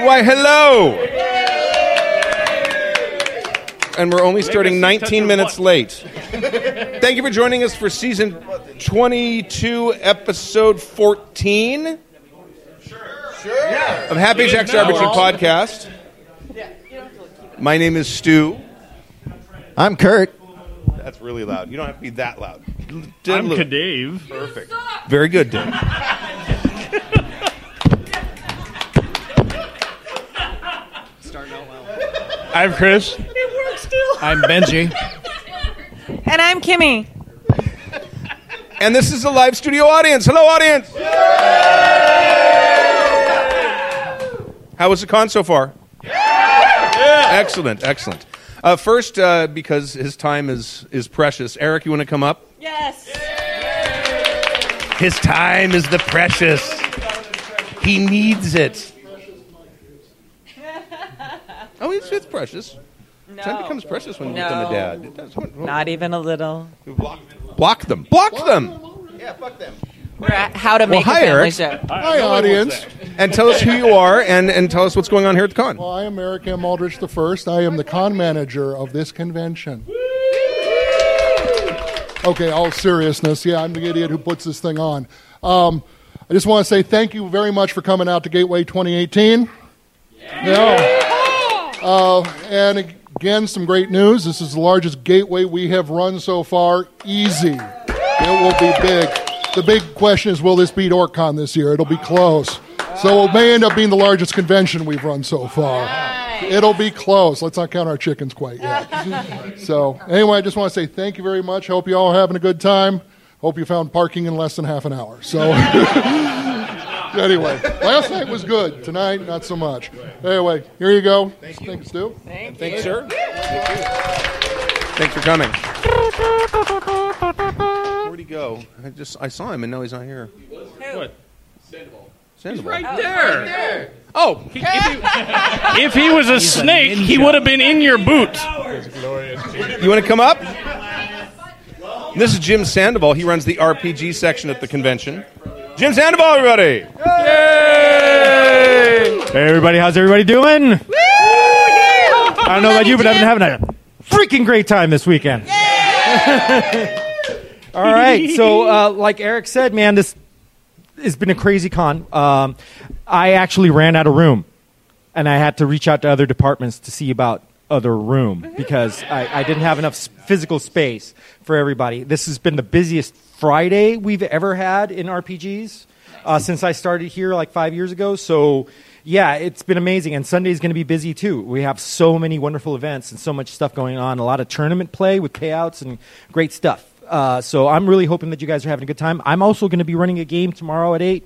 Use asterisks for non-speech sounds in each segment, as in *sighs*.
Why, hello! And we're only starting 19 minutes late. Thank you for joining us for season 22, episode 14 of Happy Jack's RPG Podcast. My name is Stu. I'm Kurt. That's really loud. You don't have to be that loud. I'm Kadave. Perfect. Very good, Dave. I'm Chris. It works still. I'm Benji. *laughs* And I'm Kimmy. And this is the live studio audience. Hello, audience. How was the con so far? Excellent, excellent. Uh, first, uh, because his time is is precious. Eric, you want to come up? Yes. His time is the precious. He needs it. Oh, it's, it's precious. Time becomes precious when you become a dad. It does. Not even a little. Block, block them. Block them. We're at how to make hi, a family Eric. show. Hi, audience. And tell us who you are and, and tell us what's going on here at the con. Well, I am Eric M. Aldrich the First. I am the con manager of this convention. Okay, all seriousness. Yeah, I'm the idiot who puts this thing on. Um, I just want to say thank you very much for coming out to Gateway 2018. Yeah. Uh, and again, some great news. This is the largest gateway we have run so far. Easy. It will be big. The big question is, will this beat OrcCon this year? It'll be close. So it may end up being the largest convention we've run so far. It'll be close. Let's not count our chickens quite yet. *laughs* so anyway, I just want to say thank you very much. Hope you all are having a good time. Hope you found parking in less than half an hour. So *laughs* *laughs* anyway, last night was good. Tonight, not so much. Anyway, here you go. Thank you. Thanks, Stu. Thanks, sir. Thanks for coming. Where'd he go? I just I saw him and now he's not here. What? Sandoval. Right there. Oh, *laughs* If he, if he was a snake, he would have been in your boot. you want to come up? This is Jim Sandoval. He runs the RPG section at the convention. Jim Sandoval, everybody! Hey, everybody, how's everybody doing? I don't know about you, but I've been having a freaking great time this weekend. All right, so uh, like Eric said, man, this has been a crazy con. Um, I actually ran out of room, and I had to reach out to other departments to see about other room because I, I didn't have enough s- physical space for everybody. This has been the busiest Friday we've ever had in RPGs uh, since I started here like five years ago. So, yeah, it's been amazing. And Sunday's going to be busy too. We have so many wonderful events and so much stuff going on. A lot of tournament play with payouts and great stuff. Uh, so I'm really hoping that you guys are having a good time. I'm also going to be running a game tomorrow at eight.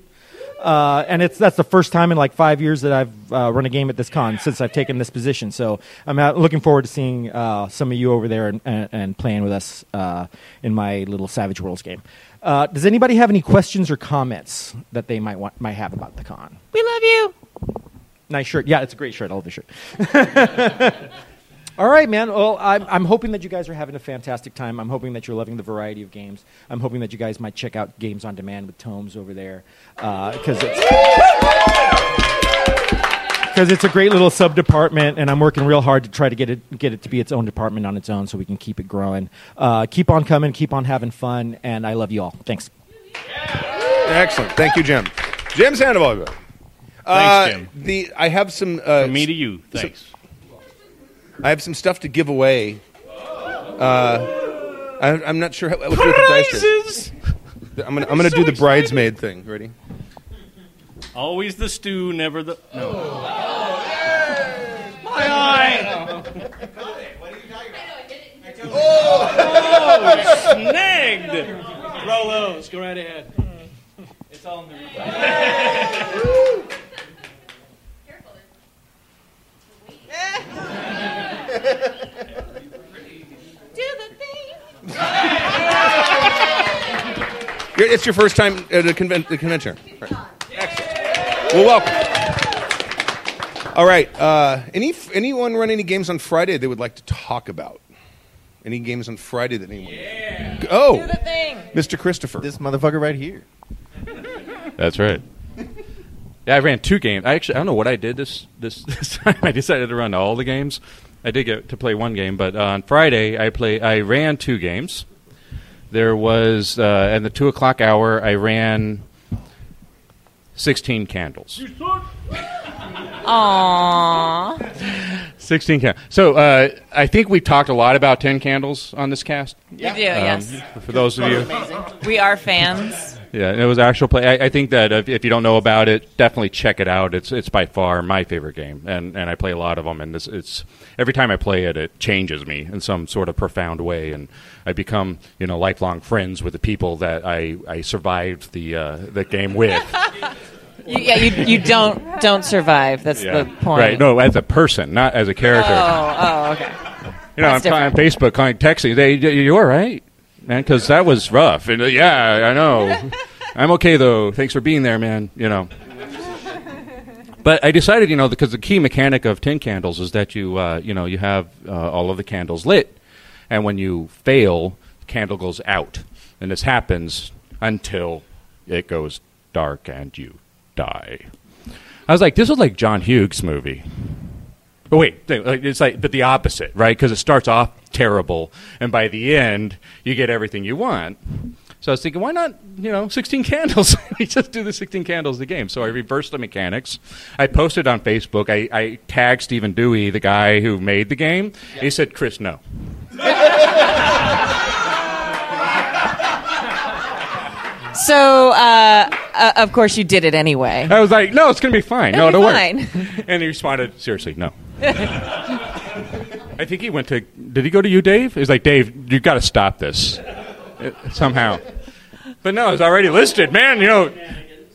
Uh, and it's that's the first time in like five years that I've uh, run a game at this con since I've taken this position. So I'm looking forward to seeing uh, some of you over there and, and, and playing with us uh, in my little Savage Worlds game. Uh, does anybody have any questions or comments that they might want might have about the con? We love you. Nice shirt. Yeah, it's a great shirt. I love the shirt. *laughs* All right, man. Well, I'm, I'm hoping that you guys are having a fantastic time. I'm hoping that you're loving the variety of games. I'm hoping that you guys might check out Games on Demand with Tomes over there because it's because it's a great little sub department, and I'm working real hard to try to get it get it to be its own department on its own, so we can keep it growing. Uh, keep on coming, keep on having fun, and I love you all. Thanks. excellent. Thank you, Jim. Jim Sandoval, everybody. Thanks, Jim. The I have some. Uh, From me to you. Thanks. I have some stuff to give away. Uh, I, I'm not sure how, what to the dice. Prizes. I'm gonna I'm gonna do the bridesmaid thing. Ready? Always the stew, never the. No. Oh. My eye. *laughs* Oh, *laughs* snagged. Roll those. Go right ahead. It's all in *laughs* the Do the thing. You're- It's your first time at a conven- the convention. Right. Excellent. Well, welcome. All right. Uh, any anyone run any games on Friday they would like to talk about? Any games on Friday that anyone? Do Oh, the thing. Mr. Christopher. This motherfucker right here. That's right. Yeah, I ran two games. I actually I don't know what I did this this, *laughs* this time. I decided to run all the games. I did get to play one game, but uh, on Friday I play. I ran two games. There was uh, at the two o'clock hour. I ran sixteen candles. Aww. Sixteen candles. So uh, I think we've talked a lot about ten candles on this cast. We do, yes. For those of you, We are fans. Yeah, it was actual play. I, I think that if, if you don't know about it, definitely check it out. It's it's by far my favorite game, and, and I play a lot of them. And this, it's every time I play it, it changes me in some sort of profound way, and I become you know lifelong friends with the people that I, I survived the uh, the game with. *laughs* You, yeah, you, you don't don't survive. That's Yeah. the point. Right? No, as a person, not as a character. Oh, oh, okay. you know, I'm that's on Facebook, calling, texting. They, you all right, man? Because that was rough. And uh, yeah, I know. *laughs* I'm okay though. Thanks for being there, man. You know. But I decided, you know, because the key mechanic of Ten Candles is that you, uh, you know, you have uh, all of the candles lit, and when you fail, the candle goes out, and this happens until it goes dark and you die. I was like, this is like John Hughes' movie. But wait, it's like, but the opposite, right? Because it starts off terrible, and by the end, you get everything you want. So I was thinking, why not, you know, 16 *laughs* candles? *laughs* we just do the 16 candles the game. So I reversed the mechanics. I posted on Facebook. I, I tagged Stephen Dewey, the guy who made the game. He said, Chris, no. *laughs* So, uh, uh, of course, you did it anyway. I was like, no, it's going to be fine. no, It'll be worry. fine. And he responded, seriously, no. *laughs* I think he went to. Did he go to you, Dave? He's like, Dave, you got to stop this Uh, somehow. But no, it's already listed, man. You know, Too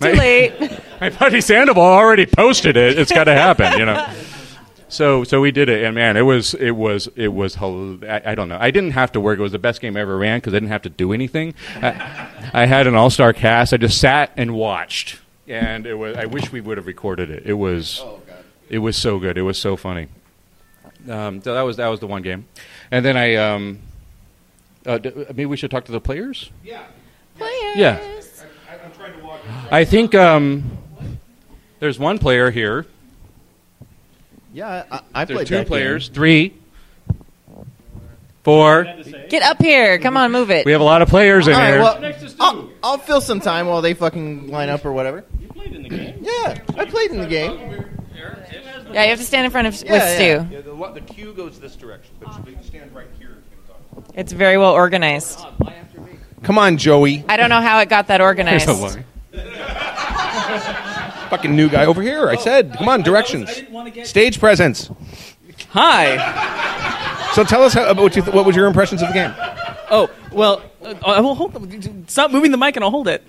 my, late. *laughs* my buddy Sandoval already posted it. It's got to happen, you know. So, so we did it, and man, it was, it was, it was. I, I don't know. I didn't have to work. It was the best game I ever ran because I didn't have to do anything. I, I had an all-star cast. I just sat and watched, and it was. I wish we would have recorded it. It was, it was so good. It was so funny. Um, so that was that was the one game, and then I. Um, uh, d- maybe we should talk to the players. Yeah. Players. Yeah. I am trying to walk. I think um, there's one player here. Yeah, I, I There's played two that players. Three. Four. Get up here. Come on, move it. We have a lot of players in Game. All right, here. well, I'll, I'll fill some time while they fucking line up or whatever. You played in the game. Yeah, I played in the game. Yeah, you have to stand in front of Yeah, with yeah. Stu. Yeah, the, lo- the queue goes this direction, but you stand right here. It's very well organized. Come on, Joey. I don't know how it got that organized. There's a line. *laughs* Fucking new guy over here. I said, come on, directions. didn't want to get- Stage presence. Hi. So tell us how, what, you th- what was your impressions of the game? Oh well, uh, I will hold. Stop moving the mic and I'll hold it.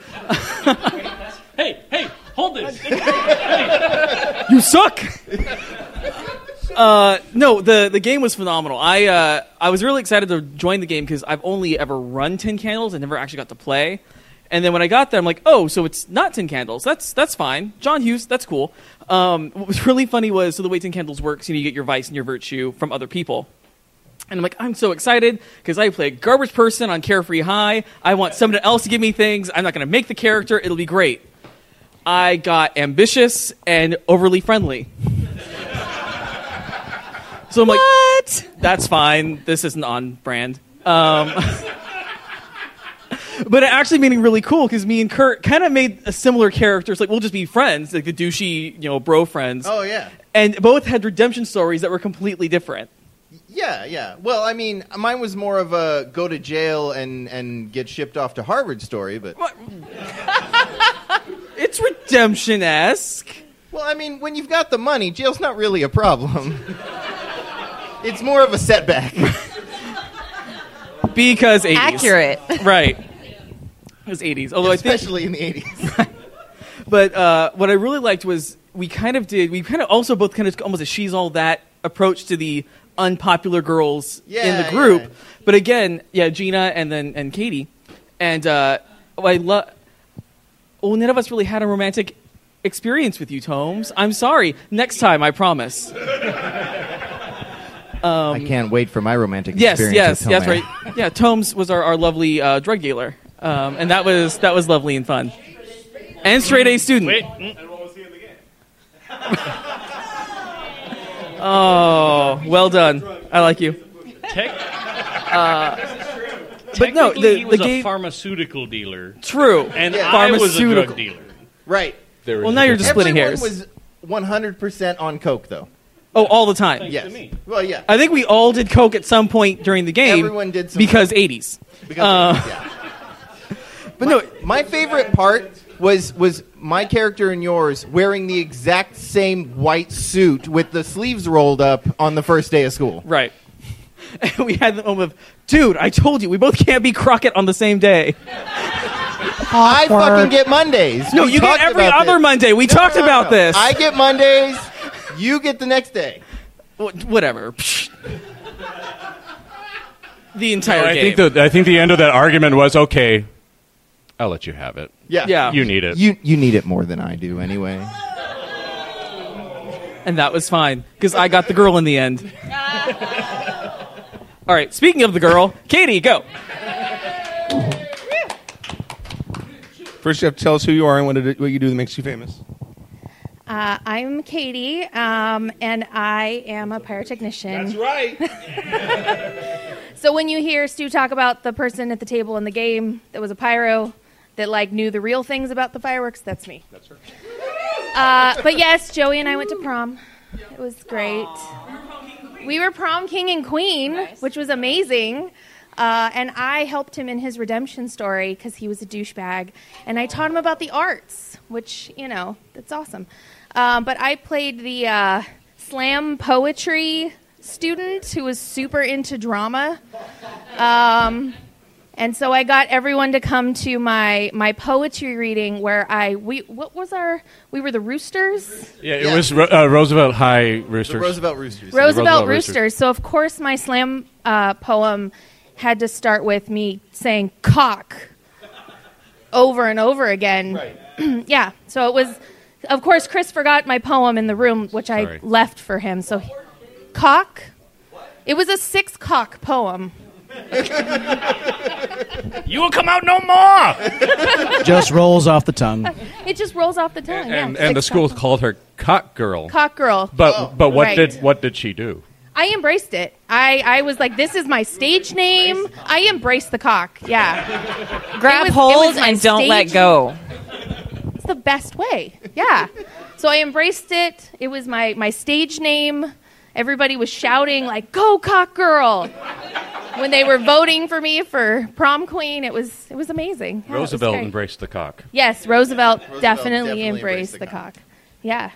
Hey, hey, hold this. *laughs* You suck. Uh, no, the the game was phenomenal. I uh, I was really excited to join the game because I've only ever run Ten Candles. I never actually got to play. And then when I got there, I'm like, oh, so it's not Ten Candles. That's that's fine. John Hughes, that's cool. Um, what was *laughs* really funny was so the way Ten Candles works, you know, you get your vice and your virtue from other people. And I'm like, I'm so excited because I play a garbage person on Carefree High. I want someone else to give me things. I'm not going to make the character. It'll be great. I got ambitious and overly friendly. so I'm like, What? that's fine. This isn't on brand. Um, *laughs* but it actually made it really cool because me and Kurt kind of made a similar characters. Like we'll just be friends, like the douchey, you know, bro friends. Oh yeah, And both had redemption stories that were completely different. yeah, yeah. Well, I mean, mine was more of a go to jail and and get shipped off to Harvard story, but *laughs* It's redemption esque. well, I mean, when you've got the money, jail's not really a problem. it's more of a setback. Because 80s. Accurate. Right. It was 80s. Although I think especially in the 80s. *laughs* But uh, what I really liked was we kind of did. We kind of also both kind of almost a she's all that approach to the unpopular girls in the group. yeah. But again, yeah, Gina and then and Katie, and uh, I love. Well, none of us really had a romantic experience with you, Tomes. I'm sorry. Next time, I promise. *laughs* I can't wait for my romantic Yes, experience. yes, with that's right. Yeah, Tomes was our, our lovely uh, drug dealer, um, and that was that was lovely and fun. And straight A student. Wait. *laughs* mm. Oh, well done. I like you. Tech, But no, the, he the was a game. pharmaceutical dealer, True. and Yeah. I was a drug Pharmaceutical. dealer. Right. There Well, is now a you're difference. just splitting hairs. Everyone hairs. was 100% on coke, though. Oh, all the time. Thanks Yes. to me. Well, yeah. I think we all did coke at some point during the game. Everyone did some because 80s. Because, Uh, yeah. *laughs* But no, My favorite part was was my character and yours wearing the exact same white suit with the sleeves rolled up on the first day of school. right. And *laughs* we had the moment of, dude, I told you, we both can't be Crockett on the same day. I fucking get Mondays. No, We you get talked every about other this. Monday. We No, talked no, no, about no. this. I get Mondays. You get the next day. Wh- Whatever. Psh. *laughs* the entire I game. think the I think the end of that argument was okay. I'll let you have it. Yeah. Yeah. You need it. You you need it more than I do anyway. and that was fine because I got the girl in the end. *laughs* All right. Speaking of the girl, Katie, go. First, you have to tell us who you are and what, it, what you do that makes you famous. Uh, I'm Katie, um, and I am a pyrotechnician. That's right. *laughs* So when you hear Stu talk about the person at the table in the game that was a pyro that like knew the real things about the fireworks, that's me. That's her. Uh, but yes, Joey and I went to prom. It was great. We were prom king and queen, which was amazing. Uh, and I helped him in his redemption story because he was a douchebag. And I taught him about the arts, which, you know, that's awesome. Um, but I played the uh, slam poetry student who was super into drama. Um, and so I got everyone to come to my, my poetry reading where I we what was our we were the roosters Yeah, it Yeah. was Ro- uh, Roosevelt High Roosters. The Roosevelt Roosters. Roosevelt, Roosevelt roosters. Roosters. So of course my slam uh, poem had to start with me saying cock over and over again. Right. *clears throat* yeah. So it was of course Chris forgot my poem in the room which I left for him. So he- cock it was a six cock poem. *laughs* You will come out no more. *laughs* Just rolls off the tongue. It just rolls off the tongue. and yeah. and the Six school cock- called her Cock Girl. cock girl. But oh, but what Right. did what did she do? I embraced it. I, I was like, this is my stage name. I embraced the cock. Yeah. Grab was- hold and don't let go. It's the best way. Yeah. So I embraced it. It was my, my stage name. Everybody was shouting like, "Go cock girl!" When they were voting for me for prom queen. It was it was amazing. Yeah, it was Roosevelt embraced the cock. Yes, Roosevelt, definitely, definitely embraced, embraced the the cock. Yeah.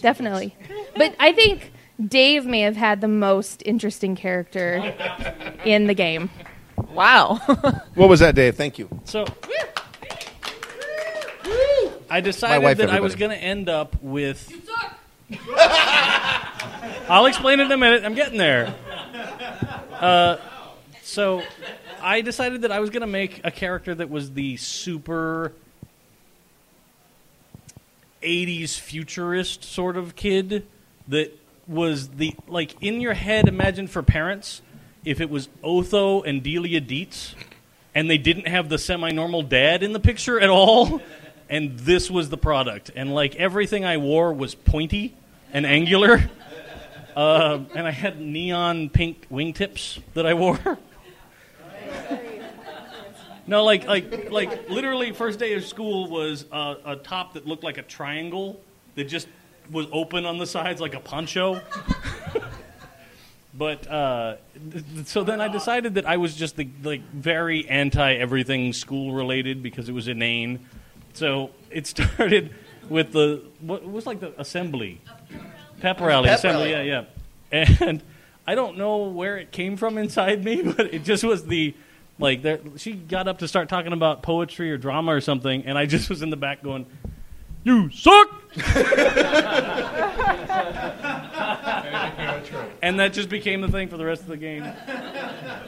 Definitely. But I think Dave may have had the most interesting character in the game. Wow. *laughs* What was that, Dave? Thank you. So I decided wife, that I was going to end up with. *laughs* I'll explain it in a minute. I'm getting there. Uh, so I decided that I was going to make a character that was the super 80s futurist sort of kid that was the like in your head imagine for parents if it was Otho and Delia Deetz and they didn't have the semi-normal dad in the picture at all and this was the product. And like everything I wore was pointy and angular uh, and I had neon pink wingtips that I wore No, like like like literally, first day of school was a, a top that looked like a triangle that just was open on the sides like a poncho. *laughs* but uh, so then I decided that I was just the like very anti everything school related because it was inane. So it *laughs* started with the what was like the assembly, pep rally, Pep assembly, rally. yeah, yeah. *laughs* And I don't know where it came from inside me, *laughs* but it just was the like there. She got up to start talking about poetry or drama or something, and I *laughs* just was in the back going, "You suck." And that just became the thing for the rest of the game.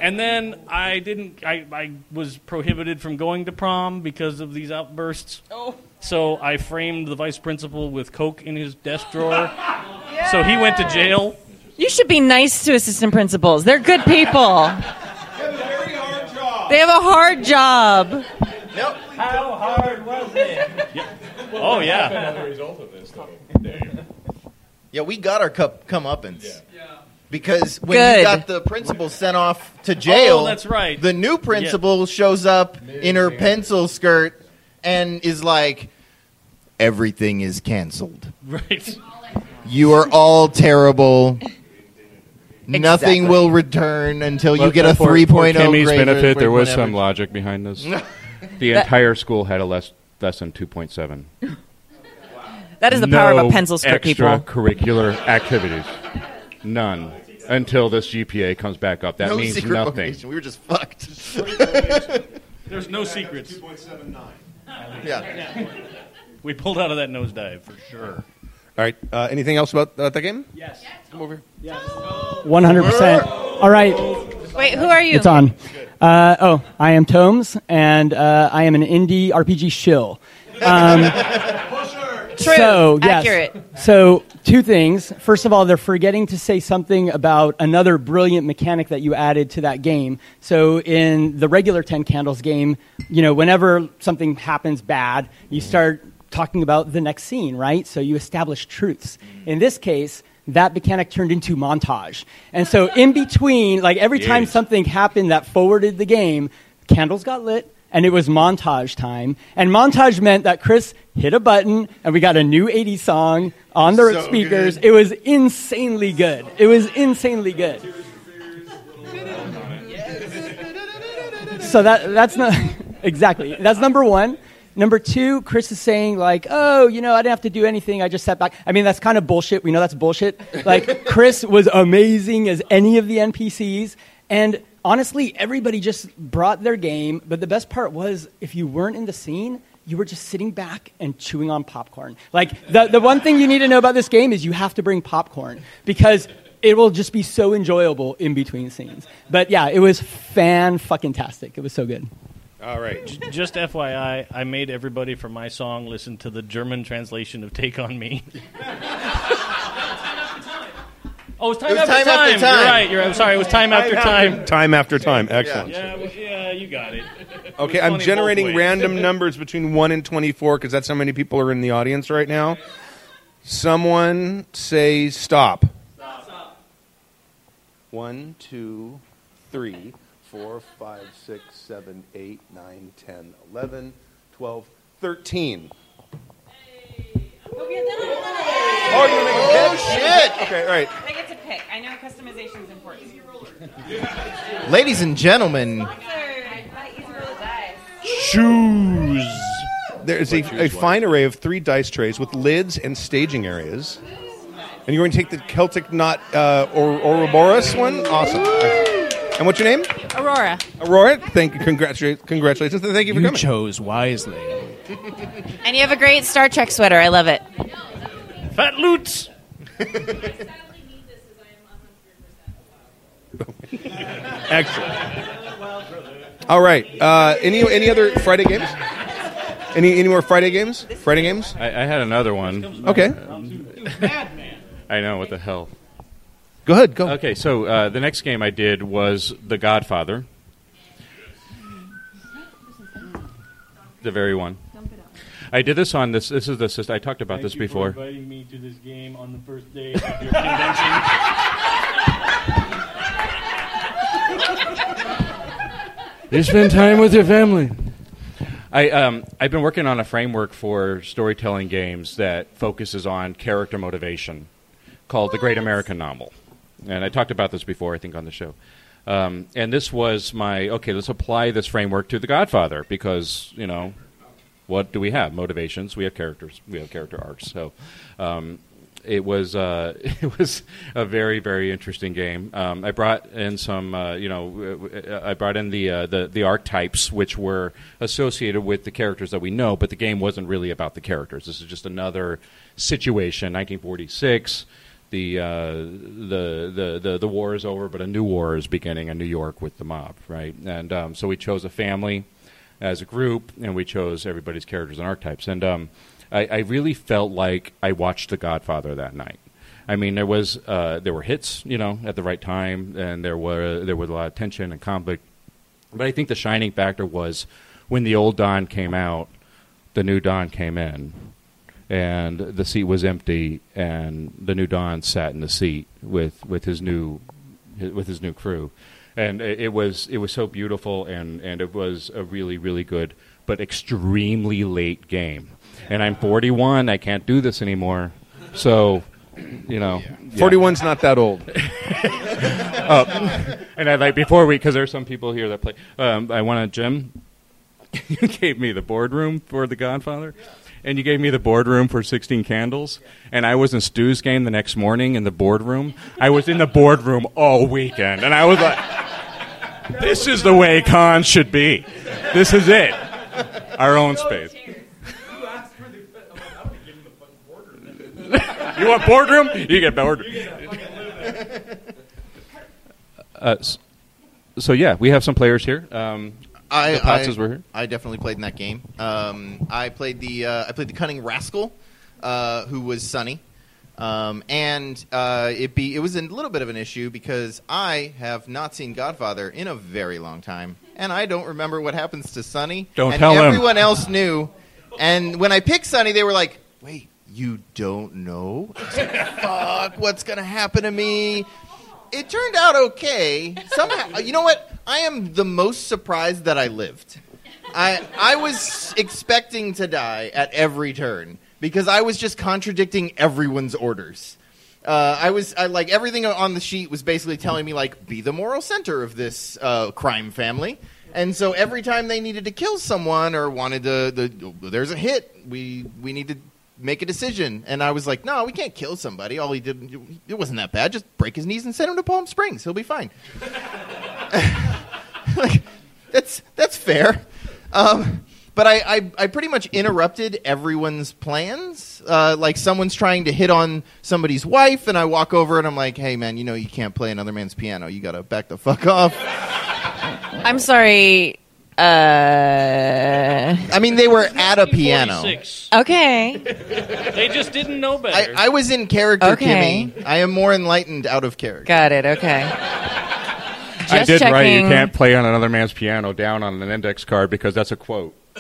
And then I didn't. I, I was prohibited from going to prom because of these outbursts. Oh. So I framed the vice principal with coke in his desk drawer. *laughs* So he went to jail. You should be nice to assistant principals. They're good people. *laughs* They have a hard job. Nope. How hard was it? Oh yeah. Yeah, we got our cup comeuppance. Because when Good. you got the principal sent off to jail, Oh, that's right. The new principal shows up in her pencil skirt and is like, "Everything is canceled. Right. You are all terrible. *laughs* Nothing will return until you Well, get a for- 3.0 For Kimmy's benefit, there was some average. logic behind this. *laughs* The That- entire school had a less less than 2.7. That is the power of a pencil skirt, people. extracurricular activities. None. Until this GPA comes back up. That no means secret nothing. location. We were just fucked. *laughs* There's no secrets. 2.79. yeah. *laughs* We pulled out of that nosedive for sure. All right. Uh, anything else about, about that game? Yes. Come over here. One hundred percent. All right, Wait, who are you? it's on. Uh, oh, I am Tomes, and uh, I am an indie RPG shill. Um, *laughs* True. So, yes. Accurate. So, two things. First of all, they're forgetting to say something about another brilliant mechanic that you added to that game. So, in the regular 10 Candles game, you know, whenever something happens bad, you start talking about the next scene, right? So, you establish truths. In this case, that mechanic turned into montage. And so, in between, like every time Yes. something happened that forwarded the game, candles got lit and it was montage time. And montage meant that Chris hit a button and we got a new 80s song on the So speakers. good. It was insanely good. It was insanely good. So that that's not *laughs* exactly. That's number 1. Number 2, Chris is saying like, "Oh, you know, I didn't have to do anything. I just sat back." I mean, that's kind of bullshit. We know that's bullshit. Like *laughs* Chris was amazing as any of the NPCs and honestly, everybody just brought their game, but the best part was if you weren't in the scene, you were just sitting back and chewing on popcorn. Like the the one thing you need to know about this game is you have to bring popcorn because it will just be so enjoyable in between scenes. But yeah, it was fan fucking tastic. It was so good. All right. Just FYI, I made everybody for my song listen to the German translation of "Take on Me." *laughs* oh, it's time, It was after, time time. after time. You're right. You're. I'm sorry. It was time after time. Time after time. Excellent. Yeah, well, yeah, you got it. *laughs* Okay, It I'm generating random *laughs* numbers between 1 and 24 because that's how many people are in the audience right now. Someone say stop. Stop. One, two, three, four, five, six, seven, eight, nine, ten, eleven, twelve, thirteen. Oh, you're making Oh, pick? shit. Okay, right. I get to pick. I know customization is important. Ladies and gentlemen, Shoes. There's a, a fine array of three dice trays with lids and staging areas. And you're going to take the Celtic Knot uh, or Ouroboros one? Awesome. And what's your name? Aurora. Aurora. Thank you. Congratulations. Congratulations. And thank you for coming. chose wisely. And you have a great Star Trek sweater. I love it. Fat loots. Excellent. All right. Uh, any any other Friday games? Any any more Friday games? Friday games? I, I had another one. Okay. I know what the hell. Go ahead. Go. Okay, so uh, the next game I did was The Godfather. The very one. I did this on this. This is the system. I talked about this before. inviting me to this game on the first day of your convention. *laughs* You spend time with your family. I um, I've been working on a framework for storytelling games that focuses on character motivation, called the Great American Novel, and I talked about this before, I think, on the show. Um, and this was my okay. Let's apply this framework to The Godfather because you know what do we have? Motivations. We have characters. We have character arcs. So um, it was uh, *laughs* it was a very very interesting game. Um, I brought in some uh, you know I brought in the uh, the the archetypes which were associated with the characters that we know, but the game wasn't really about the characters. This is just another situation. 1946. The, uh, the the the the war is over, but a new war is beginning in New York with the mob, right? And um, so we chose a family as a group, and we chose everybody's characters and archetypes. And um, I, I really felt like I watched The Godfather that night. I mean, there was uh, there were hits, you know, at the right time, and there were there was a lot of tension and conflict. But I think the shining factor was when the old Don came out, the new Don came in, and the seat was empty, and the new Don sat in the seat with with his new with his new crew, and it, it was it was so beautiful, and and it was a really really good but extremely late game. And I'm 41. I can't do this anymore. So, you know, yeah. 41's not that old. *laughs* Uh, and I like before we because there's some people here that play. Um, I want to Jim. *laughs* you gave me the boardroom for The Godfather, and you gave me the boardroom for 16 Candles, and I was in Stu's game the next morning in the boardroom. I was in the boardroom all weekend, and I was like, "This is the way cons should be. This is it. Our own space." you want boardroom? You get boardroom. Uh, so yeah, we have some players here. Um, I, the Potts I, were here. I definitely played in that game. Um, I played the uh, I played the cunning rascal, uh, who was Sonny, um, and uh, it be it was a little bit of an issue because I have not seen Godfather in a very long time, and I don't remember what happens to Sonny. Don't and tell him. Everyone else knew, and when I picked Sonny, they were like, "Wait, you don't know? Like, *laughs* Fuck, what's gonna happen to me?" It turned out okay. Somehow, you know what? I am the most surprised that I lived. I I was expecting to die at every turn because I was just contradicting everyone's orders. Uh, I was I, like everything on the sheet was basically telling me like be the moral center of this uh, crime family, and so every time they needed to kill someone or wanted to, the, there's a hit, we we need to make a decision. And I was like, no, we can't kill somebody. All he did it wasn't that bad. Just break his knees and send him to Palm Springs. He'll be fine. *laughs* like, that's that's fair. Um, but I, I, I pretty much interrupted everyone's plans. Uh, like someone's trying to hit on somebody's wife, and I walk over and I'm like, "Hey, man, you know you can't play another man's piano. You got to back the fuck off." I'm sorry. Uh, I mean, they were at a piano. okay. They just didn't know I, better. I was in character, Okay. Kimmy. I am more enlightened out of character. Got it. Okay. Just I did checking. write you can't play on another man's piano down on an index card because that's a quote. *laughs*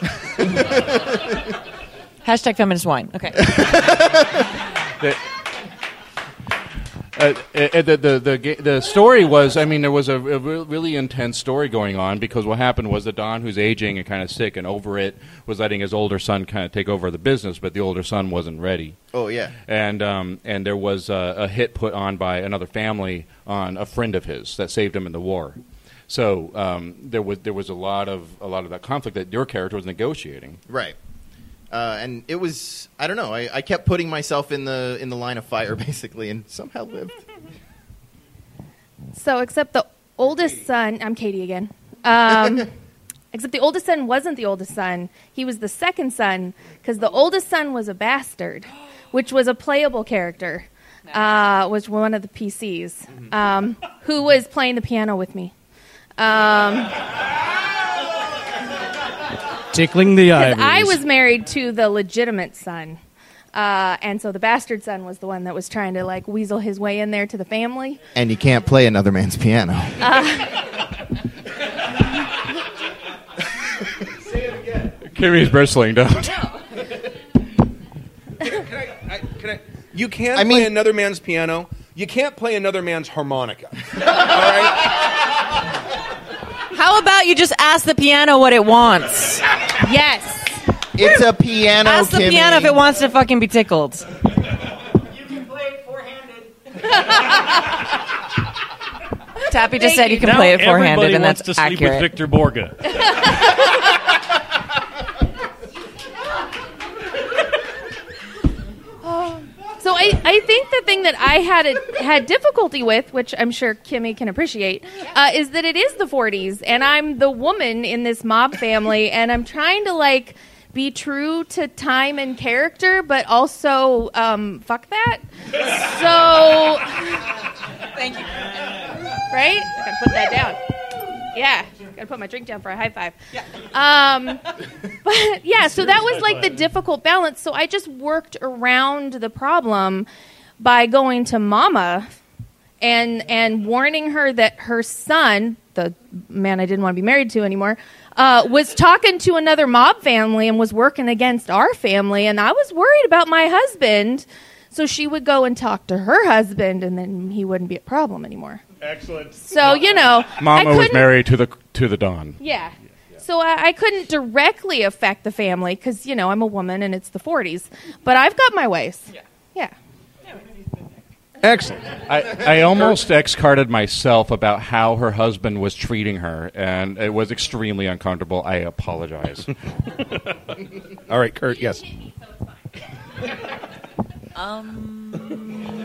Hashtag feminist wine. Okay. *laughs* The, uh, uh, the, the, the, the story was, I mean, there was a, a really intense story going on because what happened was that Don, who's aging and kind of sick and over it, was letting his older son kind of take over the business, but the older son wasn't ready. Oh yeah. And, um, and there was a, a hit put on by another family on a friend of his that saved him in the war. So um, there was there was a lot of a lot of that conflict that your character was negotiating. Right. Uh, and it was I don't know. I, I kept putting myself in the in the line of fire *laughs* basically, and somehow lived. So, except the oldest son, I'm Katie again. Um, *laughs* except the oldest son wasn't the oldest son. He was the second son because the oldest son was a bastard, *gasps* which was a playable character, uh, was one of the PCs, um, who was playing the piano with me. Um, *laughs* Tickling the 'cause ivories. I was married to the legitimate son. Uh, and so the bastard son was the one that was trying to like weasel his way in there to the family. And you can't play another man's piano. Kimmy's bristling down. I, can I, you can I play mean- another man's piano. You can't play another man's harmonica. *laughs* All right? How about you just ask the piano what it wants? Yes. It's a piano. Ask the Kimmy. piano if it wants to fucking be tickled. You can play four-handed. Tappy just said you can now play it four-handed, everybody and wants that's to sleep accurate. with Victor Borge. *laughs* I, I think the thing that I had a, had difficulty with, which I'm sure Kimmy can appreciate, uh, is that it is the 40s, and I'm the woman in this mob family, and I'm trying to like be true to time and character, but also um, fuck that. So Thank you. right? I gotta put that down. Yeah, gotta put my drink down for a high five. Um, *laughs* but yeah, so that was like the difficult balance. So I just worked around the problem by going to Mama and and warning her that her son, the man I didn't want to be married to anymore, uh, was talking to another mob family and was working against our family, and I was worried about my husband. So she would go and talk to her husband, and then he wouldn't be a problem anymore. Excellent. So you know, I Mama was married to the to the Don. Yeah. So I, I couldn't directly affect the family because you know I'm a woman and it's the 40s, but I've got my ways. Yeah. Yeah. Excellent. I, I almost ex-carded myself about how her husband was treating her, and it was extremely uncomfortable. I apologize. *laughs* All right, Kurt. Yes. *laughs* Um.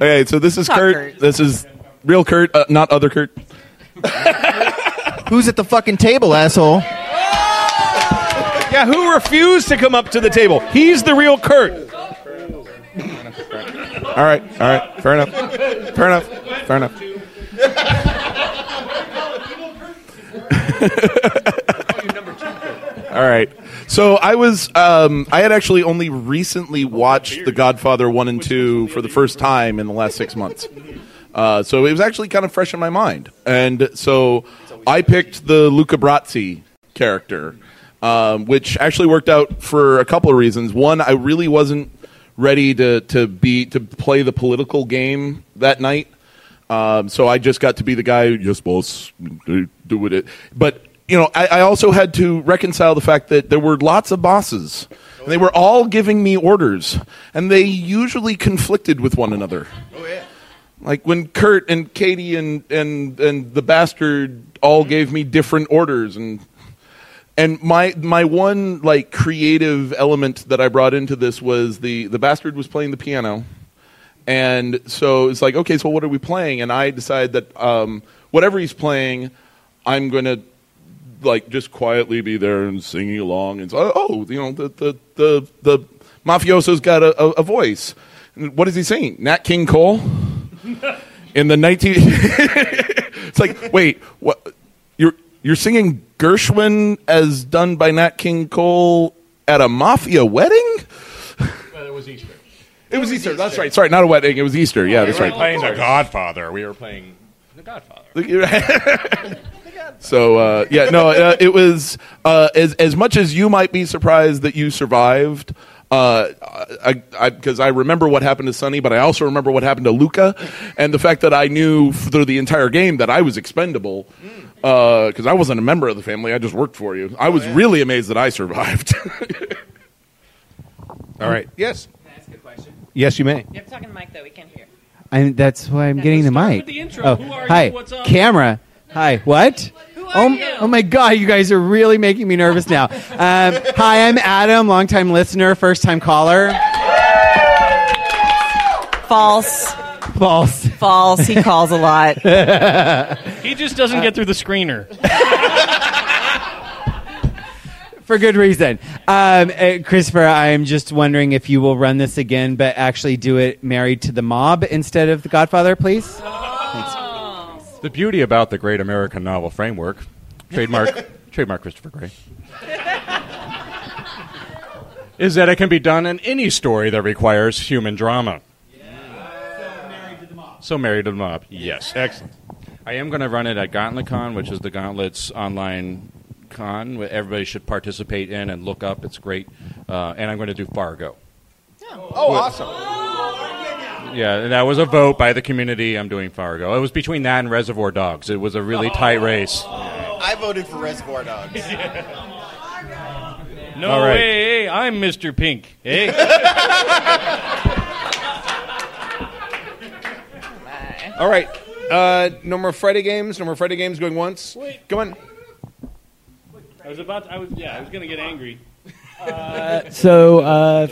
Okay, so this is Not Kurt. Kurt. This is real Kurt, uh, not other Kurt. Who's at the fucking table, asshole? Yeah, who refused to come up to the table? He's the real Kurt. All right, all right, fair enough, fair enough, fair enough. *laughs* All right. So I was, um, I had actually only recently watched The Godfather 1 and 2 for the first time in the last six months. Uh, so it was actually kind of fresh in my mind. And so I picked the Luca Brasi character, um, which actually worked out for a couple of reasons. One, I really wasn't ready to, to be, to play the political game that night. Um, so I just got to be the guy, yes, boss, do, with it. But, you know, I, I also had to reconcile the fact that there were lots of bosses. And they were all giving me orders. And they usually conflicted with one another. Like when Kurt and Katie and, and, and the bastard all gave me different orders and and my my one like creative element that I brought into this was the the bastard was playing the piano, and so it's like okay, so what are we playing? And I decide that um, whatever he's playing, I'm to like just quietly be there and singing along and so oh you know the the the, the mafioso's got a, a, a voice. What is he singing? Nat King Cole *laughs* in the 19 *laughs* it's like wait what you're you're singing gershwin as done by nat king cole at a mafia wedding it was Easter. it was easter that's right sorry not a wedding it was easter yeah that's we were right playing The Godfather. We were playing The Godfather. *laughs* so uh, yeah no uh, it was uh, as as much as you might be surprised that you survived uh, I because I, remember what happened to Sonny, but I also remember what happened to Luca, and the fact that I knew through the entire game that I was expendable because I wasn't a member of the family. I just worked for you. I was really amazed that I survived. *laughs* All right. Yes. Can I ask a question? Yes, you may. You have to talk in the mic, though. We can't hear. I'm, that's why I'm getting the mic. the intro. Oh, Who are you? hi, What's up? camera. Hi, what? Oh, oh my God, you guys are really making me nervous now. *laughs* Um, hi, I'm Adam, longtime listener, first time caller. False. False. False. He calls a lot. *laughs* He just doesn't get through the screener. *laughs* For good reason. Um, uh, Christopher, I am just wondering if you will run this again, but actually do it married to the mob instead of The Godfather, please. The beauty about the great American novel framework, trademark, *laughs* trademark Christopher Gray, is that it can be done in any story that requires human drama. So married to the mob. Yes, excellent. I am going to run it at GauntletCon, which is the Gauntlet's online con. where Everybody should participate in and look up. It's great. Uh, and I'm going to do Fargo. Oh, awesome. Yeah, and that was a vote by the community. I'm doing Fargo. It was between that and Reservoir Dogs. It was a really tight race. I voted for Reservoir Dogs. *laughs* No All right. way. Hey, I'm Mr. Pink. Hey. *laughs* All right. Uh, no more Friday games. No more Friday games going once. Wait. Come on. I was about. To, I was. Yeah. I was gonna get angry. So, uh,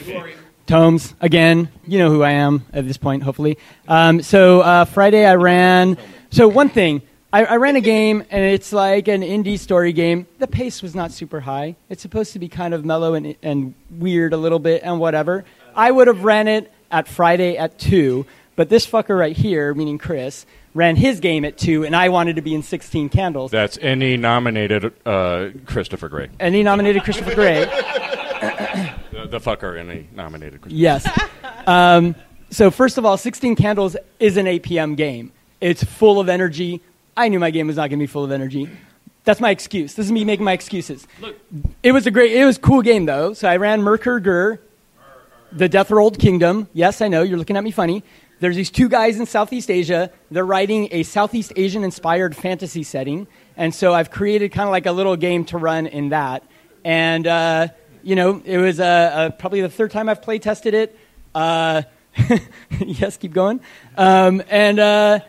Tomes, again, you know who I am at this point, hopefully. Um, so, uh, Friday I ran. So, one thing, I, I ran a game, and it's like an indie story game. The pace was not super high. It's supposed to be kind of mellow and, and weird a little bit and whatever. I would have ran it at Friday at 2, but this fucker right here, meaning Chris, ran his game at 2, and I wanted to be in 16 Candles. That's ENnie nominated uh, Christopher Gray. He nominated Christopher Gray. *laughs* The, fucker ENnie nominated Christopher Yes. *laughs* Um, so first of all, 16 Candles is an 8 p.m. game. It's full of energy. I knew my game was not going to be full of energy. That's my excuse. This is me making my excuses. Look. It was a great, it was a cool game though. So I ran Merkur the Death Rolled Kingdom. Yes, I know you're looking at me funny. There's these two guys in Southeast Asia. They're writing a Southeast Asian inspired fantasy setting, and so I've created kind of like a little game to run in that. And uh, you know, it was uh, uh, probably the third time I've play tested it. Uh, *laughs* yes, keep going. Um, and uh,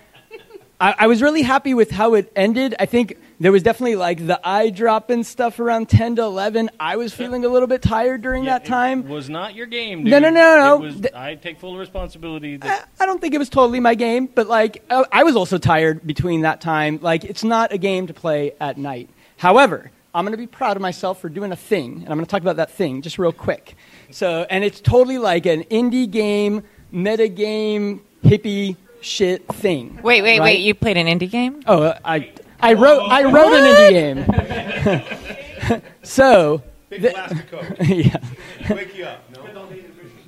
I, I was really happy with how it ended. I think there was definitely like the eye dropping stuff around 10 to 11. I was feeling a little bit tired during that time. was not your game. No, no, no, no. Was, Th- I take full responsibility. That, I don't think it was totally my game, but like uh, I was also tired between that time. Like it's not a game to play at night. However, I'm going to be proud of myself for doing a thing, and I'm going to talk about that thing just real quick. So, and it's totally like an indie game, meta game, hippie shit thing. Wait, wait, right? wait. You played an indie game? Oh, I I wrote I wrote an indie game. *laughs* so the- *laughs* yeah. Wake you up.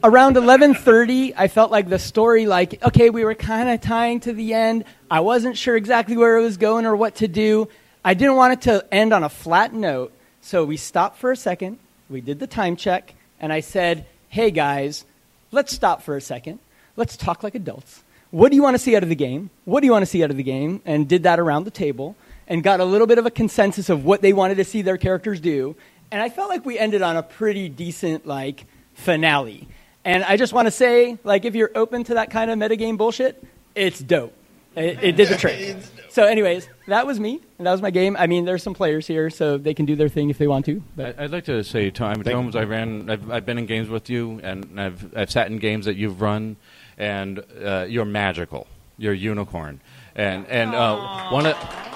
around 11:30 I felt like the story like okay we were kind of tying to the end I wasn't sure exactly where it was going or what to do I didn't want it to end on a flat note so we stopped for a second. We did the time check and I said hey guys let's stop for a second. Let's talk like adults. What do you want to see out of the game? What do you want to see out of the game? And did that around the table and got a little bit of a consensus of what they wanted to see their characters do. And I felt like we ended on a pretty decent like finale. And I just want to say, like, if you're open to that kind of metagame bullshit, it's dope. It, it did the trick. So, anyways, that was me, and that was my game. I mean, there's some players here, so they can do their thing if they want to. But I- I'd like to say, Tom, Tomes, I ran. I've, I've been in games with you, and I've I've sat in games that you've run, and uh, you're magical. You're a unicorn, and and uh, one of. uh,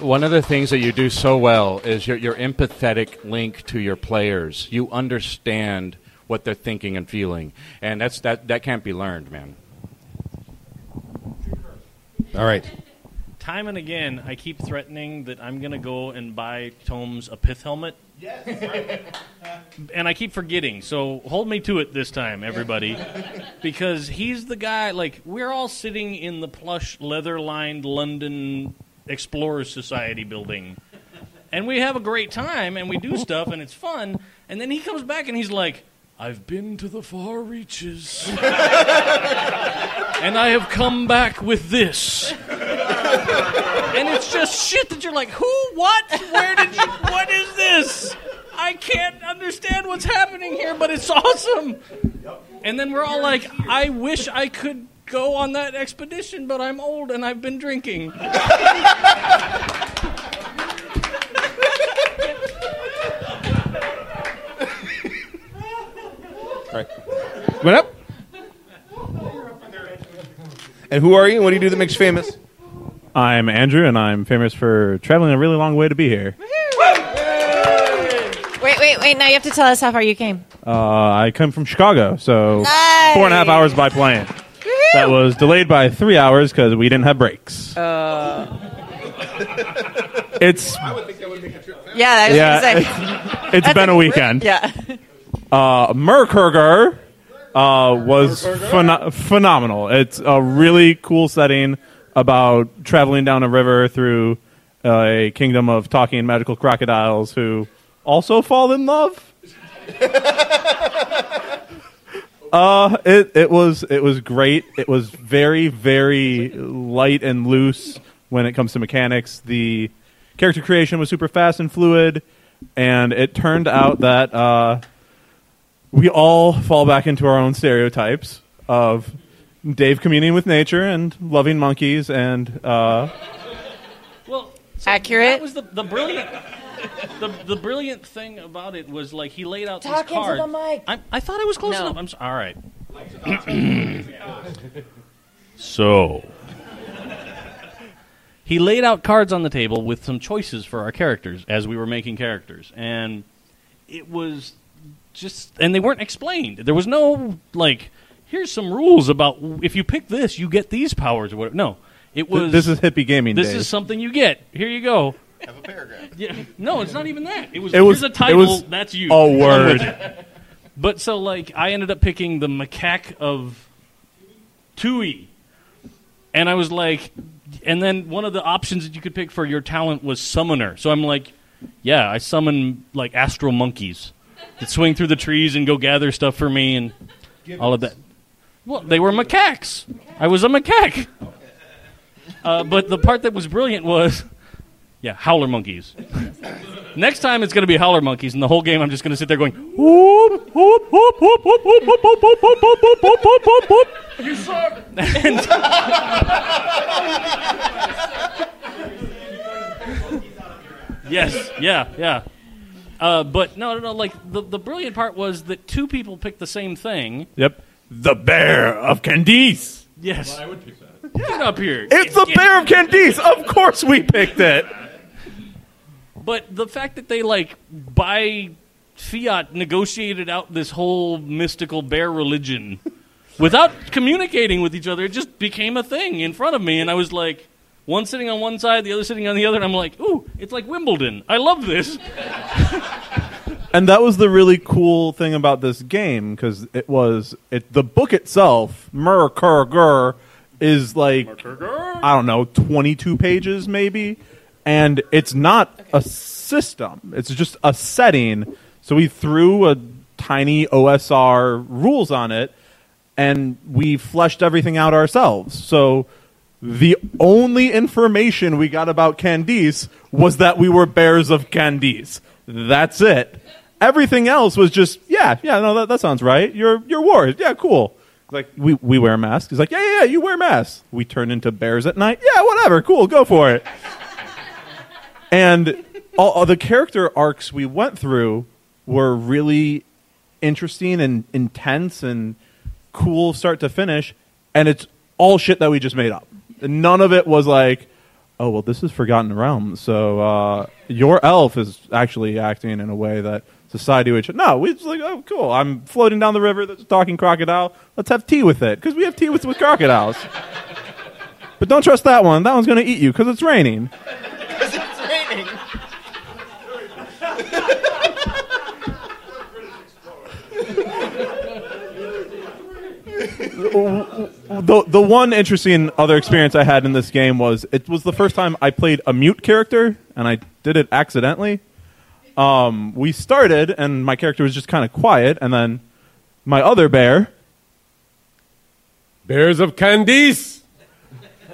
One of the things that you do so well is your, your empathetic link to your players. You understand what they're thinking and feeling, and that's that that can't be learned, man. All right. time and again, I keep threatening that I'm going to go and buy Tomes a pith helmet. Yes. and I keep forgetting. So hold me to it this time, everybody, because he's the guy. Like we're all sitting in the plush, leather-lined London Explorers Society building, and we have a great time, and we do stuff, and it's fun. And then he comes back, and he's like, "I've been to the far reaches, and I have come back with this." and it's just shit that you're like, who, what, where did you, what is this? I can't understand what's happening here, but it's awesome. And then we're all like, I wish I could go on that expedition, but I'm old and I've been drinking. All right. Went up. And who are you? What do you do that makes you famous? I'm Andrew, and I'm famous for traveling a really long way to be here. Wait, wait, wait. Now you have to tell us how far you came. Uh, I come from Chicago, so Nice. four and a half hours by plane. That was delayed by three hours because we didn't have brakes. It's Yeah, I was yeah, gonna say. it's- *laughs* it's That's been a weekend. Yeah. *laughs* Uh, Merkurger uh, was pheno- phenomenal. It's a really cool setting about traveling down a river through uh, a kingdom of talking magical crocodiles who also fall in love. *laughs* Uh, it it was it was great. It was very very light and loose when it comes to mechanics. The character creation was super fast and fluid, and it turned out that uh, we all fall back into our own stereotypes of Dave communing with nature and loving monkeys and uh, Well, so Accurate. That was the, the brilliant. The, the brilliant thing about it was like he laid out Talk these into the mic. I, I thought I was close No. enough. I'm so, all right. *clears throat* so he laid out cards on the table with some choices for our characters as we were making characters, and it was just and they weren't explained. There was no like, here's some rules about if you pick this, you get these powers or whatever. No, it th- was. this is hippie gaming This days. is something you get. Here you go. Have a paragraph. Yeah, no, it's not even that. It was, It was- here's a it title. was that's you. a word. But so like I ended up picking the macaque of Tui, And I was like, and then one of the options that you could pick for your talent was summoner. So I'm like, yeah, I summon like astral monkeys that swing through the trees and go gather stuff for me and all of that. Well, they were macaques. I was a macaque. Uh, but the part that was brilliant was, yeah, howler monkeys. Next time it's going to be howler monkeys, and the whole game I'm just going to sit there going, whoop, whoop, whoop, whoop, whoop, whoop, whoop, whoop, whoop, whoop, whoop, whoop, whoop, whoop, whoop. You suck. Yes, yeah, yeah. Uh, but no, no, no. Like the the brilliant part was that two people picked the same thing. Yep. The bear of Candice. Yes. I would pick that. Get up here. It's the bear of Candice. Of course we picked it. But the fact that they like by fiat negotiated out this whole mystical bear religion without communicating with each other, it just became a thing in front of me, and I was like, one sitting on one side, the other sitting on the other, and I'm like, ooh, it's like Wimbledon. I love this. *laughs* And that was the really cool thing about this game because it was it the book itself, Murkurgur, is like I don't know, twenty two pages maybe, and it's not a system. It's just a setting. So we threw a tiny OSR rules on it, and we fleshed everything out ourselves. So the only information we got about Candice was that we were bears of Candice. That's it. Everything else was just, yeah, yeah, no, that, that sounds right. You're you're warriors. Yeah, cool. Like we, we wear masks. He's like, yeah, yeah, yeah, you wear masks. We turn into bears at night. Yeah, whatever, cool, go for it. *laughs* and all, all the character arcs we went through were really interesting and intense and cool start to finish. And it's all shit that we just made up. None of it was like, oh well, this is Forgotten Realms, so uh, your elf is actually acting in a way that society would. No, we just like, oh cool, I'm floating down the river. There's a talking crocodile. Let's have tea with it because we have tea with, with crocodiles. *laughs* but don't trust that one. That one's going to eat you because it's raining. *laughs* Because it's raining. *laughs* the the one interesting other experience I had in this game was it was the first time I played a mute character, and I did it accidentally. Um, we started, and my character was just kind of quiet, and then my other bear, Bears of Candice.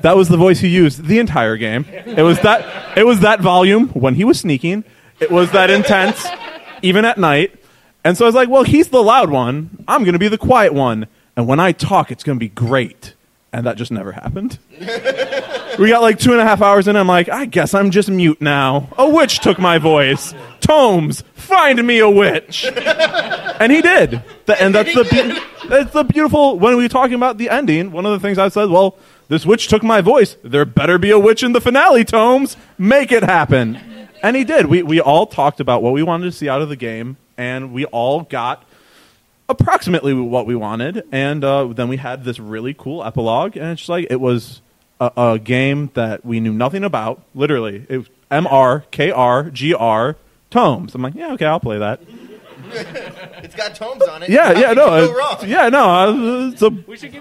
that was the voice he used the entire game. It was that it was that volume when he was sneaking. It was that intense, even at night. And so I was like, well, he's the loud one. I'm going to be the quiet one. And when I talk, it's going to be great. And that just never happened. *laughs* we got like two and a half hours in. I'm like, I guess I'm just mute now. A witch took my voice. Tomes, find me a witch. *laughs* and he did. Th- And that's the that's the beautiful. When we were talking about the ending, one of the things I said, well, this witch took my voice. There better be a witch in the finale, Tomes. Make it happen. And he did. We we all talked about what we wanted to see out of the game, and we all got approximately what we wanted. And uh, then we had this really cool epilogue, and it's just like it was a, a game that we knew nothing about. Literally, it was M R K R G R Tomes. I'm like, yeah, okay, I'll play that. *laughs* it's got tomes on it. Yeah, How yeah, could no, you go it's- yeah, no, uh, it's a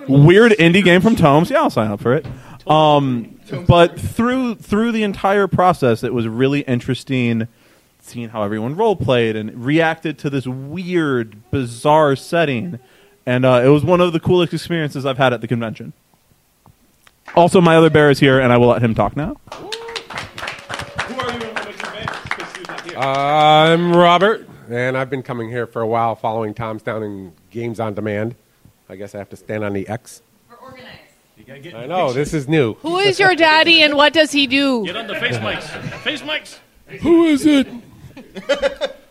weird indie game from Tomes. Yeah, I'll sign up for it. Um, but through through the entire process, it was really interesting seeing how everyone role played and reacted to this weird, bizarre setting, and uh, it was one of the coolest experiences I've had at the convention. Also, my other bear is here, and I will let him talk now. I'm Robert, and I've been coming here for a while, following Tomes down in Games on Demand. I guess I have to stand on the X. I know this is new. Who is your daddy and what does he do? Get on the face mics. Face mics. Who is it?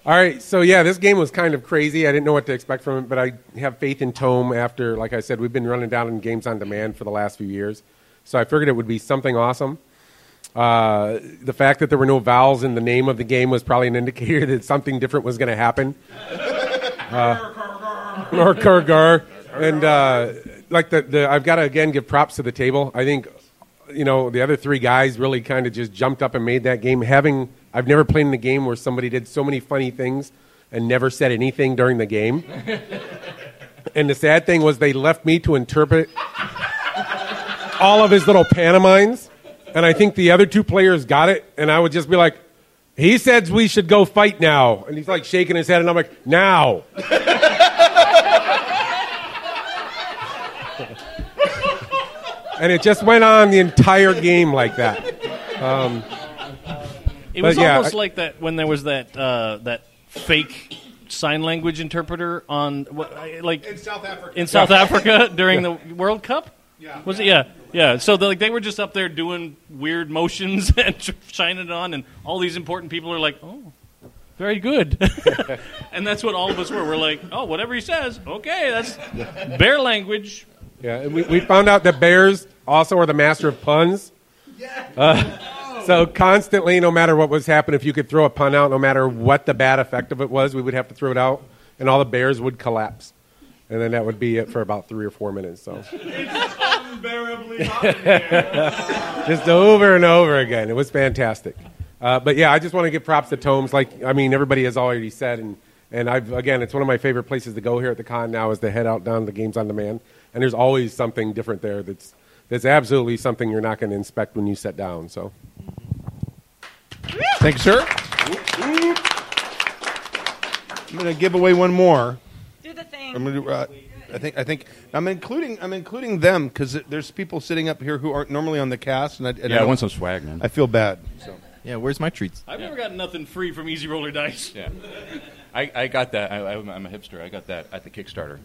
All right, so yeah, this game was kind of crazy. I didn't know what to expect from it, but I have faith in Tome after, like I said, we've been running down in games on demand for the last few years. So I figured it would be something awesome. Uh, the fact that there were no vowels in the name of the game was probably an indicator *laughs* that something different was going to happen. *laughs* Uh, *laughs* or Kurgar. And uh, like the, the, I've got to again give props to the table. I think you know the other three guys really kind of just jumped up and made that game. Having I've never played in a game where somebody did so many funny things and never said anything during the game. *laughs* and the sad thing was they left me to interpret. all of his little pantomimes, and I think the other two players got it, and I would just be like, "He says we should go fight now," and he's like shaking his head, and I'm like, "Now." *laughs* and it just went on the entire game like that. Um, It was yeah, almost I- like that when there was that uh, that fake sign language interpreter on what, like in South Africa. in South Yeah. Africa *laughs* during Yeah. the World Cup. Yeah. Was it? Yeah, yeah. So the, like they were just up there doing weird motions *laughs* and shining it on, and all these important people are like, "Oh, very good," *laughs* and that's what all of us were. We're like, "Oh, whatever he says, okay, that's bear language." Yeah, and we, we found out that bears also are the master of puns. Uh, so constantly, no matter what was happening, if you could throw a pun out, no matter what the bad effect of it was, we would have to throw it out, and all the bears would collapse, and then that would be it for about three or four minutes. So it's unbearably funny *laughs* just over and over again, it was fantastic. Uh, but yeah, I just want to give props to Tomes. Like I mean, everybody has already said, and and I've again, it's one of my favorite places to go here at the con now is to head out down to the games on demand, and there's always something different there. That's that's absolutely something you're not going to inspect when you sit down. So. Thank you, sir. I'm going to give away one more. Do the thing. I'm going to. Uh, I think. I think I'm including. I'm including them because there's people sitting up here who aren't normally on the cast, and I, and Yeah, I don't- want some swag, man. I feel bad. So. Yeah, where's my treats? I've never gotten nothing free from Easy Roller Dice. Yeah. I, I got that. I, I'm I'm a hipster. I got that at the Kickstarter.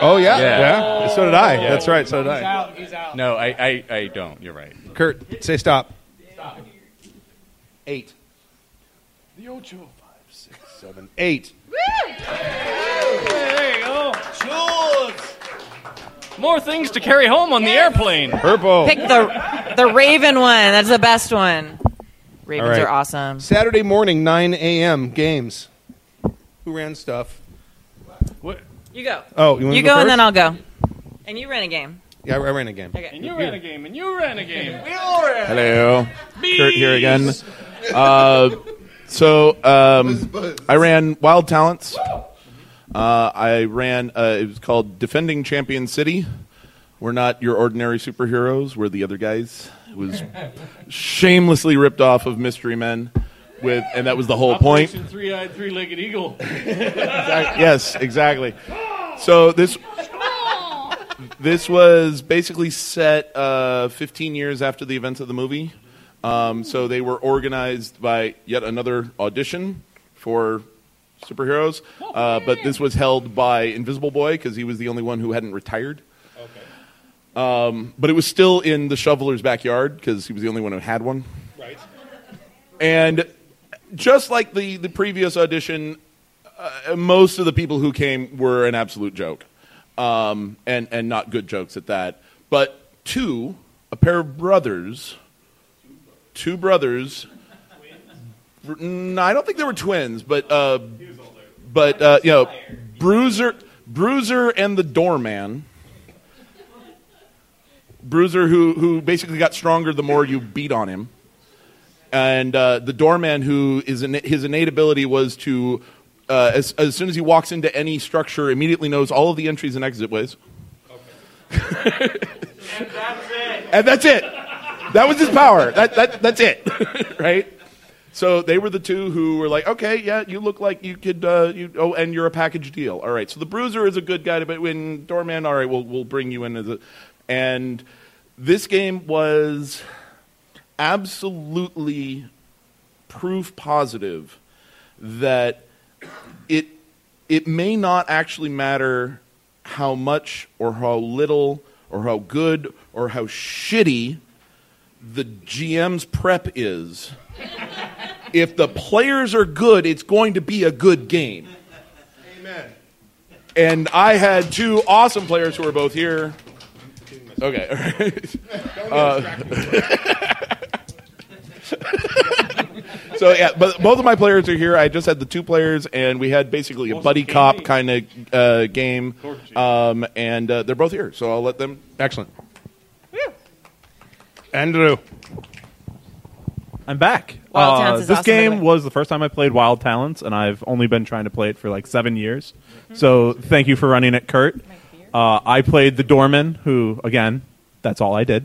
Oh, yeah? Yeah. So did I. That's right, so did I. He's out, He's out. No, I, I, I don't. You're right. Kurt, say stop. Stop. Eight. The Ocho, five, six, seven, eight. There you go. More things to carry home on the airplane. Purple. Pick the the Raven one. That's the best one. Ravens All right. are awesome. Saturday morning, 9 a.m. games. Who ran stuff? What? You go. Oh, you you go go, and then I'll go. And you ran a game. Yeah, I I ran a game. Okay. And you ran a game, and you ran a game. *laughs* We all ran. Hello, Kurt here again. Uh, so um, I ran Wild Talents. Uh, I ran. Uh, it was called Defending Champion City. We're not your ordinary superheroes. We're the other guys. It was *laughs* shamelessly ripped off of Mystery Men, with, and that was the whole point. Three-eyed, three-legged eagle. *laughs* Exact- yes, exactly. So this this was basically set uh, 15 years after the events of the movie. Um, so they were organized by yet another audition for superheroes, uh, but this was held by Invisible Boy because he was the only one who hadn't retired. Um, but it was still in the shoveler's backyard because he was the only one who had one. Right. And just like the, the previous audition, uh, most of the people who came were an absolute joke, um, and and not good jokes at that. But two, a pair of brothers, two brothers. I don't think they were twins, but uh, but uh, you know, Bruiser, Bruiser, and the Doorman. Bruiser, who who basically got stronger the more you beat on him and uh, the doorman who is in, his innate ability was to uh, as, as soon as he walks into any structure immediately knows all of the entries and exit ways. And that's it. That was his power. That, that, that's it. *laughs* Right? So they were the two who were like okay yeah you look like you could uh, you, oh and you're a package deal. All right. So the bruiser is a good guy but when doorman all right we'll, we'll bring you in as a and this game was absolutely proof positive that it it may not actually matter how much or how little or how good or how shitty the GM's prep is. *laughs* if the players are good, it's going to be a good game. Amen. And I had two awesome players who are both here. Okay. all right. *laughs* Uh, *laughs* so yeah, but both of my players are here. I just had the two players, and we had basically a buddy cop kind of uh, game, um, and uh, they're both here. So I'll let them. Excellent. Yeah. Andrew. I'm back. Wild Uh, Talents is this awesome, by the game way. was the first time I played Wild Talents, and I've only been trying to play it for like seven years. Mm-hmm. So thank you for running it, Kurt. Uh, I played the doorman, who again, that's all I did.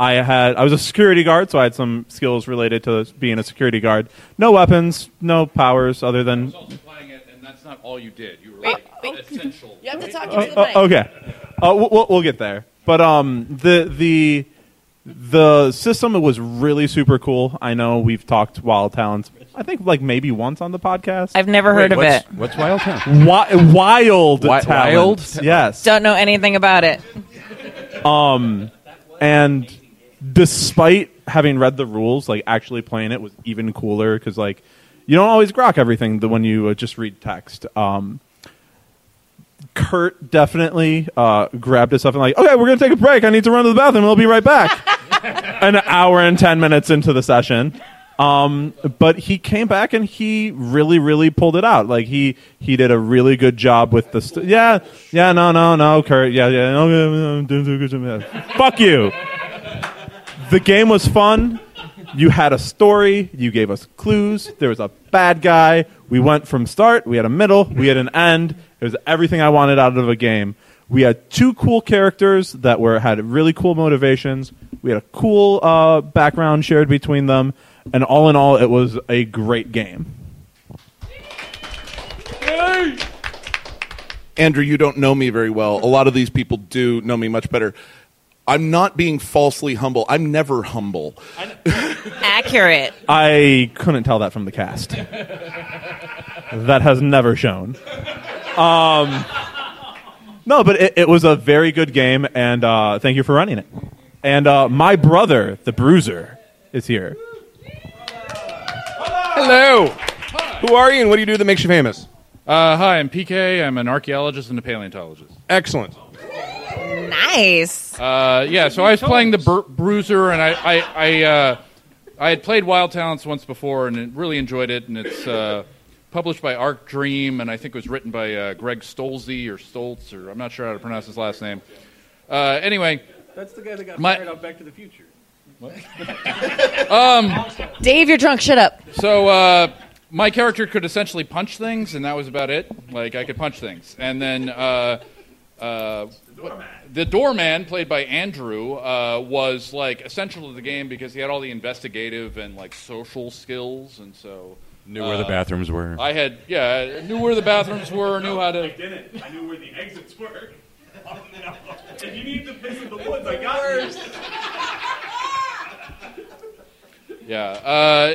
I had I was a security guard, so I had some skills related to being a security guard. No weapons, no powers other than. playing it, and that's not all you did. You were Wait, like essential. You have to talk Uh, into the uh, mic. okay, uh, we'll, we'll- we'll get there. But um, the the the system was really super cool. I know we've talked Wild Talents. I think like maybe once on the podcast. I've never heard of what's, it. What's Wild Talents? Wi- wild Wi- Talents. Wild? Yes. Don't know anything about it. Um, and despite having read the rules, like actually playing it was even cooler because like you don't always grok everything the when you uh, just read text. Um, Kurt definitely uh, grabbed his stuff and like, okay, we're gonna take a break. I need to run to the bathroom. I'll be right back. An hour and ten minutes into the session. Um, but he came back and he really, really pulled it out. Like he he did a really good job with the st- yeah yeah no no no Kurt yeah yeah no, no, no, fuck you. The game was fun. You had a story. You gave us clues. There was a bad guy. We went from start. We had a middle. We had an end. It was everything I wanted out of a game. We had two cool characters that were had really cool motivations. We had a cool uh, background shared between them, and all in all, it was a great game. Andrew, you don't know me very well. A lot of these people do know me much better. I'm not being falsely humble. I'm never humble. Accurate. I couldn't tell that from the cast. that has never shown. Um, no, but it, it was a very good game, and uh, thank you for running it. And uh, my brother, the Bruiser, is here. Hello. Who are you and what do you do that makes you famous? Uh, hi, I'm PK. I'm an archaeologist and a paleontologist. Excellent. Nice. Uh, yeah, so I was playing the Bru- Bruiser, and I I I, uh, I had played Wild Talents once before and really enjoyed it. And it's uh, published by Arc Dream, and I think it was written by uh, Greg Stolze or Stoltz, or I'm not sure how to pronounce his last name. Uh, anyway, That's the guy that got My- fired on Back to the Future. *laughs* um, Dave, you're drunk. Shut up. So uh, my character could essentially punch things, and that was about it. Like I could punch things, and then uh, uh, the doorman, played by Andrew, uh, was like essential to the game because he had all the investigative and like social skills, and so Knew where the uh, bathrooms were. I had yeah, knew where the bathrooms were, knew how to. I didn't. I knew where the exits were. *laughs* if you need to piss in the woods, I got *laughs* Yeah. Uh,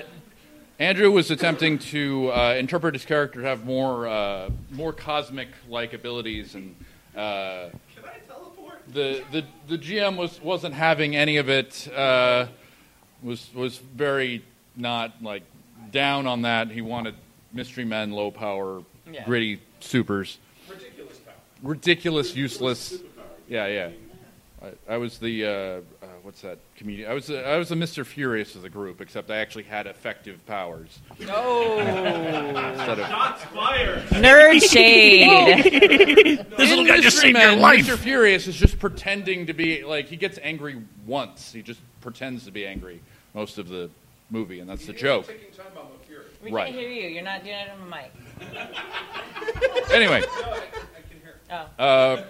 Andrew was attempting to uh, interpret his character to have more uh, more cosmic like abilities, and uh, the, the the GM was wasn't having any of it. Uh, was was very not like down on that. He wanted mystery men, low power, Yeah. gritty supers, Ridiculous power. ridiculous, useless. Yeah, yeah. I, I was the uh, what's that comedian? I was the, I was the Mister Furious of the group, except I actually had effective powers. Oh. Instead of Nerd *laughs* shade. this little guy just saved your life. Mister Furious is just pretending to be like he gets angry once. He just pretends to be angry most of the movie, and that's the joke. We Right. can't hear you. You're not doing it on the mic. Anyway. I can hear. Oh. Uh,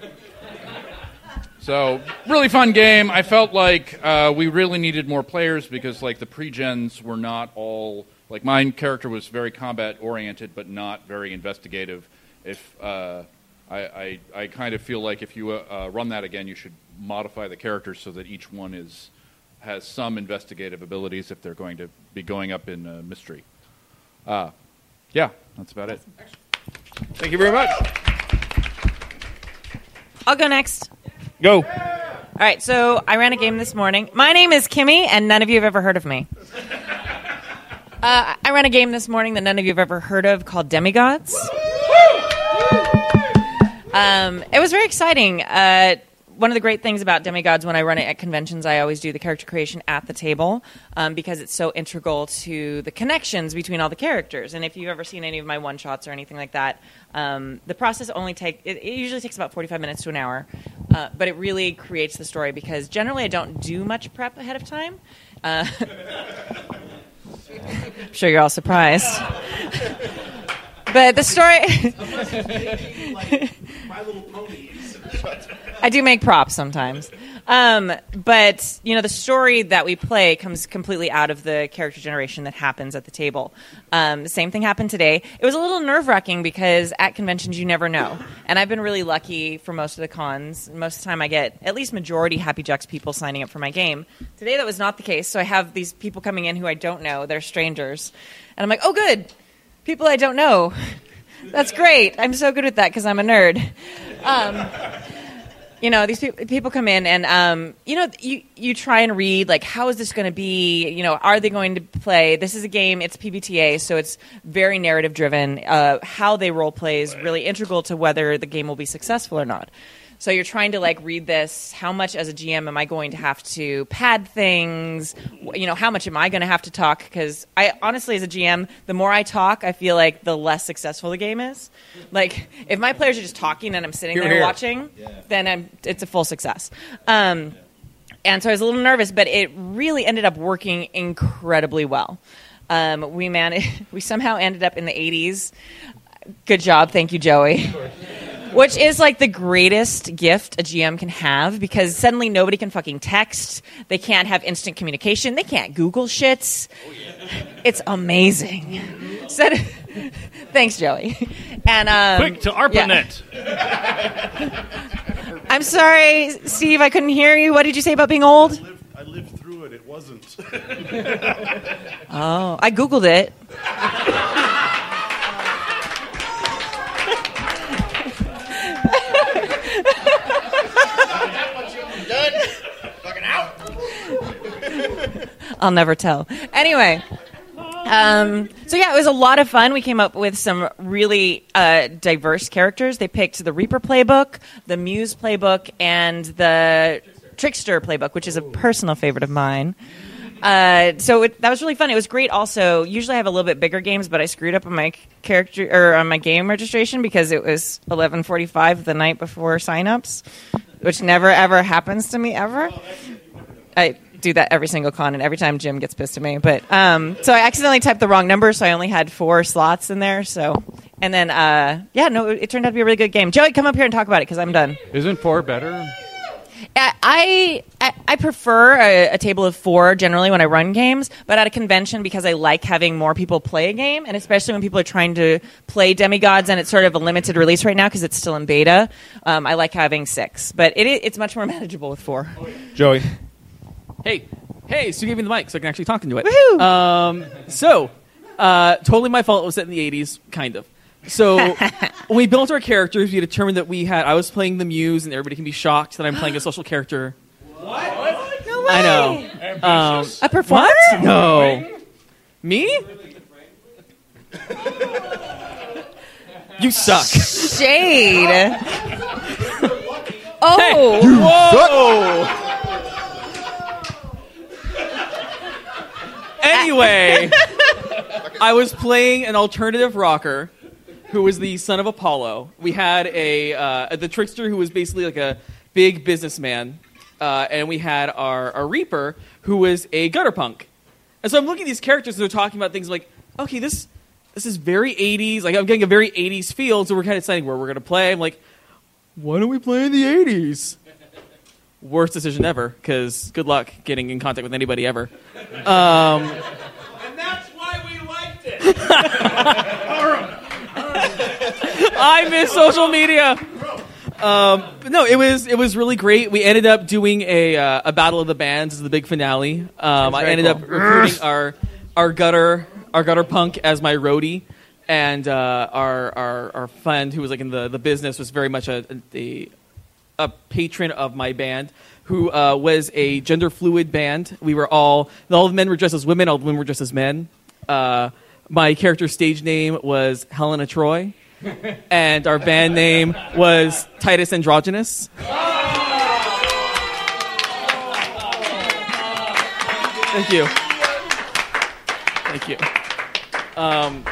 so really fun game. I felt like uh, we really needed more players because like the pre-gens were not all like my character was very combat oriented but not very investigative. If uh, I, I I kind of feel like if you uh, uh, run that again, you should modify the characters so that each one is has some investigative abilities if they're going to be going up in uh, mystery. Uh, yeah, that's about it. Thank you very much. I'll go next. Go. All right, so I ran a game this morning. My name is Kimmy, and none of you have ever heard of me. *laughs* Uh, I ran a game this morning that none of you have ever heard of called Demigods. Um, it was very exciting. Uh, one of the great things about Demigods when I run it at conventions, I always do the character creation at the table um, because it's so integral to the connections between all the characters. And if you've ever seen any of my one shots or anything like that, um, the process only take it, it usually takes about forty five minutes to an hour, uh, but it really creates the story because generally I don't do much prep ahead of time. Uh, I'm *laughs* sure you're all surprised. *laughs* but the story. *laughs* I do make props sometimes. Um, but you know, the story that we play comes completely out of the character generation that happens at the table. Um, same thing happened today. It was a little nerve wracking because at conventions you never know, and I've been really lucky for most of the cons. Most of the time, I get at least majority Happy Jacks people signing up for my game. Today, that was not the case. So I have these people coming in who I don't know. They're strangers, and I'm like, oh, good, people I don't know. *laughs* That's great. I'm so good at that because I'm a nerd. Um, you know these people, people come in and um, you know you you try and read like how is this going to be? You know are they going to play? This is a game it's pbta so it's very narrative driven. Uh, how they role play is really integral to whether the game will be successful or not so you're trying to like read this how much as a gm am i going to have to pad things? You know how much am i going to have to talk? Because i honestly as a gm the more i talk i feel like the less successful the game is. Like if my players are just talking and i'm sitting Here, there here. watching then I'm, it's a full success. Um, and so i was a little nervous but it really ended up working incredibly well. Um, we managed *laughs* we somehow ended up in the 80s good job. Thank you joey which is like the greatest gift a GM can have because suddenly nobody can fucking text. They can't have instant communication. They can't Google shits. It's amazing. *laughs* So, thanks, Joey. And um, Quick to yeah. ARPANET. *laughs* I'm sorry, Steve. I couldn't hear you. What did you say about being old? I lived through it. It wasn't. *laughs* Oh, I googled it. I'll never tell. Anyway, um, so yeah, it was a lot of fun. We came up with some really uh, diverse characters. They picked the Reaper playbook, the Muse playbook, and the Trickster playbook, which is a personal favorite of mine. Uh, so it, that was really fun. It was great. Also, usually I have a little bit bigger games, but I screwed up on my character or on my game registration because it was eleven forty-five the night before signups, which never ever happens to me ever. I do that every single con, and every time Jim gets pissed at me. But um, so I accidentally typed the wrong number, so I only had four slots in there. So and then uh, yeah, no, it turned out to be a really good game. Joey, come up here and talk about it because I'm done. Isn't four better? I I, I prefer a, a table of four generally when I run games, but at a convention because I like having more people play a game, and especially when people are trying to play demigods and it's sort of a limited release right now because it's still in beta. Um, I like having six, but it, it's much more *laughs* manageable with four. Joey. Hey, hey, so you gave me the mic so I can actually talk into it. Um, so, uh, totally my fault. It was set in the 80s, kind of. So, *laughs* when we built our characters, we determined that we had. I was playing the Muse, and everybody can be shocked that I'm playing a *gasps* social character. No way. I know. Um, a performer? What? No. Me? you suck. Shade. *laughs* oh. You Whoa. Anyway, *laughs* I was playing an alternative rocker who was the son of Apollo. We had a uh, the trickster who was basically like a big businessman, uh, and we had our, our reaper who was a gutter punk. And so I'm looking at these characters and they're talking about things like, okay, this this is very 80s. Like I'm getting a very 80s feel. So we're kind of deciding where we're going to play. I'm like, why don't we play in the 80s? Worst decision ever, because good luck getting in contact with anybody ever. Um, *laughs* And that's why we liked it. *laughs* I miss social media. Um, but no, it was it was really great. We ended up doing a uh, a battle of the bands as the big finale. Um, I ended cool. up recruiting *laughs* our our gutter our gutter punk as my roadie, and uh, our, our our friend who was like in the, the business was very much a, a a patron of my band who uh, was a gender fluid band. We were all all the men were dressed as women, all the women were dressed as men. Uh, my character's stage name was Helena Troy, *laughs* and our band name was Titus Androgynous. Thank you. Thank you. Um,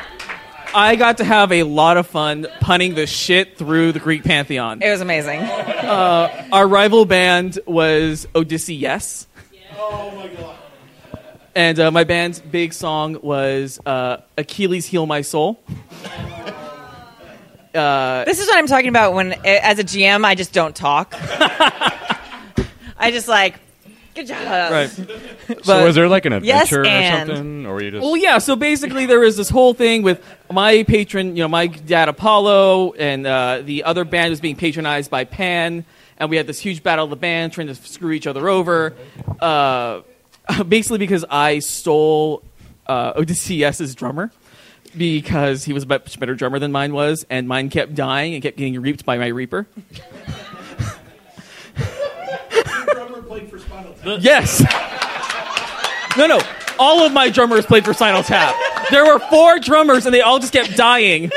I got to have a lot of fun punning the shit through the Greek pantheon. It was amazing. Uh, our rival band was Odyssey Yes. Oh my god. And uh, my band's big song was uh, Achilles Heal My Soul. uh, This is what I'm talking about when, as a GM, I just don't talk. *laughs* I just like, good job. Right. *laughs* so was there like an Yes, adventure or something, or were you just? Well, yeah. So basically, there was this whole thing with my patron, you know, my dad Apollo, and uh, the other band was being patronized by Pan, and we had this huge battle of the band trying to screw each other over. Uh, *laughs* basically, because I stole uh, Odyssey's drummer because he was a much better drummer than mine was, and mine kept dying and kept getting reaped by my Reaper. *laughs* Yes. No, no. All of my drummers played for Spinal Tap. There were four drummers, and they all just kept dying.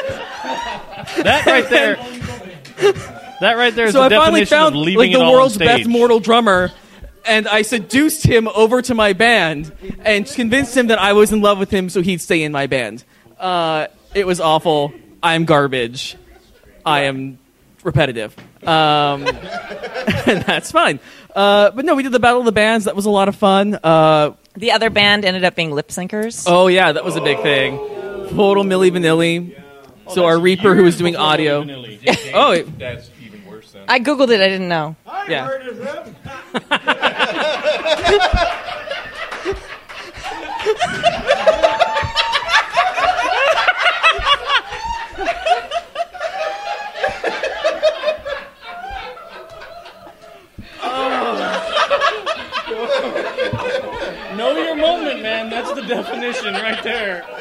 That right there. That right there is so the state. So I finally definition found of leaving like it the all world's on stage. best mortal drummer, and I seduced him over to my band and convinced him that I was in love with him, so he'd stay in my band. Uh, it was awful. I'm garbage. I am repetitive, um, *laughs* and that's fine. Uh, but no, we did the Battle of the Bands. That was a lot of fun. Uh, The other band ended up being lip syncers. Oh yeah, that was a big thing. Total Milli Vanilli. so our Reaper, who was doing audio. *laughs* oh, it- That's even worse than. I googled it. I didn't know. yeah. *laughs* *laughs* Know your moment, man. That's the definition right there. *laughs*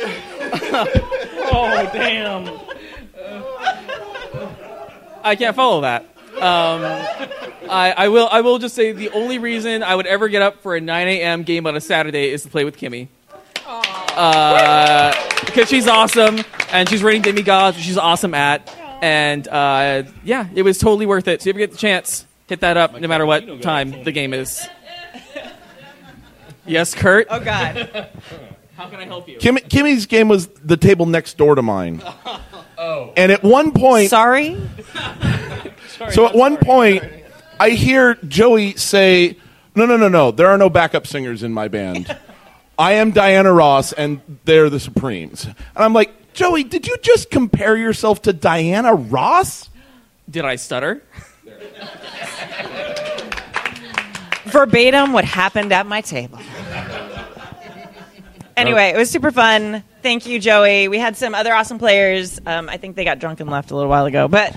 oh, damn. I can't follow that. Um, I, I will. I will just say the only reason I would ever get up for a 9 a.m. game on a Saturday is to play with Kimmy. Because she's awesome and she's running demigods, which she's awesome at. And uh, yeah, it was totally worth it. So if you ever get the chance, hit that up, no matter what time the game is. Yes, Kurt. Oh God. *laughs* How can I help you? Kim, Kimmy's game was the table next door to mine. *laughs* Oh. And at one point, sorry. *laughs* so at one point, I hear Joey say, "No, no, no, no. There are no backup singers in my band. I am Diana Ross, and they're the Supremes." And I'm like, Joey, did you just compare yourself to Diana Ross? Did I stutter? Verbatim what happened at my table. Anyway, it was super fun. Thank you, Joey. We had some other awesome players. Um, I think they got drunk and left a little while ago, but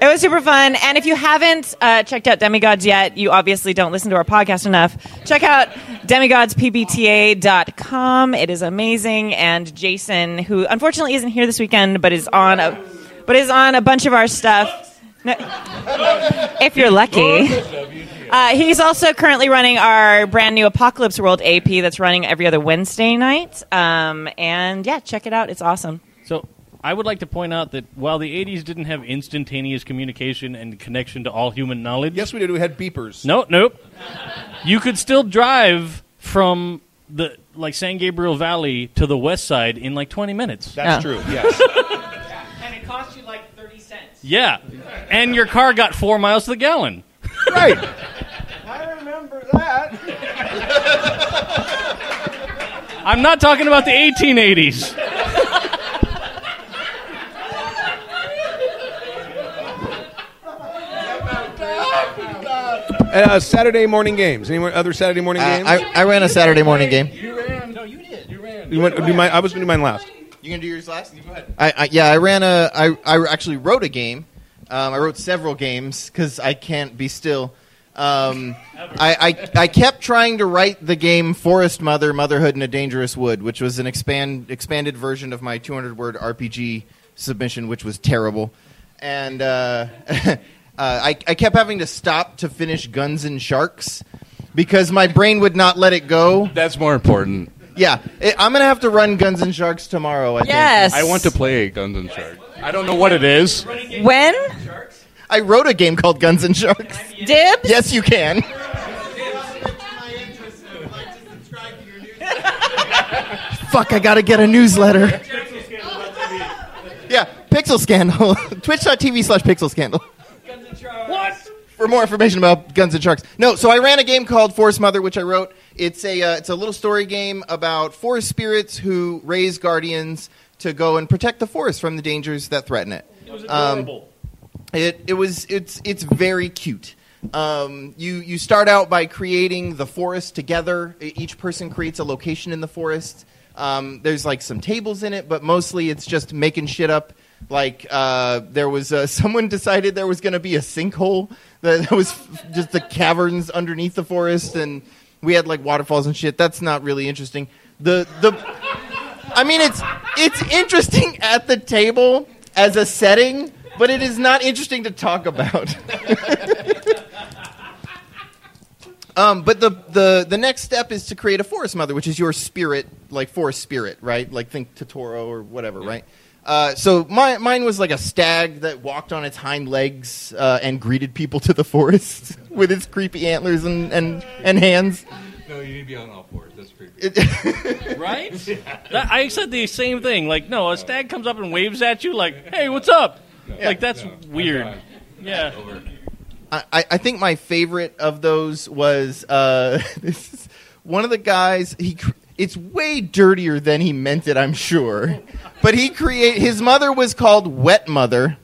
it was super fun. And if you haven't uh, checked out Demigods yet, you obviously don't listen to our podcast enough. Check out demigodspbta.com. It is amazing. And Jason, who unfortunately isn't here this weekend, but is on a, but is on a bunch of our stuff. No, if you're lucky. Uh, he's also currently running our brand new Apocalypse World AP that's running every other Wednesday night. Um, and yeah, check it out. It's awesome. So I would like to point out that while the 80s didn't have instantaneous communication and connection to all human knowledge. Yes, we did. We had beepers. No, nope. you could still drive from the like San Gabriel Valley to the west side in like 20 minutes. That's true. *laughs* Yes. And it cost you like 30 cents. Yeah. And your car got 4 miles to the gallon. right. *laughs* I remember that. I'm not talking about the 1880s. Uh, Saturday morning games. Any other Saturday morning Uh, games? I, I ran a Saturday morning game. You ran. No, you did. You ran. You went, do mine, I was going to do mine last. You gonna do yours last? Go ahead. I, I, yeah, I ran a. I, I actually wrote a game. Um, I wrote several games because I can't be still. Um, I, I I kept trying to write the game Forest Mother, Motherhood in a Dangerous Wood, which was an expand expanded version of my 200 word RPG submission, which was terrible. And uh, *laughs* uh, I, I kept having to stop to finish Guns and Sharks because my brain would not let it go. That's more important. Yeah, I- I'm gonna have to run Guns and Sharks tomorrow. I Yes. I want to play Guns and Sharks. I don't know what it is. When? I wrote a game called Guns and Sharks. Dibs? Yes, you can. Fuck, I gotta get a newsletter. Yeah, Pixel Scandal. *laughs* Twitch.tv slash Pixel Scandal. What? For more information about Guns and Sharks. No, so I ran a game called Forest Mother, which I wrote. It's a uh, it's a little story game about forest spirits who raise guardians to go and protect the forest from the dangers that threaten it. It was Um, adorable. It it was it's it's very cute. Um, you you start out by creating the forest together. Each person creates a location in the forest. Um, there's like some tables in it, but mostly it's just making shit up. Like uh, there was *laughs* someone decided there was going to be a sinkhole that that was f- *laughs* just the caverns underneath the forest, and we had like waterfalls and shit. That's not really interesting. The the I mean, it's it's interesting at the table as a setting, but it is not interesting to talk about. *laughs* um, but the, the the next step is to create a forest mother, which is your spirit, like forest spirit, right? Like think Totoro or whatever, right? Uh, so my, mine was like a stag that walked on its hind legs uh, and greeted people to the forest *laughs* with its creepy antlers and, and, and hands. No, you need to be on all fours. That's creepy. *laughs* right? That, I said the same thing. Like, no, a stag comes up and waves at you, like, "Hey, what's up?" Like that's weird. Yeah. I, I- I think my favorite of those was uh, *laughs* this is one of the guys. He cr- it's way dirtier than he meant it, I'm sure. But he create his mother was called Wet Mother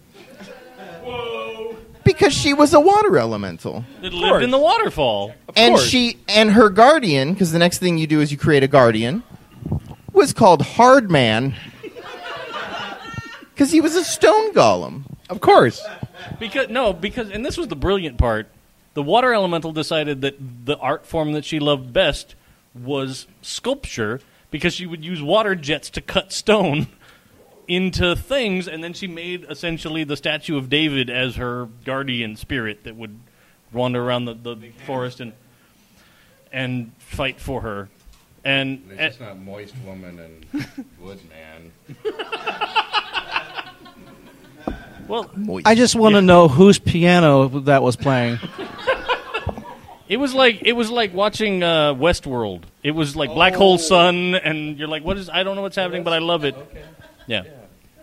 Whoa. because she was a water elemental. That lived in the waterfall. and she and her guardian, because the next thing you do is you create a guardian, was called Hardman because he was a stone golem. Of course. Because no, because and this was the brilliant part. The water elemental decided that the art form that she loved best was sculpture because she would use water jets to cut stone *laughs* into things and then she made essentially the statue of David as her guardian spirit that would wander around the, the forest and and fight for her. And It's just not moist woman and wood man. *laughs* well, I just want to know whose piano that was playing. *laughs* It was like it was like watching uh, Westworld. It was like Black Hole Sun, and you're like, "What is? I don't know what's happening, but I love it." Yeah.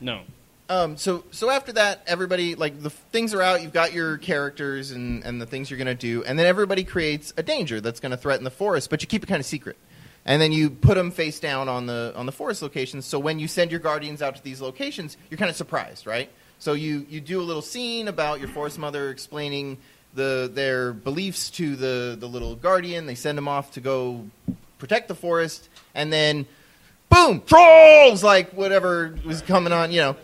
No. Um, so so after that, everybody like the f- things are out. You've got your characters and, and the things you're going to do, and then everybody creates a danger that's going to threaten the forest, but you keep it kind of secret. And then you put them face down on the on the forest locations. So when you send your guardians out to these locations, you're kind of surprised, right? So you you do a little scene about your forest mother explaining the their beliefs to the the little guardian. They send him off to go protect the forest, and then boom, trolls, like whatever was coming on, you know.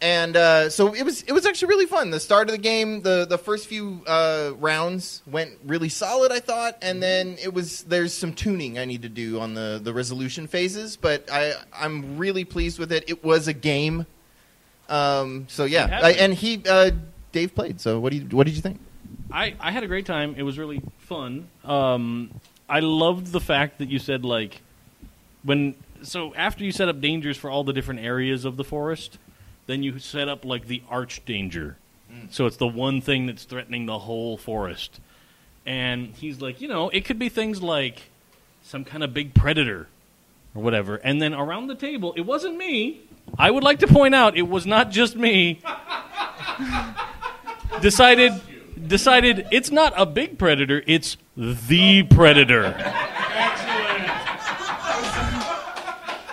And uh, so it was it was actually really fun. The start of the game, the the first few uh, rounds went really solid, I thought, and then it was there's some tuning I need to do on the the resolution phases, but I I'm really pleased with it. It was a game. Um, so yeah, I, and he uh, Dave played. So what do you what did you think? I, I had a great time. It was really fun. Um, I loved the fact that you said like when so after you set up dangers for all the different areas of the forest, then you set up like the arch danger. So it's the one thing that's threatening the whole forest. And he's like, you know, it could be things like some kind of big predator or whatever. And then around the table, it wasn't me. I would like to point out it was not just me. decided decided it's not a big predator, it's the predator.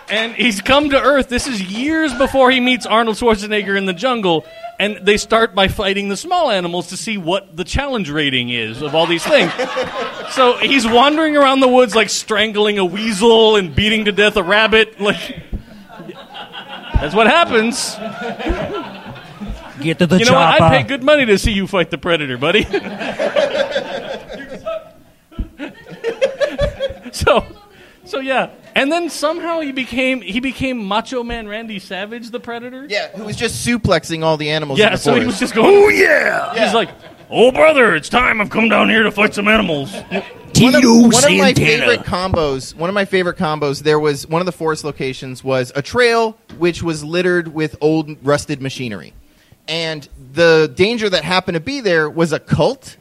and he's come to Earth. This is years before he meets Arnold Schwarzenegger in the jungle. And they start by fighting the small animals to see what the challenge rating is of all these things. so he's wandering around the woods, like strangling a weasel and beating to death a rabbit. Like, that's what happens. Get to the you know what? I'd pay good money to see you fight the predator, buddy. *laughs* so, so yeah, and then somehow he became he became Macho Man Randy Savage, the predator. Yeah, who was just suplexing all the animals. Yeah, in the so he was just going, "Oh yeah!" He's like, "Oh brother, it's time. I've come down here to fight some animals." one of, one of my favorite combos one of my favorite combos there was one of the forest locations was a trail which was littered with old rusted machinery and the danger that happened to be there was a cult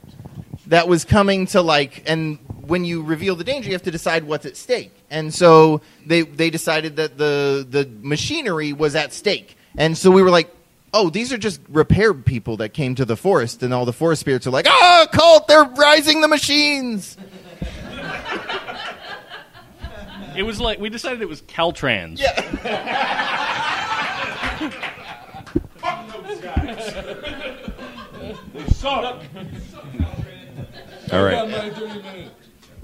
that was coming to like and when you reveal the danger you have to decide what's at stake and so they they decided that the the machinery was at stake and so we were like oh these are just repair people that came to the forest and all the forest spirits are like ah cult they're rising the machines It was like we decided it was Caltrans. Yeah. *laughs* They suck. All right.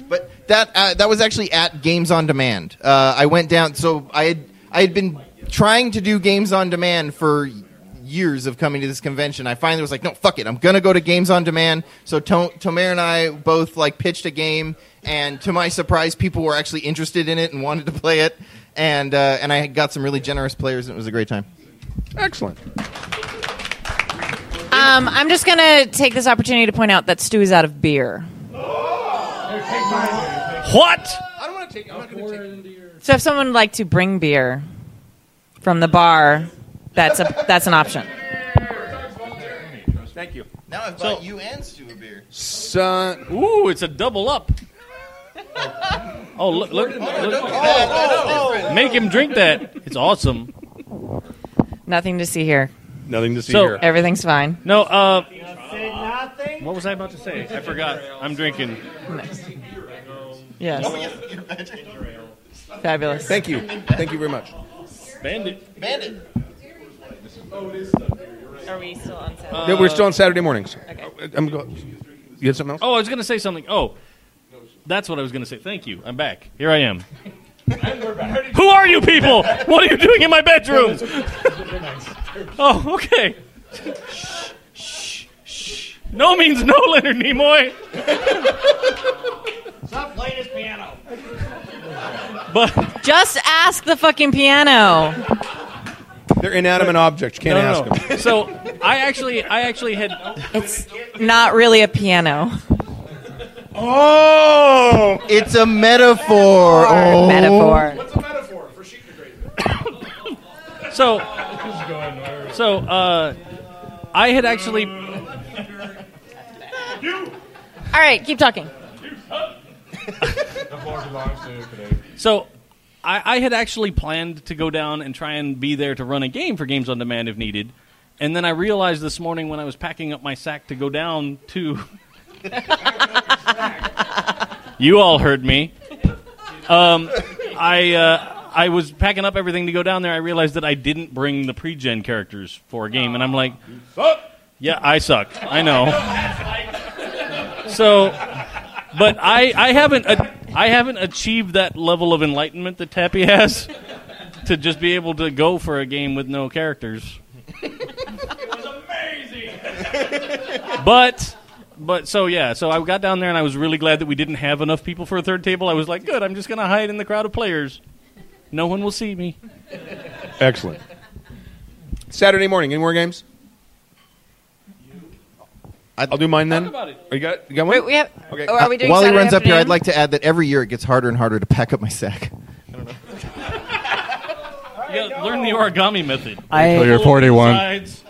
But that uh, that was actually at Games on Demand. Uh, I went down. So I had I had been trying to do Games on Demand for years of coming to this convention. I finally was like, no, fuck it, I'm gonna go to Games on Demand. So to- Tomes and I both like pitched a game, and to my surprise, people were actually interested in it and wanted to play it. And uh, and I got some really generous players, and it was a great time. Excellent. Um, I'm just going to take this opportunity to point out that Stu is out of beer. What? I don't want to take. I'm not going to take. So if someone would like to bring beer from the bar, that's a that's an option. Thank you. Now I've So- you and Stu a beer. Son. Ooh, it's a double up. Oh, look! look, look. Make him drink that. It's awesome. Nothing to see here. Nothing to see So- here. Everything's fine. No, uh, what was I about to say? I forgot. I'm drinking. Yes. Fabulous. Thank you. Thank you very much. Bandit. Bandit. Are we still on Saturday? no, we're still on Saturday mornings. Okay. Uh, I'm go- you had something else? Oh, I was going to say something. Oh, that's what I was going to say. Thank you. I'm back. Here I am. Who are you people? What are you doing in my bedroom? *laughs* Oh, okay. Shh, shh, no means no, Leonard Nimoy. Stop playing his piano. But Just ask the fucking piano. They're inanimate objects. You can't no, ask no, no. them. So I actually, I actually had. It's not really a piano. Oh, it's a metaphor. Oh. Metaphor. What's a metaphor for sheep degrading? So, so uh, I had actually. All right, keep talking. So, I, I had actually planned to go down and try and be there to run a game for Games on Demand if needed. And then I realized this morning when I was packing up my sack to go down to. *laughs* you all heard me. Um, I uh, I was packing up everything to go down there. I realized that I didn't bring the pre-gen characters for a game, and I'm like, yeah, I suck. I know. So, but I I haven't uh, I haven't achieved that level of enlightenment that Tappy has to just be able to go for a game with no characters. it was amazing. But but so yeah, so I got down there and I was really glad that we didn't have enough people for a third table. I was like, good, I'm just gonna hide in the crowd of players. No one will see me. Excellent. Saturday morning. Any more games? I'll do mine then. about it. Oh, you got you got one? Wait, we have. Okay. Oh, are we doing While he Saturday runs up here, I'd afternoon? like to add that every year it gets harder and harder to pack up my sack. *laughs* *laughs* You gotta learn the origami method. I- Until you're 41. Sides.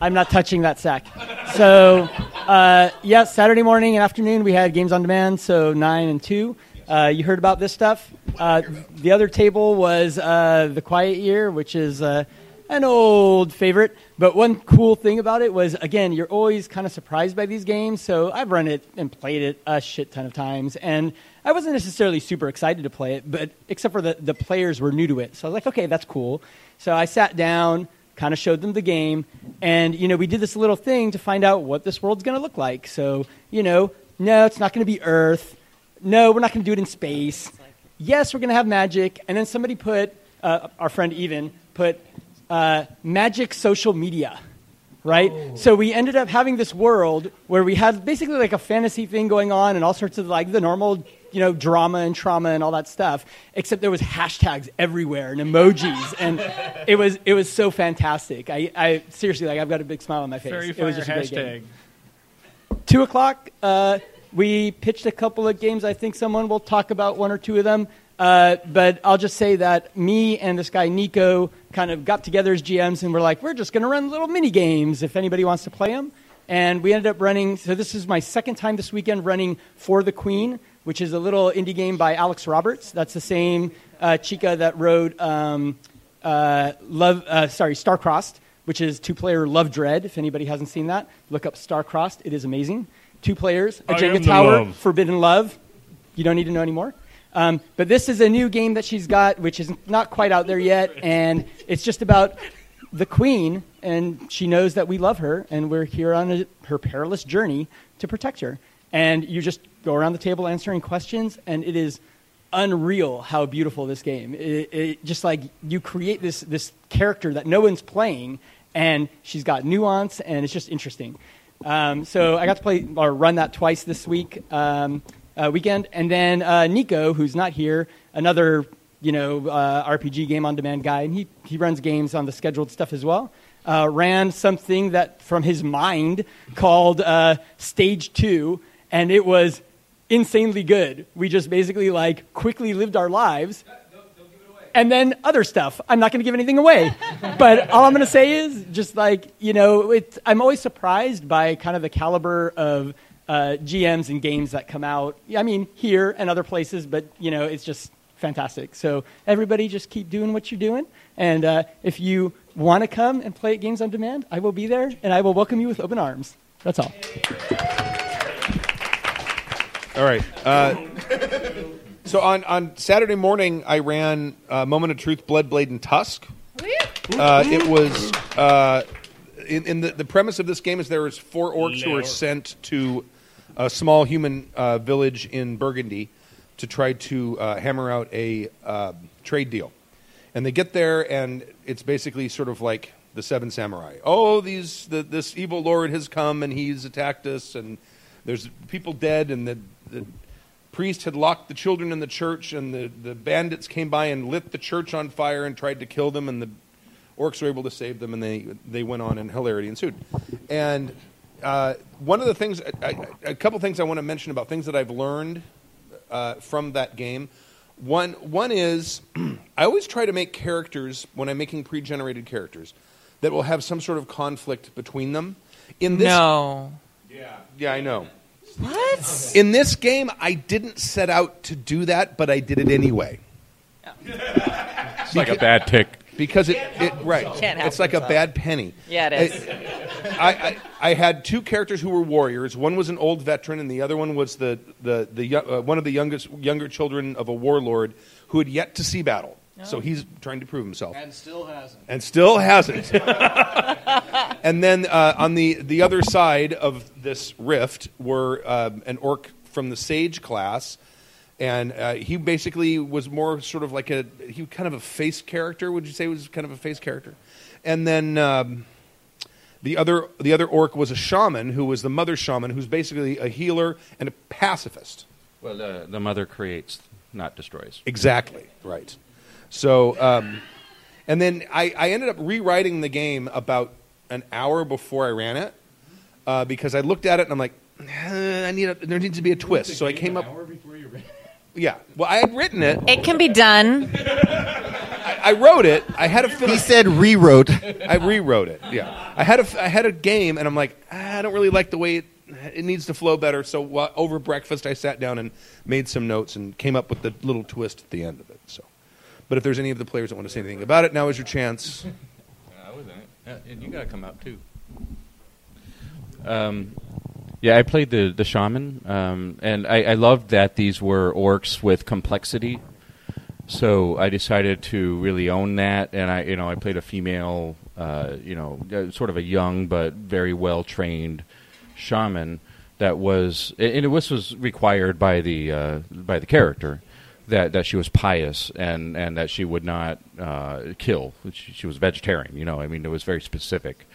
I'm not touching that sack. So, uh, yeah, Saturday morning and afternoon we had games on demand. So nine and two. Uh, you heard about this stuff. Uh, the other table was uh, the Quiet Year, which is uh, an old favorite. But one cool thing about it was, again, you're always kind of surprised by these games. So I've run it and played it a shit ton of times, and I wasn't necessarily super excited to play it, but except for the the players were new to it. So I was like, okay, that's cool. So I sat down kind of showed them the game and you know we did this little thing to find out what this world's going to look like so you know no it's not going to be earth no we're not going to do it in space yes we're going to have magic and then somebody put uh, our friend even put uh, magic social media right? So we ended up having this world where we had basically like a fantasy thing going on and all sorts of like the normal you know drama and trauma and all that stuff except there was hashtags everywhere and emojis. And it was it was so fantastic. I, I seriously like i've got a big smile on my face. Fairy it was just a great hashtag. game. Two o'clock uh, we pitched a couple of games. I think someone will talk about one or two of them uh, but i'll just say that me and this guy nico kind of got together as gms and we're like we're just going to run little mini games if anybody wants to play them and we ended up running so this is my second time this weekend running for the queen which is a little indie game by alex roberts. That's the same uh, chica that wrote um, uh, love uh, sorry starcrossed which is two player love dread if anybody hasn't seen that. Look up starcrossed. It is amazing. Two players a jenga tower love. forbidden love. You don't need to know anymore Um, but this is a new game that she's got, which is not quite out there yet, and it's just about the queen, and she knows that we love her, and we're here on a, her perilous journey to protect her. And you just go around the table answering questions, and it is unreal how beautiful this game. It, it just like you create this this character that no one's playing, and she's got nuance, and it's just interesting. Um, so I got to play or run that twice this week um, uh, weekend, and then uh, Nico, who's not here, another you know uh, RPG game on demand guy, and he he runs games on the scheduled stuff as well. Uh, ran something that from his mind called uh, Stage Two, and it was insanely good. We just basically like quickly lived our lives. And then other stuff. I'm not going to give anything away. *laughs* but all I'm going to say is just like, you know, it's, I'm always surprised by kind of the caliber of uh, GMs and games that come out. I mean, here and other places, but, you know, it's just fantastic. So everybody just keep doing what you're doing. And uh, if you want to come and play at Games on Demand, I will be there and I will welcome you with open arms. That's all. All right. Uh, so on, on Saturday morning, I ran uh, Moment of Truth, Blood, Blade, and Tusk. Uh, it was uh, in, in the, the premise of this game is there is four orcs who are sent to a small human uh, village in Burgundy to try to uh, hammer out a uh, trade deal, and they get there and it's basically sort of like the Seven Samurai. Oh, these the, this evil lord has come and he's attacked us, and there's people dead, and the, the priest had locked the children in the church, and the, the bandits came by and lit the church on fire and tried to kill them, and the orcs were able to save them, and they, they went on, and hilarity ensued. And uh, one of the things, I, I, a couple things I want to mention about things that I've learned uh, from that game. One, one is *clears throat* I always try to make characters, when I'm making pre generated characters, that will have some sort of conflict between them. In this, No. Yeah, yeah, I know. What? In this game, I didn't set out to do that, but I did it anyway. It's like a bad tick. Because it, it right, Can't it's like a bad penny. Yeah, it is. I, I, I had two characters who were warriors. One was an old veteran, and the other one was the, the, the uh, one of the youngest younger children of a warlord who had yet to see battle. So he's trying to prove himself. And still hasn't. and still hasn't. *laughs* and then uh, on the, the other side of this rift were um, an orc from the sage class, and uh, he basically was more sort of like a he was kind of a face character. Would you say was kind of a face character? And then um, the other the other orc was a shaman who was the mother shaman, who's basically a healer and a pacifist. Well, uh, the mother creates, not destroys. Exactly right. So, um, and then I, I ended up rewriting the game about an hour before I ran it uh, because I looked at it and I'm like, "Eh, I need a, there needs to be a twist. So I came up. Yeah. Well, I had written it. It can be done. I, I wrote it. I had a. He said rewrote. I rewrote it. Yeah. I had a I had a game and I'm like, "Ah, I don't really like the way it, it needs to flow better. So wh- over breakfast, I sat down and made some notes and came up with the little twist at the end of it. So. But if there's any of the players that want to say anything about it, now is your chance. I was in it. And you got to come out too. Um, yeah, I played the the shaman, um, and I, I loved that these were orcs with complexity. So I decided to really own that, and I you know I played a female, uh, you know, uh, sort of a young but very well trained shaman that was, and it was was required by the uh, by the character that that she was pious and and that she would not uh, kill. She, she was vegetarian. You know, I mean, it was very specific.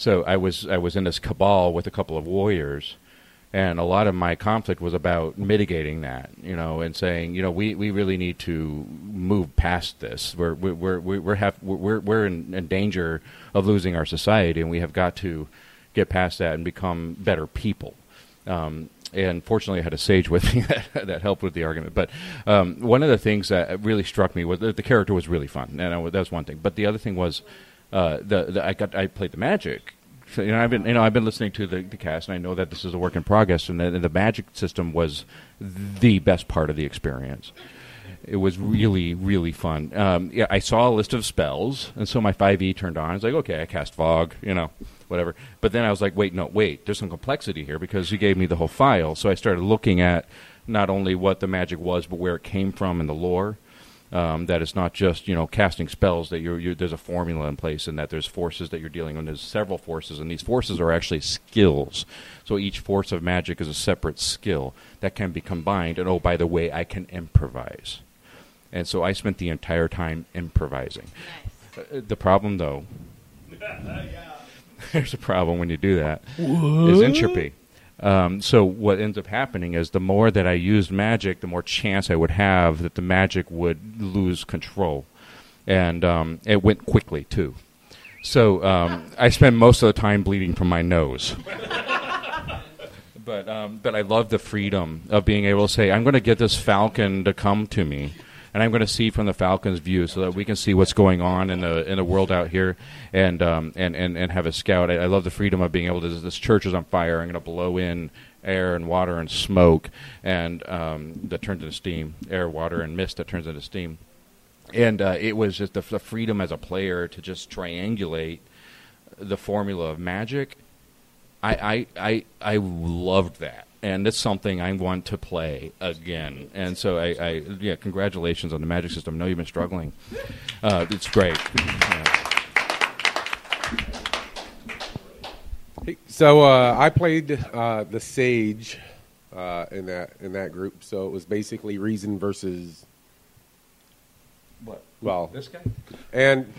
So I was I was in this cabal with a couple of warriors, and a lot of my conflict was about mitigating that. You know, and saying, you know, we, we really need to move past this. We're we're we're we're, have, we're, we're in, in danger of losing our society, and we have got to get past that and become better people. Um, and fortunately, I had a sage with me *laughs* that, that helped with the argument. But um, one of the things that really struck me was that the character was really fun, and I, that was one thing. But the other thing was uh, the, the I got I played the magic. So, you know, I've been you know I've been listening to the, the cast, and I know that this is a work in progress, and the, the magic system was the best part of the experience. It was really, really fun. Um, yeah, I saw a list of spells, and so my 5e turned on. I was like, okay, I cast fog, you know, whatever. But then I was like, wait, no, wait, there's some complexity here because you gave me the whole file. So I started looking at not only what the magic was, but where it came from and the lore. Um, that it's not just you know casting spells. That you're, you're, there's a formula in place, and that there's forces that you're dealing with. There's several forces, and these forces are actually skills. So each force of magic is a separate skill that can be combined. And oh, by the way, I can improvise. And so I spent the entire time improvising. Uh, the problem, though, *laughs* there's a problem when you do that. Is What? entropy. Um, so what ends up happening is the more that I used magic, the more chance I would have that the magic would lose control, and um, it went quickly too. So um, I spent most of the time bleeding from my nose. *laughs* but um, but I love the freedom of being able to say, I'm going to get this falcon to come to me, and I'm going to see from the falcon's view, so that we can see what's going on in the in the world out here, and um, and, and and have a scout. I, I love the freedom of being able to. This church is on fire. I'm going to blow in air and water and smoke, and um, that turns into steam. Air, water, and mist that turns into steam. And uh, it was just the, the freedom as a player to just triangulate the formula of magic. I, I, I, I loved that. And it's something I want to play again. And so, I, I yeah, congratulations on the magic system. I know you've been struggling. Uh, it's great. Yeah. So uh, I played uh, the Sage uh, in that in that group. So it was basically Reason versus What? Well, This guy? And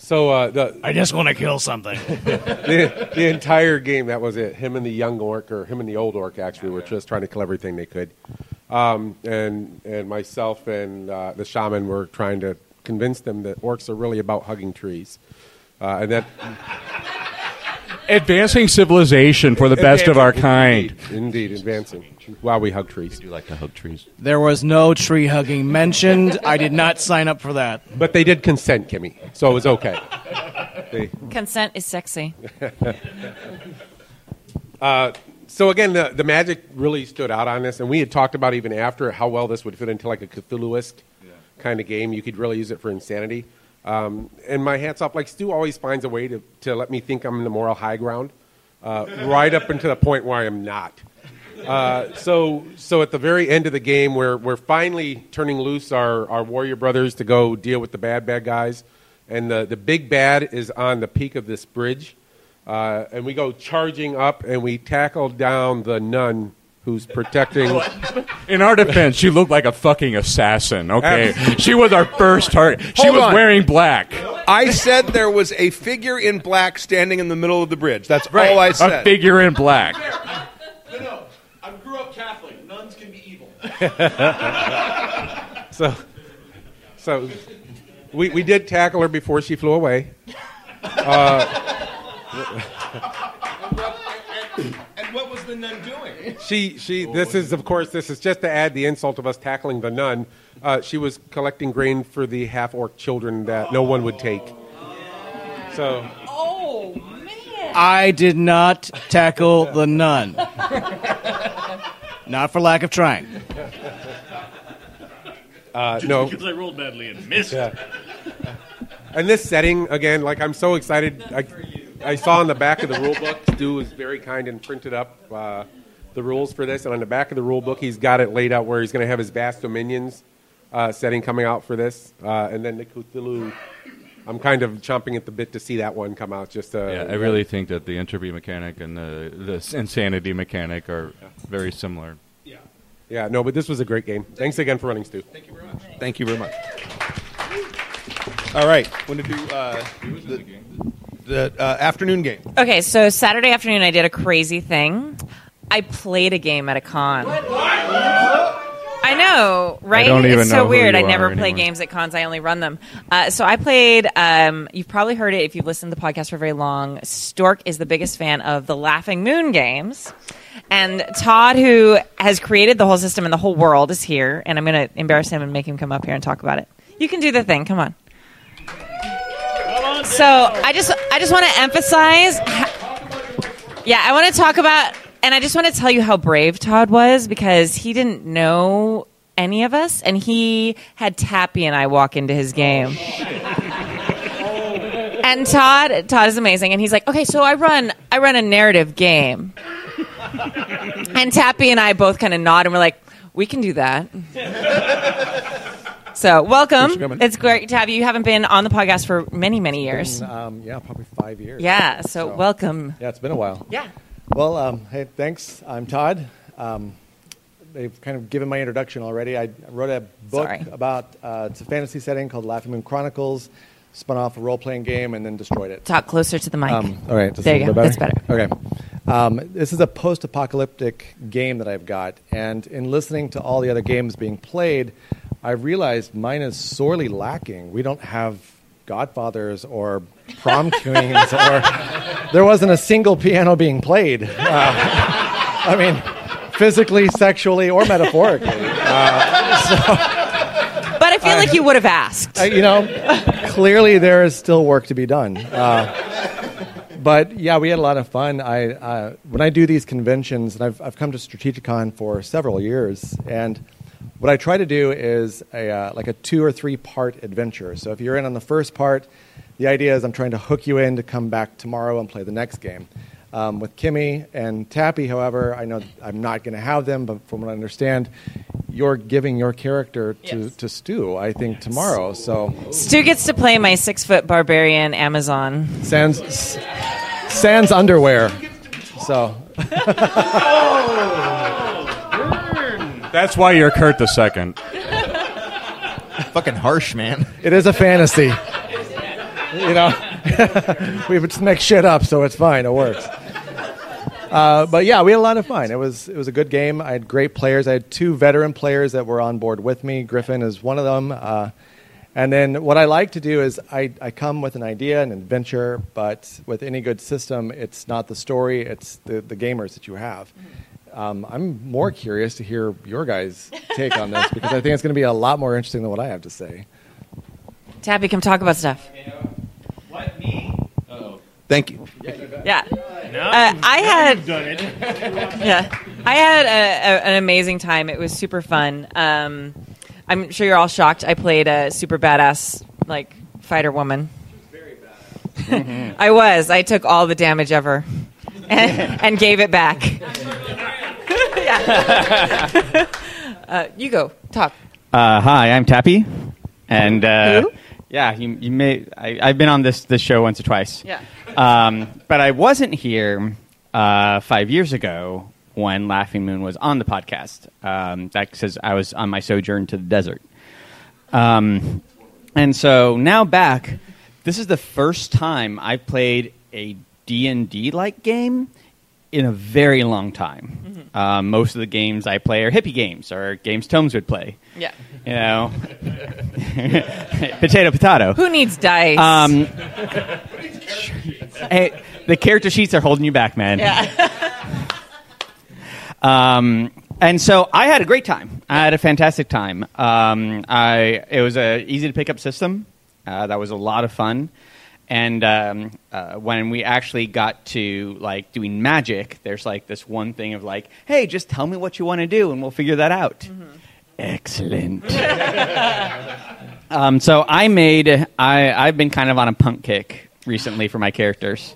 so uh, the I just want to kill something. *laughs* the, the entire game that was it. Him and the young orc, or him and the old orc, actually, were just trying to kill everything they could. Um, and and myself and uh, the shaman were trying to convince them that orcs are really about hugging trees, uh, and that Advancing civilization for the best of our kind. Indeed, advancing while we hug trees. do like to hug trees. There was no tree hugging mentioned. I did not sign up for that. But they did consent, Kimmy, so it was okay. They- Consent is sexy. *laughs* Uh, so again, the, the magic really stood out on this, and we had talked about even after how well this would fit into like a Cthulhuist kind of game. You could really use it for insanity. Um, and my hats off, like Stu always finds a way to, to let me think I'm in the moral high ground, uh, right up until the point where I am not. Uh, so, so at the very end of the game, we're, we're finally turning loose our, our warrior brothers to go deal with the bad, bad guys. And the, the big bad is on the peak of this bridge. Uh, and we go charging up and we tackle down the nun who's protecting. *laughs* In our defense, she looked like a fucking assassin. Okay, she was our first target. She Hold was on. wearing black. I said there was a figure in black standing in the middle of the bridge. That's all I A said. A figure in black. No, no. I grew up Catholic. Nuns can be evil. *laughs* so, so we, we did tackle her before she flew away. Uh, and what was the nun doing? she she this is of course this is just to add the insult of us tackling the nun. Uh, she was collecting grain for the half orc children that no one would take. So Oh man! I did not tackle the nun. *laughs* Not for lack of trying. *laughs* uh, no, Because I rolled badly and missed. Yeah. And this setting again, like I'm so excited. I, I saw on the back of the rule book, Stu was very kind and printed up uh, the rules for this. And on the back of the rule book, he's got it laid out where he's going to have his vast dominions uh, setting coming out for this, uh, and then the Cthulhu. I'm kind of chomping at the bit to see that one come out. Just uh, Yeah, I really think that the entropy mechanic and the, the insanity mechanic are very similar. Yeah, yeah, no, but this was a great game. Thanks again for running, Stu. Thank you very much. Thank you very much. All right, want to do uh, the, the uh, afternoon game. Okay, so Saturday afternoon, I did a crazy thing. I played a game at a con. I know, right? don't even it's so weird. I never play anymore. games at cons. I only run them. Uh, so I played. Um, you've probably heard it if you've listened to the podcast for very long. Stork is the biggest fan of the Laughing Moon games, and Todd, who has created the whole system and the whole world, is here. And I'm going to embarrass him and make him come up here and talk about it. You can do the thing. Come on. So I just I just want to emphasize. Yeah, I want to talk about, and I just want to tell you how brave Todd was because he didn't know any of us, and he had Tappy and I walk into his game. And Todd, Todd is amazing, and he's like, okay, so I run, I run a narrative game, and Tappy and I both kind of nod, and we're like, we can do that. so, welcome. Thanks for coming. It's great to have you. You haven't been on the podcast for many, many years. Been, um, yeah, probably five years. Yeah, so welcome. Yeah, it's been a while. Yeah. Well, um, hey, thanks. I'm Todd. Um, they've kind of given my introduction already. I wrote a book Sorry. about uh, it's a fantasy setting called Laughing Moon Chronicles. Spun off a role playing game and then destroyed it. Talk closer to the mic. Um, all right, there you go. better? That's better. Okay. Um, this is a post apocalyptic game that I've got. And in listening to all the other games being played, I realized mine is sorely lacking. We don't have Godfathers or prom *laughs* queens, or there wasn't a single piano being played. Uh, I mean, physically, sexually, or metaphorically. Uh, so, But I feel like you would have asked. I- you know, clearly there is still work to be done. Uh, but yeah, we had a lot of fun. I uh, when I do these conventions, and I've I've come to Strategicon for several years, and what I try to do is a uh, like a two or three part adventure. So if you're in on the first part, the idea is I'm trying to hook you in to come back tomorrow and play the next game. Um, with Kimmy and Tappy, however, I know I'm not going to have them, but from what I understand, you're giving your character to, to Stu, I think, tomorrow. So Stu gets to play my six foot barbarian Amazon. Sans, sans underwear. So *laughs* That's why you're Kurt the second. Fucking harsh, man. it is a fantasy. *laughs* You know, *laughs* we would make shit up, so it's fine. It works. Uh, but yeah, we had a lot of fun. It was it was a good game. I had great players. I had two veteran players that were on board with me. Griffin is one of them. Uh, and then what I like to do is I, I come with an idea, an adventure, but with any good system, it's not the story, it's the, the gamers that you have. Um, I'm more curious to hear your guys' take on this because I think it's going to be a lot more interesting than what I have to say. Tappy, come talk about stuff. What me? Oh. Thank you. Yeah. Uh, I had. *laughs* yeah, I had a, a, an amazing time. It was super fun. Um, I'm sure you're all shocked. I played a super badass like fighter woman. Very badass. *laughs* I was. I took all the damage ever, *laughs* and, and gave it back. yeah. uh, you go talk. Uh, hi, I'm Tappy, and uh, yeah, you, you may I, I've been on this this show once or twice. Yeah. Um, but I wasn't here uh, five years ago when Laughing Moon was on the podcast. Um, that says I was on my sojourn to the desert. Um, and so now back, this is the first time I've played a D&D like game in a very long time. Um, most of the games I play are hippie games or games Tomes would play. Yeah. You know, *laughs* potato, potato. Who needs dice? Um, *laughs* hey, the character sheets are holding you back, man. Yeah. *laughs* Um, and so I had a great time. I had a fantastic time. Um, I it was a easy to pick up system. Uh, that was a lot of fun. And um, uh, when we actually got to like doing magic, there's like this one thing of like, hey, just tell me what you want to do, and we'll figure that out. Excellent. *laughs* um, so I made. I I've been kind of on a punk kick recently for my characters.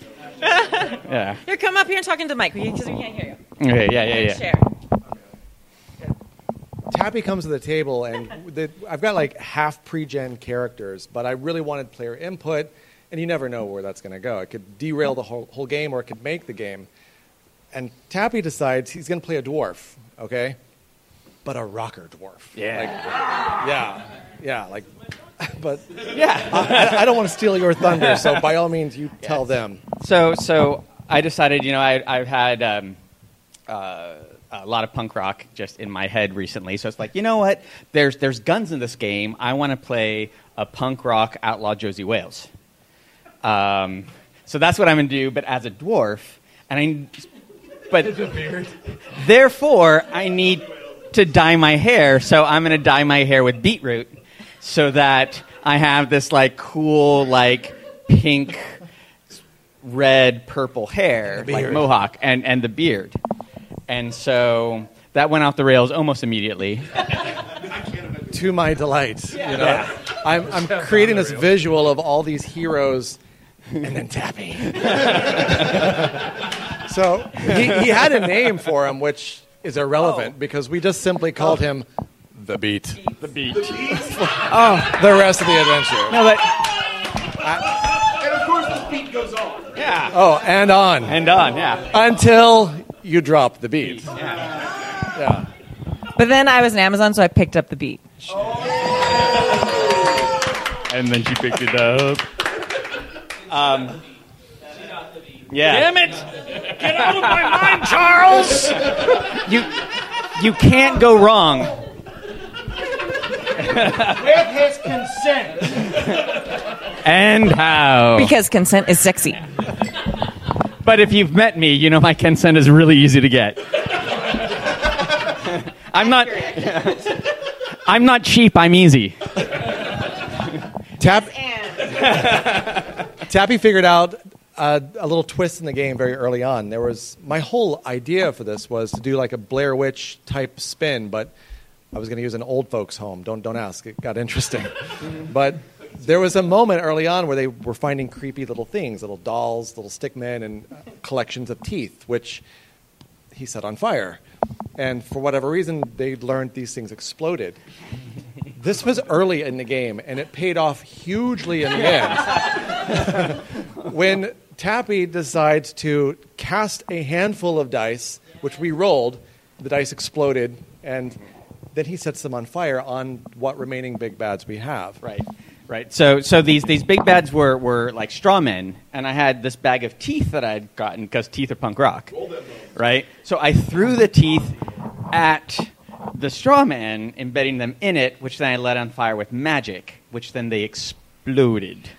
*laughs* yeah. Here, come up here and talk into the mic because we can't hear you. Okay. Yeah. Yeah. Yeah. Share. Tappy comes to the table, and the, I've got like half pre-gen characters, but I really wanted player input, and you never know where that's going to go. It could derail the whole, whole game, or it could make the game. And Tappy decides he's going to play a dwarf, okay, but a rocker dwarf. Yeah. Like, yeah, yeah, like, *laughs* but yeah, I, I don't want to steal your thunder, so by all means, you tell them. So, so I decided, you know, I, I've had um, uh, a lot of punk rock just in my head recently. So it's like, you know what? There's there's guns in this game. I want to play a punk rock outlaw Josie Wales. Um, so that's what I'm gonna do, but as a dwarf, and I, but therefore I need to dye my hair. So I'm gonna dye my hair with beetroot, so that I have this like cool like pink red purple hair like mohawk and and the beard and so that went off the rails almost immediately *laughs* to my delight. You know, Yeah. I'm, I'm creating this visual of all these heroes, and then Tappy. *laughs* so he, he had a name for him, which is irrelevant oh. because we just simply called him the beat. The beat. oh, the rest of the adventure. No, but And of course, the beat goes on. Yeah. Oh, and on. And on, yeah. Until you drop the beat. Yeah. Yeah. But then I was on Amazon, so I picked up the beat. And then she picked it up. Um, yeah. Damn it! Get out of my mind, Charles! You you can't go wrong. With his consent. And how? Because consent is sexy. But if you've met me, you know my consent is really easy to get. *laughs* I'm not. I'm not cheap. I'm easy. Tap. *laughs* Tappy figured out uh, a little twist in the game very early on. There was my whole idea for this was to do like a Blair Witch type spin, but I was going to use an old folks' home. Don't don't ask. It got interesting, *laughs* but there was a moment early on where they were finding creepy little things, little dolls, little stickmen, and uh, collections of teeth, which he set on fire. And for whatever reason, they learned these things exploded. This was early in the game, and it paid off hugely in the end. *laughs* when Tappy decides to cast a handful of dice, which we rolled, the dice exploded, and then he sets them on fire on what remaining big bads we have. Right. Right. So, so these, these big bads were, were like straw men, and I had this bag of teeth that I'd gotten because teeth are punk rock. Right. So I threw the teeth at the straw man, embedding them in it, which then I let on fire with magic, which then they exploded.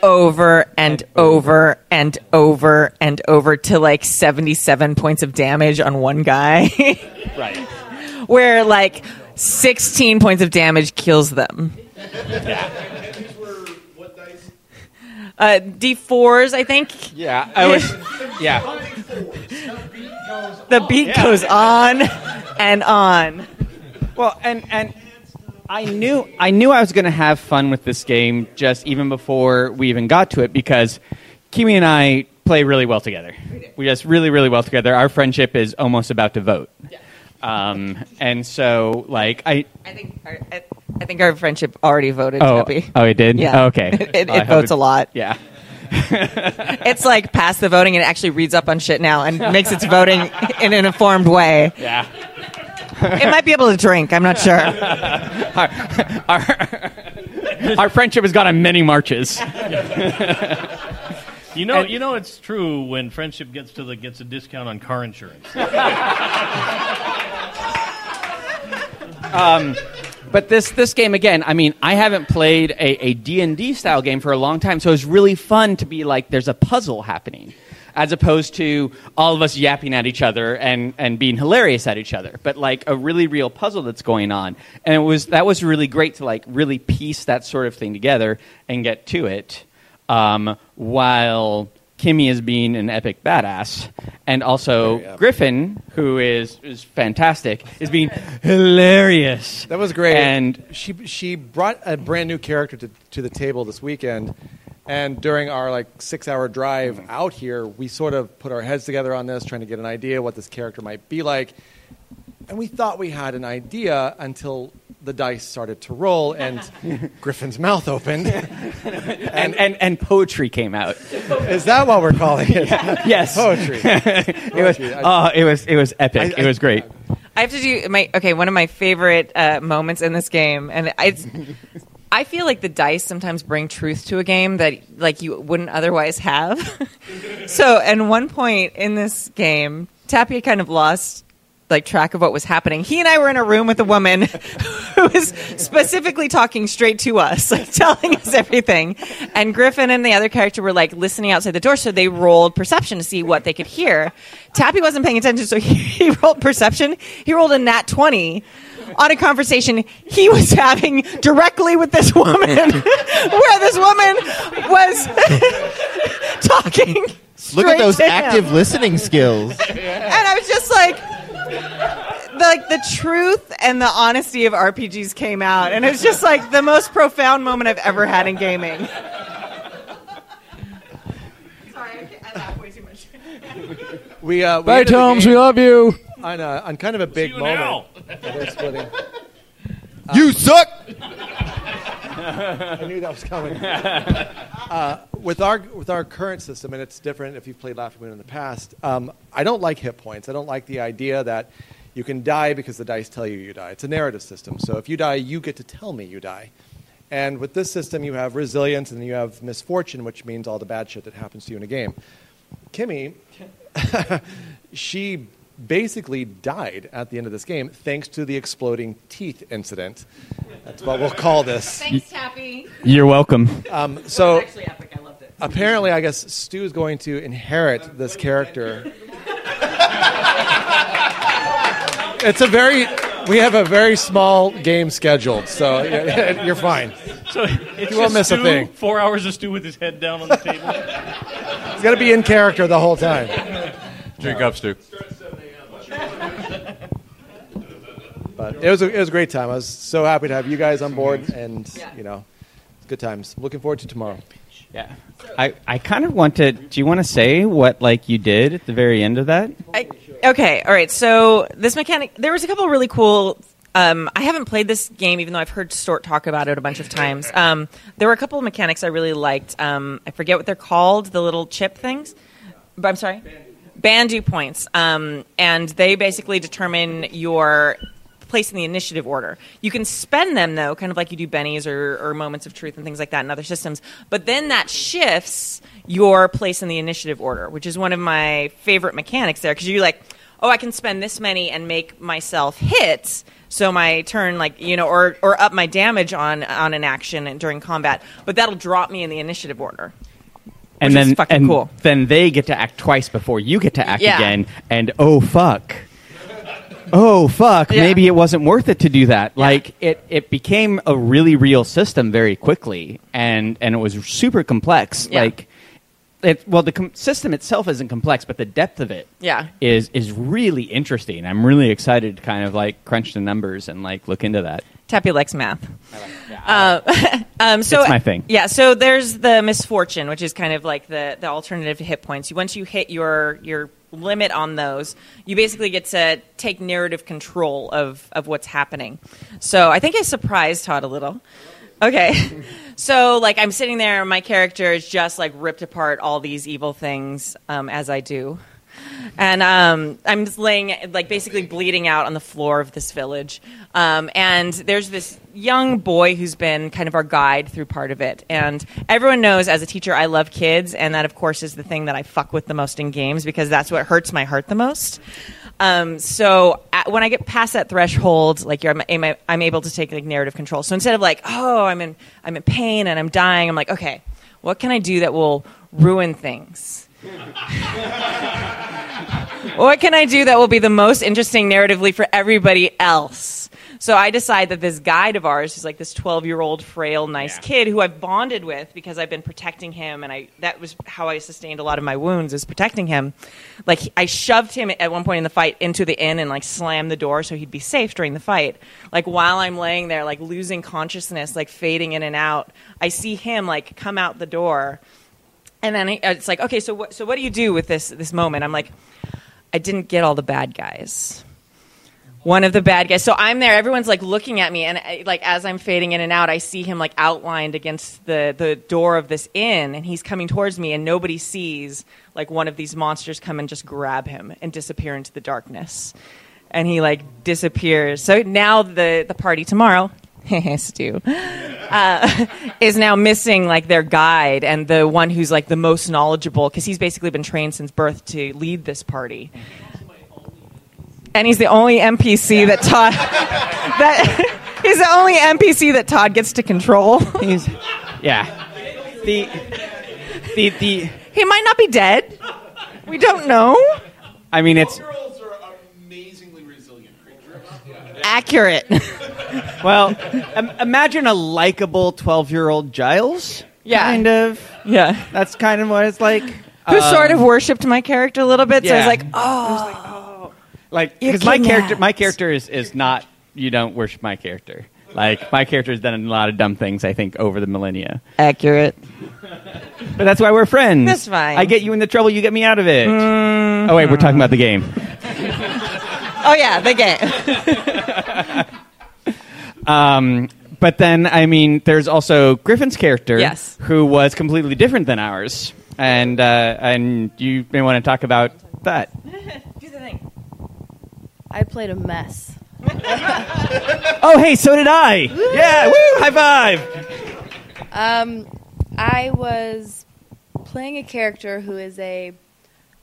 Over and over and over and over to like 77 points of damage on one guy. *laughs* Right. Where like 16 points of damage kills them. Uh, D4s, I think. Yeah, I was. *laughs* Yeah. The beat Yeah. goes on and on. Well, and and I knew I knew I was going to have fun with this game just even before we even got to it because Kimmy and I play really well together. We just really really well together. Our friendship is almost about to vote. Um, and so like I I think I, I think our friendship already voted oh Happy. oh it did Yeah. Oh, okay *laughs* It, it, I it hope votes a lot. yeah *laughs* It's like past the voting and it actually reads up on shit now and makes its voting *laughs* in an informed way. yeah It might be able to drink. I'm not sure. our, our, our friendship has gone on many marches. You know, And- you know, it's true when friendship gets to the gets a discount on car insurance. Um, but this this game again, I mean, I haven't played a, a D&D style game for a long time, so it's really fun to be like there's a puzzle happening as opposed to all of us yapping at each other and, and being hilarious at each other, but like a really real puzzle that's going on. And it was that was really great to like really piece that sort of thing together and get to it um, while Kimmy is being an epic badass, and also Very. Griffin, who is is fantastic, is being hilarious. That was great. And she she brought a brand new character to, to the table this weekend. And during our like six hour drive mm-hmm. out here, we sort of put our heads together on this, trying to get an idea what this character might be like. And we thought we had an idea until the dice started to roll and *laughs* Griffin's mouth opened. *laughs* and, and and poetry came out. Is that what we're calling it? *laughs* yes, Poetry. it was. Poetry. I- Oh, it was. It was epic. I- it was great. I have to do my okay. One of my favorite uh, moments in this game, and I, I feel like the dice sometimes bring truth to a game that like you wouldn't otherwise have. so, at one point in this game, Tappy kind of lost like track of what was happening. He and I were in a room with a woman *laughs* who was specifically talking straight to us, *laughs* like telling us everything. And Griffin and the other character were like listening outside the door, so they rolled perception to see what they could hear. Tappy wasn't paying attention, so *laughs* he, he rolled perception. He rolled a nat twenty on a conversation he was having directly with this woman, where this woman was talking. Look at those active listening skills. And I was just like, the, like the truth and the honesty of RPGs came out, and it was just like the most profound moment I've ever had in gaming. Sorry, I laugh way too much. We, uh, we Bye, ended the Tomes. game- We love you. I, on, a, on kind of a big you moment. *laughs* now. They're. You suck. I knew that was coming. *laughs* Uh, with our with our current system, and it's different if you've played Laughing Moon in the past. Um, I don't like hit points. I don't like the idea that you can die because the dice tell you you die. It's a narrative system. So if you die, you get to tell me you die. And with this system, you have resilience and you have misfortune, which means all the bad shit that happens to you in a game. Kimmy, *laughs* she basically died at the end of this game thanks to the exploding teeth incident. That's what we'll call this. *laughs* Thanks, Tappy. You're welcome. Um, so Actually, epic. I loved it. apparently, I guess Stu is going to inherit this character. *laughs* it's a very. We have a very small game scheduled, so *laughs* you're fine. So it's You won't just miss a thing. Four hours of Stu with his head down on the table. He's got to be in character the whole time. Drink up, Stu. But it was a, it was a great time. I was so happy to have you guys on board, and you know, good times. Looking forward to tomorrow. Yeah. I, I kind of want to. Do you want to say what like you did at the very end of that? I, okay, all right. So this mechanic, there was a couple of really cool. Um, I haven't played this game, even though I've heard Stort talk about it a bunch of times. Um, there were a couple of mechanics I really liked. Um, I forget what they're called, the little chip things. But I'm sorry, Bandu points, um, and they basically determine your place in the initiative order. You can spend them though, kind of like you do bennies or, or moments of truth and things like that in other systems. But then that shifts your place in the initiative order, which is one of my favorite mechanics there because you're like, oh, I can spend this many and make myself hit. So my turn, like you know, or or up my damage on on an action during combat, but that'll drop me in the initiative order. And Which then fucking and cool. then they get to act twice before you get to act Yeah. again. And oh fuck. Oh fuck! Yeah. Maybe it wasn't worth it to do that. Like it, it became a really real system very quickly, and and it was super complex. Yeah. Like, it well, the com- system itself isn't complex, but the depth of it Yeah. is is really interesting. I'm really excited to kind of like crunch the numbers and like look into that. Tappy likes math. Uh, *laughs* um, so It's my thing. Yeah. So there's the misfortune, which is kind of like the the alternative to hit points. Once you hit your your limit on those, you basically get to take narrative control of of what's happening. So I think I surprised Todd a little. Okay. *laughs* So, like, I'm sitting there, my character is just like ripped apart all these evil things um, as I do. And um, I'm just laying, like, basically bleeding out on the floor of this village. Um, and there's this young boy who's been kind of our guide through part of it. And everyone knows as a teacher, I love kids. And that, of course, is the thing that I fuck with the most in games because that's what hurts my heart the most. Um, so at, when I get past that threshold, like I'm, I'm able to take like narrative control. So instead of like, oh, I'm in, I'm in pain and I'm dying, I'm like, okay, what can I do that will ruin things? *laughs* what can I do that will be the most interesting narratively for everybody else? So I decide that this guide of ours is like this 12 year old frail, nice kid who I've bonded with because I've been protecting him, and I that was how I sustained a lot of my wounds is protecting him. Like I shoved him at one point in the fight into the inn and like slammed the door so he'd be safe during the fight. Like while I'm laying there, like losing consciousness, like fading in and out, I see him like come out the door. And then it's like, okay, so what? So what do you do with this this moment? I'm like, I didn't get all the bad guys. One of the bad guys. So I'm there. Everyone's like looking at me, and I, like as I'm fading in and out, I see him like outlined against the the door of this inn, and he's coming towards me, and nobody sees like one of these monsters come and just grab him and disappear into the darkness, and he like disappears. So now the the party tomorrow. Stu uh, is now missing like their guide and the one who's like the most knowledgeable because he's basically been trained since birth to lead this party. And he's the only NPC that Todd that he's the only NPC that Todd gets to control. He's yeah. The the the he might not be dead. We don't know. I mean, it's Accurate. *laughs* well. Im- imagine a likable twelve-year-old Giles. Yeah. kind of. Yeah, that's kind of what it's like. Who Um, sort of worshipped my character a little bit. So I was like, oh, like You're because my character my character is, is not you don't worship my character like my character has done a lot of dumb things i think over the millennia accurate but that's why we're friends That's fine. i get you into trouble you get me out of it oh wait we're talking about the game Oh yeah, the game. *laughs* Um, but then, I mean, there's also Griffin's character, Yes. who was completely different than ours, and uh, and you may want to talk about that. *laughs* Do the thing. I played a mess. *laughs* oh, hey, so did I. Yeah, woo, high five. Um, I was playing a character who is a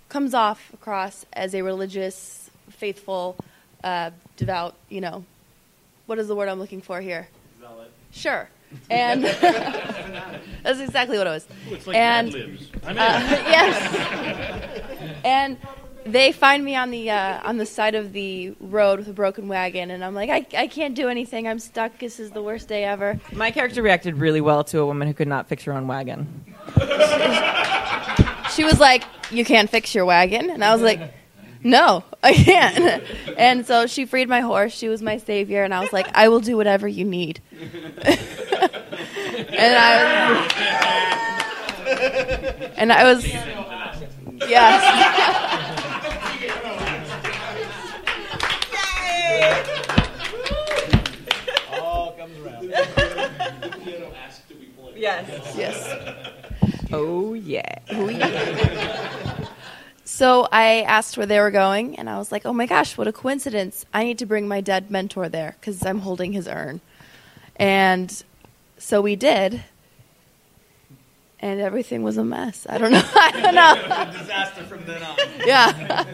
comes off across as a religious, faithful, uh, devout. You know, what is the word I'm looking for here? Zealot. Sure. *laughs* And *laughs* that's exactly what it was. Looks like and Mad Libs. I'm uh, *laughs* yes. and they find me on the uh, on the side of the road with a broken wagon, and I'm like, I, I can't do anything. I'm stuck. This is the worst day ever. My character reacted really well to a woman who could not fix her own wagon. She was like, "You can't fix your wagon," and I was like, "No, I can't." And so she freed my horse. She was my savior, and I was like, "I will do whatever you need." *laughs* and I was, and I was, yes. Yes. Yes. Oh yeah. Oh yeah. So I asked where they were going, and I was like, "Oh my gosh, what a coincidence! I need to bring my dead mentor there because I'm holding his urn." And so we did, and everything was a mess. I don't know. *laughs* I don't know. disaster from then on. *laughs* yeah.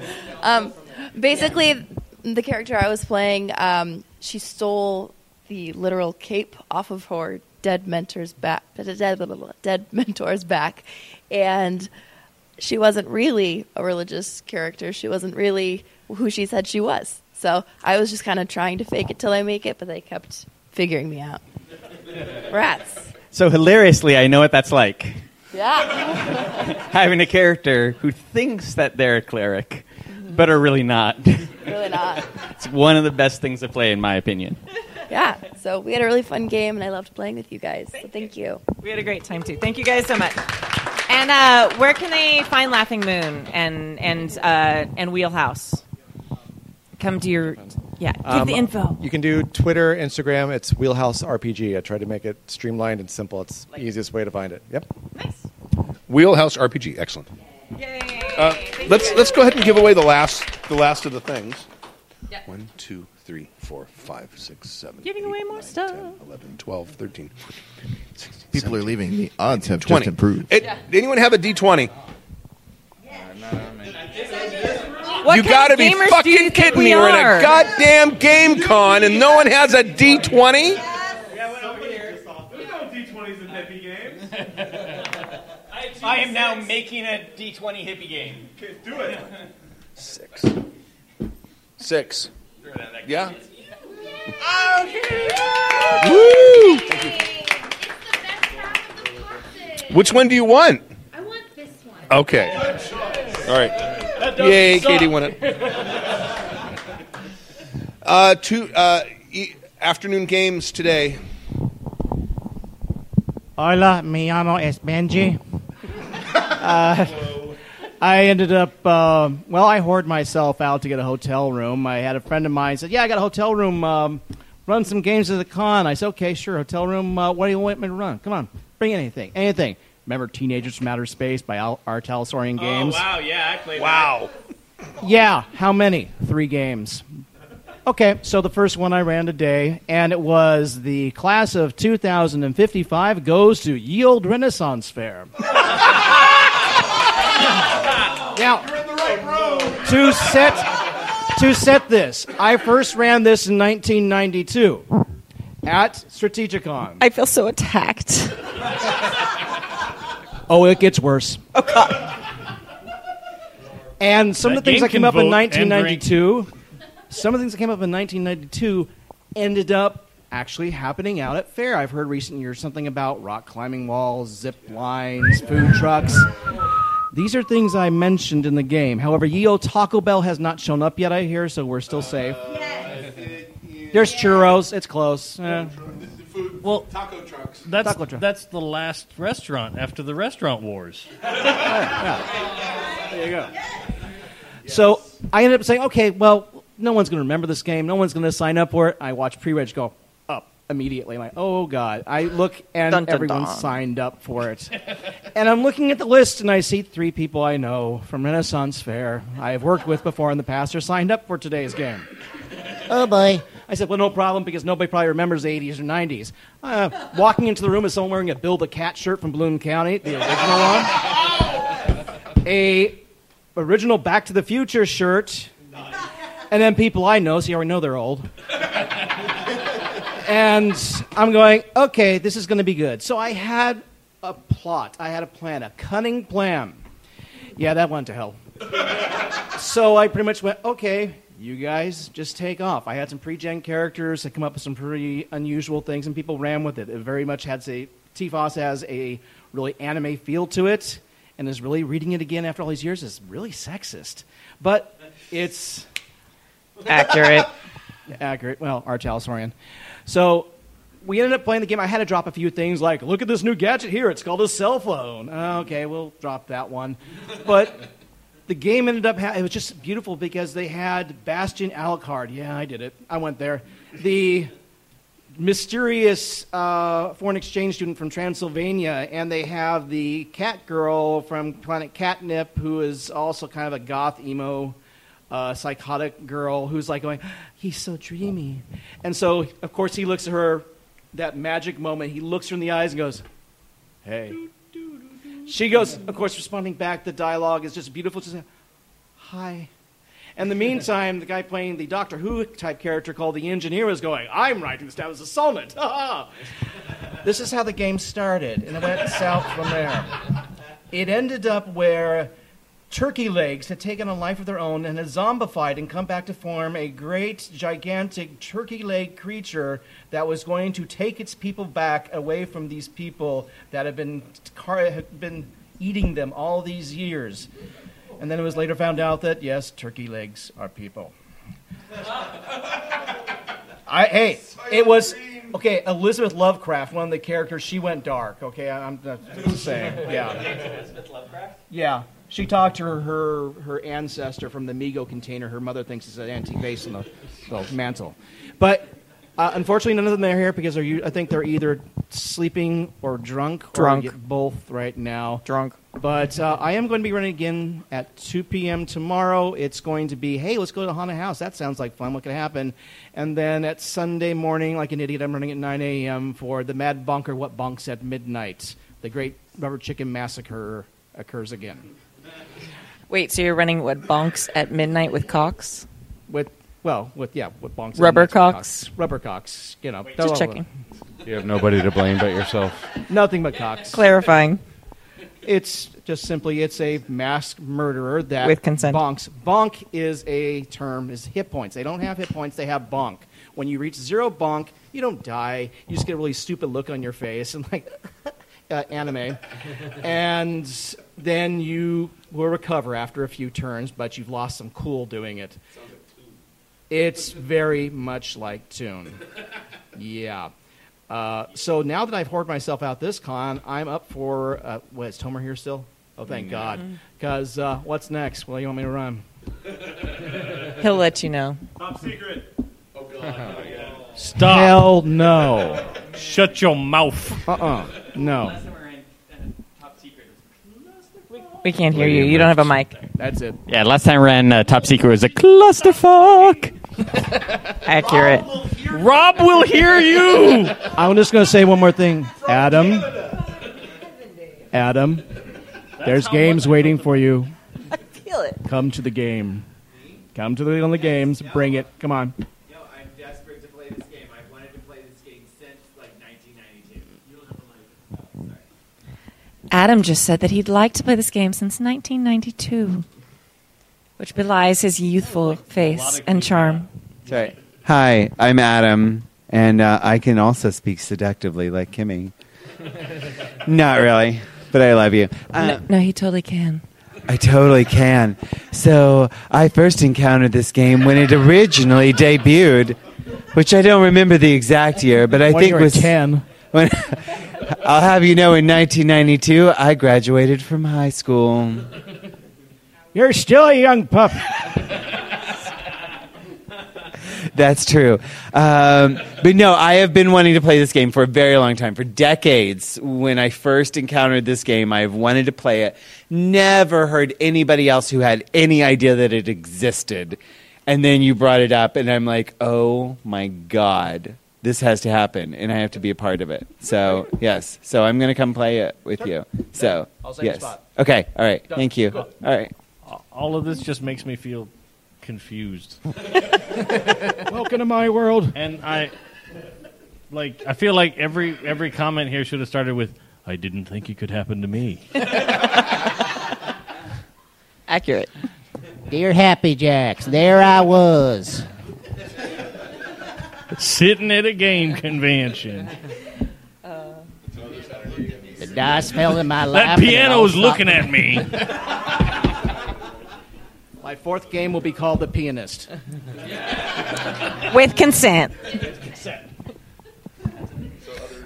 Um, basically, the character I was playing, um, she stole the literal cape off of her dead mentor's back, dead, dead mentor's back, and she wasn't really a religious character. She wasn't really who she said she was. So I was just kind of trying to fake it till I make it, but they kept figuring me out. *laughs* Rats. So hilariously, I know what that's like. Yeah. *laughs* Having a character who thinks that they're a cleric, mm-hmm. but are really not. really not. *laughs* It's one of the best things to play, in my opinion. Yeah. So we had a really fun game, and I loved playing with you guys. So thank you. We had a great time too. Thank you guys so much. And uh, where can they find Laughing Moon and and uh, and Wheelhouse? Come to your yeah. Give Um, the info. You can do Twitter, Instagram. It's Wheelhouse RPG. I tried to make it streamlined and simple. It's the easiest way to find it. Yep. Nice. Wheelhouse RPG, excellent. Uh, let's let's go ahead and give away the last the last of the things. One, two, three, four, five, six, seven, Giving away more stuff. 11, 12, 13. People are leaving. The odds have 20. just improved. It, Anyone have a D20? What you gotta be fucking you think kidding we me. We're in a goddamn game con and no one has a D20? *laughs* I am now making a D20 hippie game. Do it. Six. Six. Yeah? Woo! Which one do you want? I want this one. Okay. All right. Yay, suck. Katie won it. *laughs* Uh, two uh, e- afternoon games today. Hola, me llamo es Benji. *laughs* uh, I ended up, uh, well, I hoard myself out to get a hotel room. I had a friend of mine said, "Yeah, I got a hotel room. Um, run some games at the con." I said, "Okay, sure. Hotel room. Uh, what do you want me to run? Come on, bring anything, anything." Remember Teenagers from Outer Space by Al- R. Talsorian Games? Oh, wow, yeah, I played Wow. Yeah, how many? Three games. Okay, so the first one I ran today, and it was the class of 2055 goes to Yield Renaissance Fair. *laughs* now, to set to set this, I first ran this in 1992 at Strategicon. I feel so attacked. *laughs* Oh, it gets worse. Oh God. And some That of the things that came up in 1992, some of the things that came up in 1992 ended up actually happening out at fair. I've heard recent years something about rock climbing walls, zip lines, food trucks. These are things I mentioned in the game. However, Yeo Taco Bell has not shown up yet, I hear, so we're still safe. There's churros. It's close. Eh. Well, taco trucks. That's Taco truck. that's the last restaurant after the restaurant wars. *laughs* There you go. So I ended up saying, okay, well, no one's going to remember this game. No one's going to sign up for it. I watch pre-reg go up immediately. I'm like, oh god. I look and Dun, dun, everyone's dun. signed up for it. and I'm looking at the list and I see three people I know from Renaissance Fair I have worked with before in the past are signed up for today's game. Oh boy. I said, well, no problem because nobody probably remembers the 80s or 90s. Uh, walking into the room is someone wearing a Bill the Cat shirt from Bloom County, the original one. A original Back to the Future shirt. And then people I know, so you already know they're old. And I'm going, okay, this is going to be good. So I had a plot, I had a plan, a cunning plan. Yeah, that went to hell. so I pretty much went, okay, you guys just take off. I had some pre-gen characters that come up with some pretty unusual things, and people ran with it. It very much had a T-Foss has a really anime feel to it, and is really reading it again after all these years is really sexist, but it's Accurate. *laughs* accurate. Well, R. Talsorian. So we ended up playing the game. I had to drop a few things like, look at this new gadget here. It's called a cell phone. Uh, okay, we'll drop that one. But the game ended up, ha- it was just beautiful because they had Bastion Alucard. Yeah, I did it. I went there. The mysterious uh, foreign exchange student from Transylvania, and they have the cat girl from Planet Catnip, who is also kind of a goth emo uh, psychotic girl who's like going, he's so dreamy. And so, of course, he looks at her, that magic moment, he looks her in the eyes and goes, hey. She goes, of course, responding back. The dialogue is just beautiful. Just, hi. And in the meantime, the guy playing the Doctor Who type character called the Engineer is going, I'm writing this down as a sonnet. *laughs* this is how the game started, and it went south from there. It ended up where turkey legs had taken a life of their own and had zombified and come back to form a great, gigantic turkey leg creature that was going to take its people back away from these people that had been, car- had been eating them all these years. And then it was later found out that, yes, turkey legs are people. *laughs* I, hey, it was okay. Elizabeth Lovecraft, one of the characters, she went dark. Okay, I'm just saying. Yeah, Elizabeth Lovecraft? yeah. She talked to her, her her ancestor from the Mi-Go container. Her mother thinks it's an antique vase on the, the mantle, but uh, unfortunately, none of them are here because they're, I think they're either sleeping or drunk, Drunk. or both right now. Drunk. But uh, I am going to be running again at 2 p.m. tomorrow. It's going to be, hey, let's go to the Haunted House. That sounds like fun. What could happen? And then at Sunday morning, like an idiot, I'm running at 9 a.m. for the Mad Bunker What Bunks at Midnight. The Great Rubber Chicken Massacre occurs again. Wait, so you're running what bonks at midnight with Cox? With well, with yeah, with bonks. Rubber Midnight with cocks? Rubber cocks. You know, Just checking. You have nobody to blame but yourself. *laughs* Nothing but cocks. Clarifying. It's just simply it's a masked murderer that With consent. bonks. Bonk is a term is hit points. They don't have hit points. They have bonk. When you reach zero bonk, you don't die. You just get a really stupid look on your face and like *laughs* uh, anime, and then you will recover after a few turns, but you've lost some cool doing it. It's very much like Toon. *laughs* Yeah. Uh, so now that I've hoarded myself out this con, I'm up for. Uh, what is Tomer here still? Oh, thank God. Because uh, what's next? Well, you want me to run? *laughs* He'll let you know. Top secret. Oh god. *laughs* Stop. Hell no. Shut your mouth. Uh uh No. We can't hear you. You don't have a mic. That's it. Yeah, last time I ran uh, Top Secret was a clusterfuck. *laughs* Accurate. Rob will hear you. *laughs* I'm just going to say one more thing. Adam. Adam. There's games waiting for you. *laughs* I feel it. Come to the game. Come to the on the games. Bring it. Come on. Yo, I'm desperate to play this game. I've wanted to play this game since like 1992. You don't have a mic. Adam just said that he'd like to play this game since 1992, which belies his youthful face and charm. Sorry. Hi, I'm Adam, and uh, I can also speak seductively like Kimmy. *laughs* Not really, but I love you. Uh, no, no, he totally can. I totally can. So I first encountered this game when it originally debuted, which I don't remember the exact year, but I When think you were was 10. When *laughs* I'll have you know, in 1992, I graduated from high school. You're still a young pup. That's true. Um, but no, I have been wanting to play this game for a very long time, for decades. When I first encountered this game, I've wanted to play it. Never heard anybody else who had any idea that it existed. And then you brought it up, and I'm like, oh my God, this has to happen, and I have to be a part of it. So, yes. So I'm going to come play it with you. So, I'll take yes. spot. Okay, all right. Done. Thank you. Go. All right. All of this just makes me feel confused. *laughs* Welcome to my world. And I, like, I feel like every every comment here should have started with, "I didn't think it could happen to me." *laughs* Accurate. Dear Happy Jacks, there I was. Sitting at a game convention. The dice fell in my lap. That piano is looking at me. *laughs* My fourth game will be called The Pianist. With consent.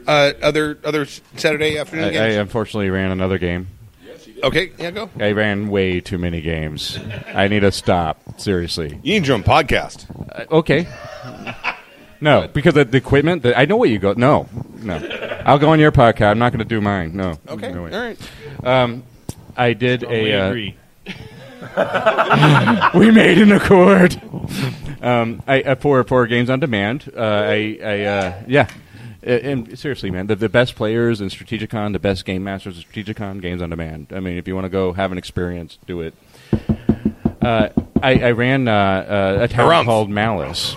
Uh, other other Saturday afternoon I games. I unfortunately ran another game. Okay, yeah, go. I ran way too many games. I need to stop. Seriously. You need your own podcast. Uh, okay. *laughs* No, because of the equipment. The, I know what you go. No, no. *laughs* I'll go on your podcast. I'm not going to do mine. No. Okay, No all right. Um, I did Strongly a. Uh, agree. *laughs* we made an accord. Um, I uh, for for games on demand. Uh, I, I uh, yeah. Uh, And seriously, man, the, the best players in Strategicon, the best game masters in Strategicon, games on demand. I mean, if you want to go have an experience, do it. Uh, I, I ran uh, uh, a town Harumph. called Malice.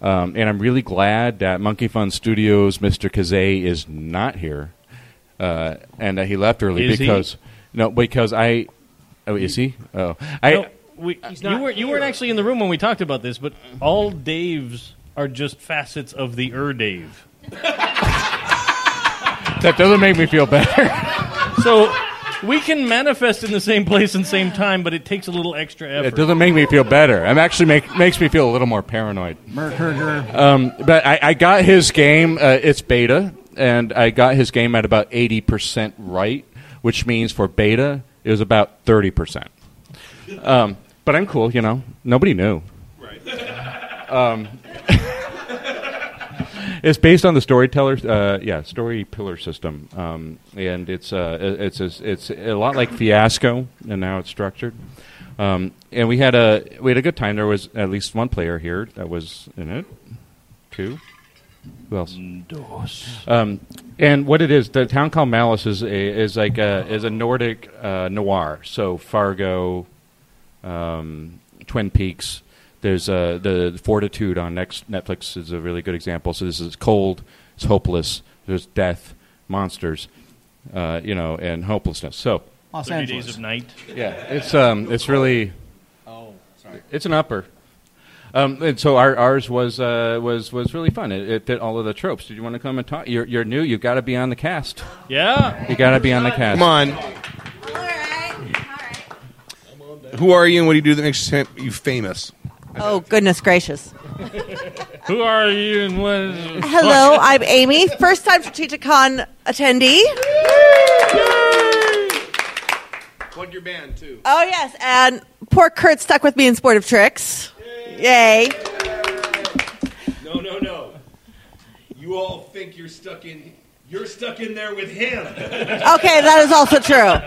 Um, and I'm really glad that Monkey Fun Studios' Mr. Kazay is not here, uh, and that he left early Is he? because no, because I. Oh, is he? Oh, I. No, we, you, were, you weren't actually in the room when we talked about this, but all Daves are just facets of the Ur Dave. *laughs* That doesn't make me feel better. So we can manifest in the same place and same time, but it takes a little extra effort. It doesn't make me feel better. It actually make, makes me feel a little more paranoid. Um, but I, I got his game. Uh, it's beta, and I got his game at about eighty percent right, which means for beta it was about thirty percent. Um, but I'm cool, you know. Nobody knew. Right. Um, *laughs* it's based on the storyteller, uh, yeah, story pillar system, um, and it's uh, it's it's it's a lot like Fiasco, and now it's structured. Um, and we had a we had a good time. There was at least one player here that was in it. Two. Who else? Um, and what it is, the town called Malice is a, is like a is a Nordic uh, noir. So Fargo, um, Twin Peaks. There's uh, the Fortitude on next Netflix is a really good example. So this is cold, it's hopeless. There's death, monsters, uh, you know, and hopelessness. So Los 30 Angeles. Days of Night. yeah, it's um, it's really. Oh, sorry. It's an upper. Um, and so our, ours was uh, was was really fun. It, it fit all of the tropes. Did you want to come and talk? You're, you're new. You've got to be on the cast. Yeah. You got to be on the cast. Come on. All right. All right. Who are you and what do you do that makes you famous? Oh, goodness gracious. *laughs* Who are you and what? Hello, I'm Amy, first time Strategicon attendee. Plug your band too. Oh, yes, and poor Kurt stuck with me in Sportive Tricks. Yay. No, no, no. You all think you're stuck in. You're stuck in there with him. Okay, that is also true.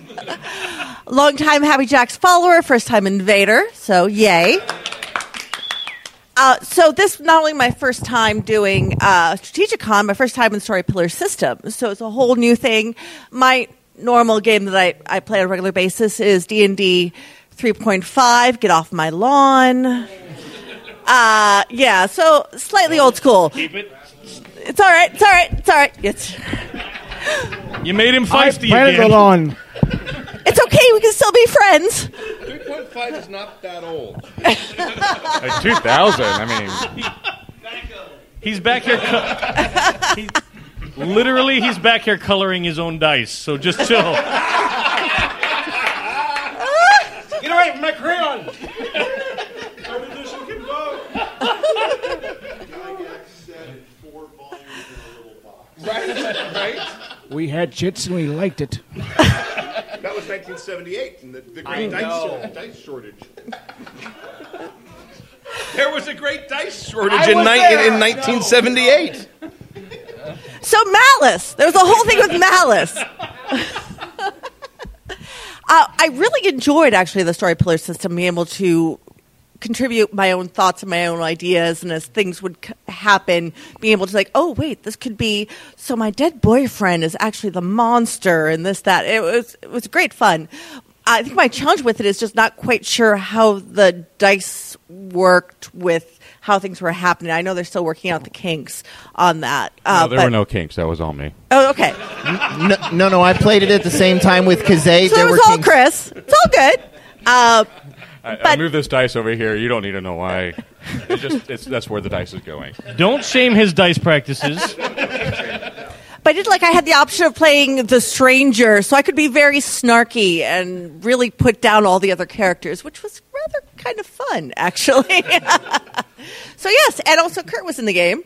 *laughs* Longtime Happy Jacks follower, first time invader, so yay. Uh, so this not only my first time doing uh, Strategicon, my first time in Story Pillar System. So it's a whole new thing. My normal game that I, I play on a regular basis is D and D 3.5. Get off my lawn. Uh, yeah, so slightly old school. Keep it. It's all right. It's all right. It's all right. It's, You made him I feisty planted again. the lawn. It's okay. We can still be friends. 3.5 is not that old. Like 2000. I mean, He's back here. Co- he's, literally, he's back here coloring his own dice. So just chill. Get away from my crayon! can Right, right. We had chits and we liked it. *laughs* That was 1978, and the, the great I dice, know. dice shortage. *laughs* There was a great dice shortage I in, was ni- there. in, in 1978. So malice. There was a whole thing with malice. *laughs* uh, I really enjoyed actually the story pillar system, being able to contribute my own thoughts and my own ideas, and as things would c- happen, being able to like, oh wait, this could be. So my dead boyfriend is actually the monster, and this that. It was it was great fun. I think my challenge with it is just not quite sure how the dice worked with how things were happening. I know they're still working out the kinks on that. Uh, no, there but- were no kinks. That was all me. Oh, okay. No, no, no, I played it at the same time with Kazay. So there it was were all kinks- Chris. It's all good. Uh, I, I But- moved this dice over here. You don't need to know why. *laughs* It just it's, that's where the dice is going. Don't shame his dice practices. but I did like I had the option of playing the stranger, so I could be very snarky and really put down all the other characters, which was rather kind of fun, actually. *laughs* so yes, and also Kurt was in the game.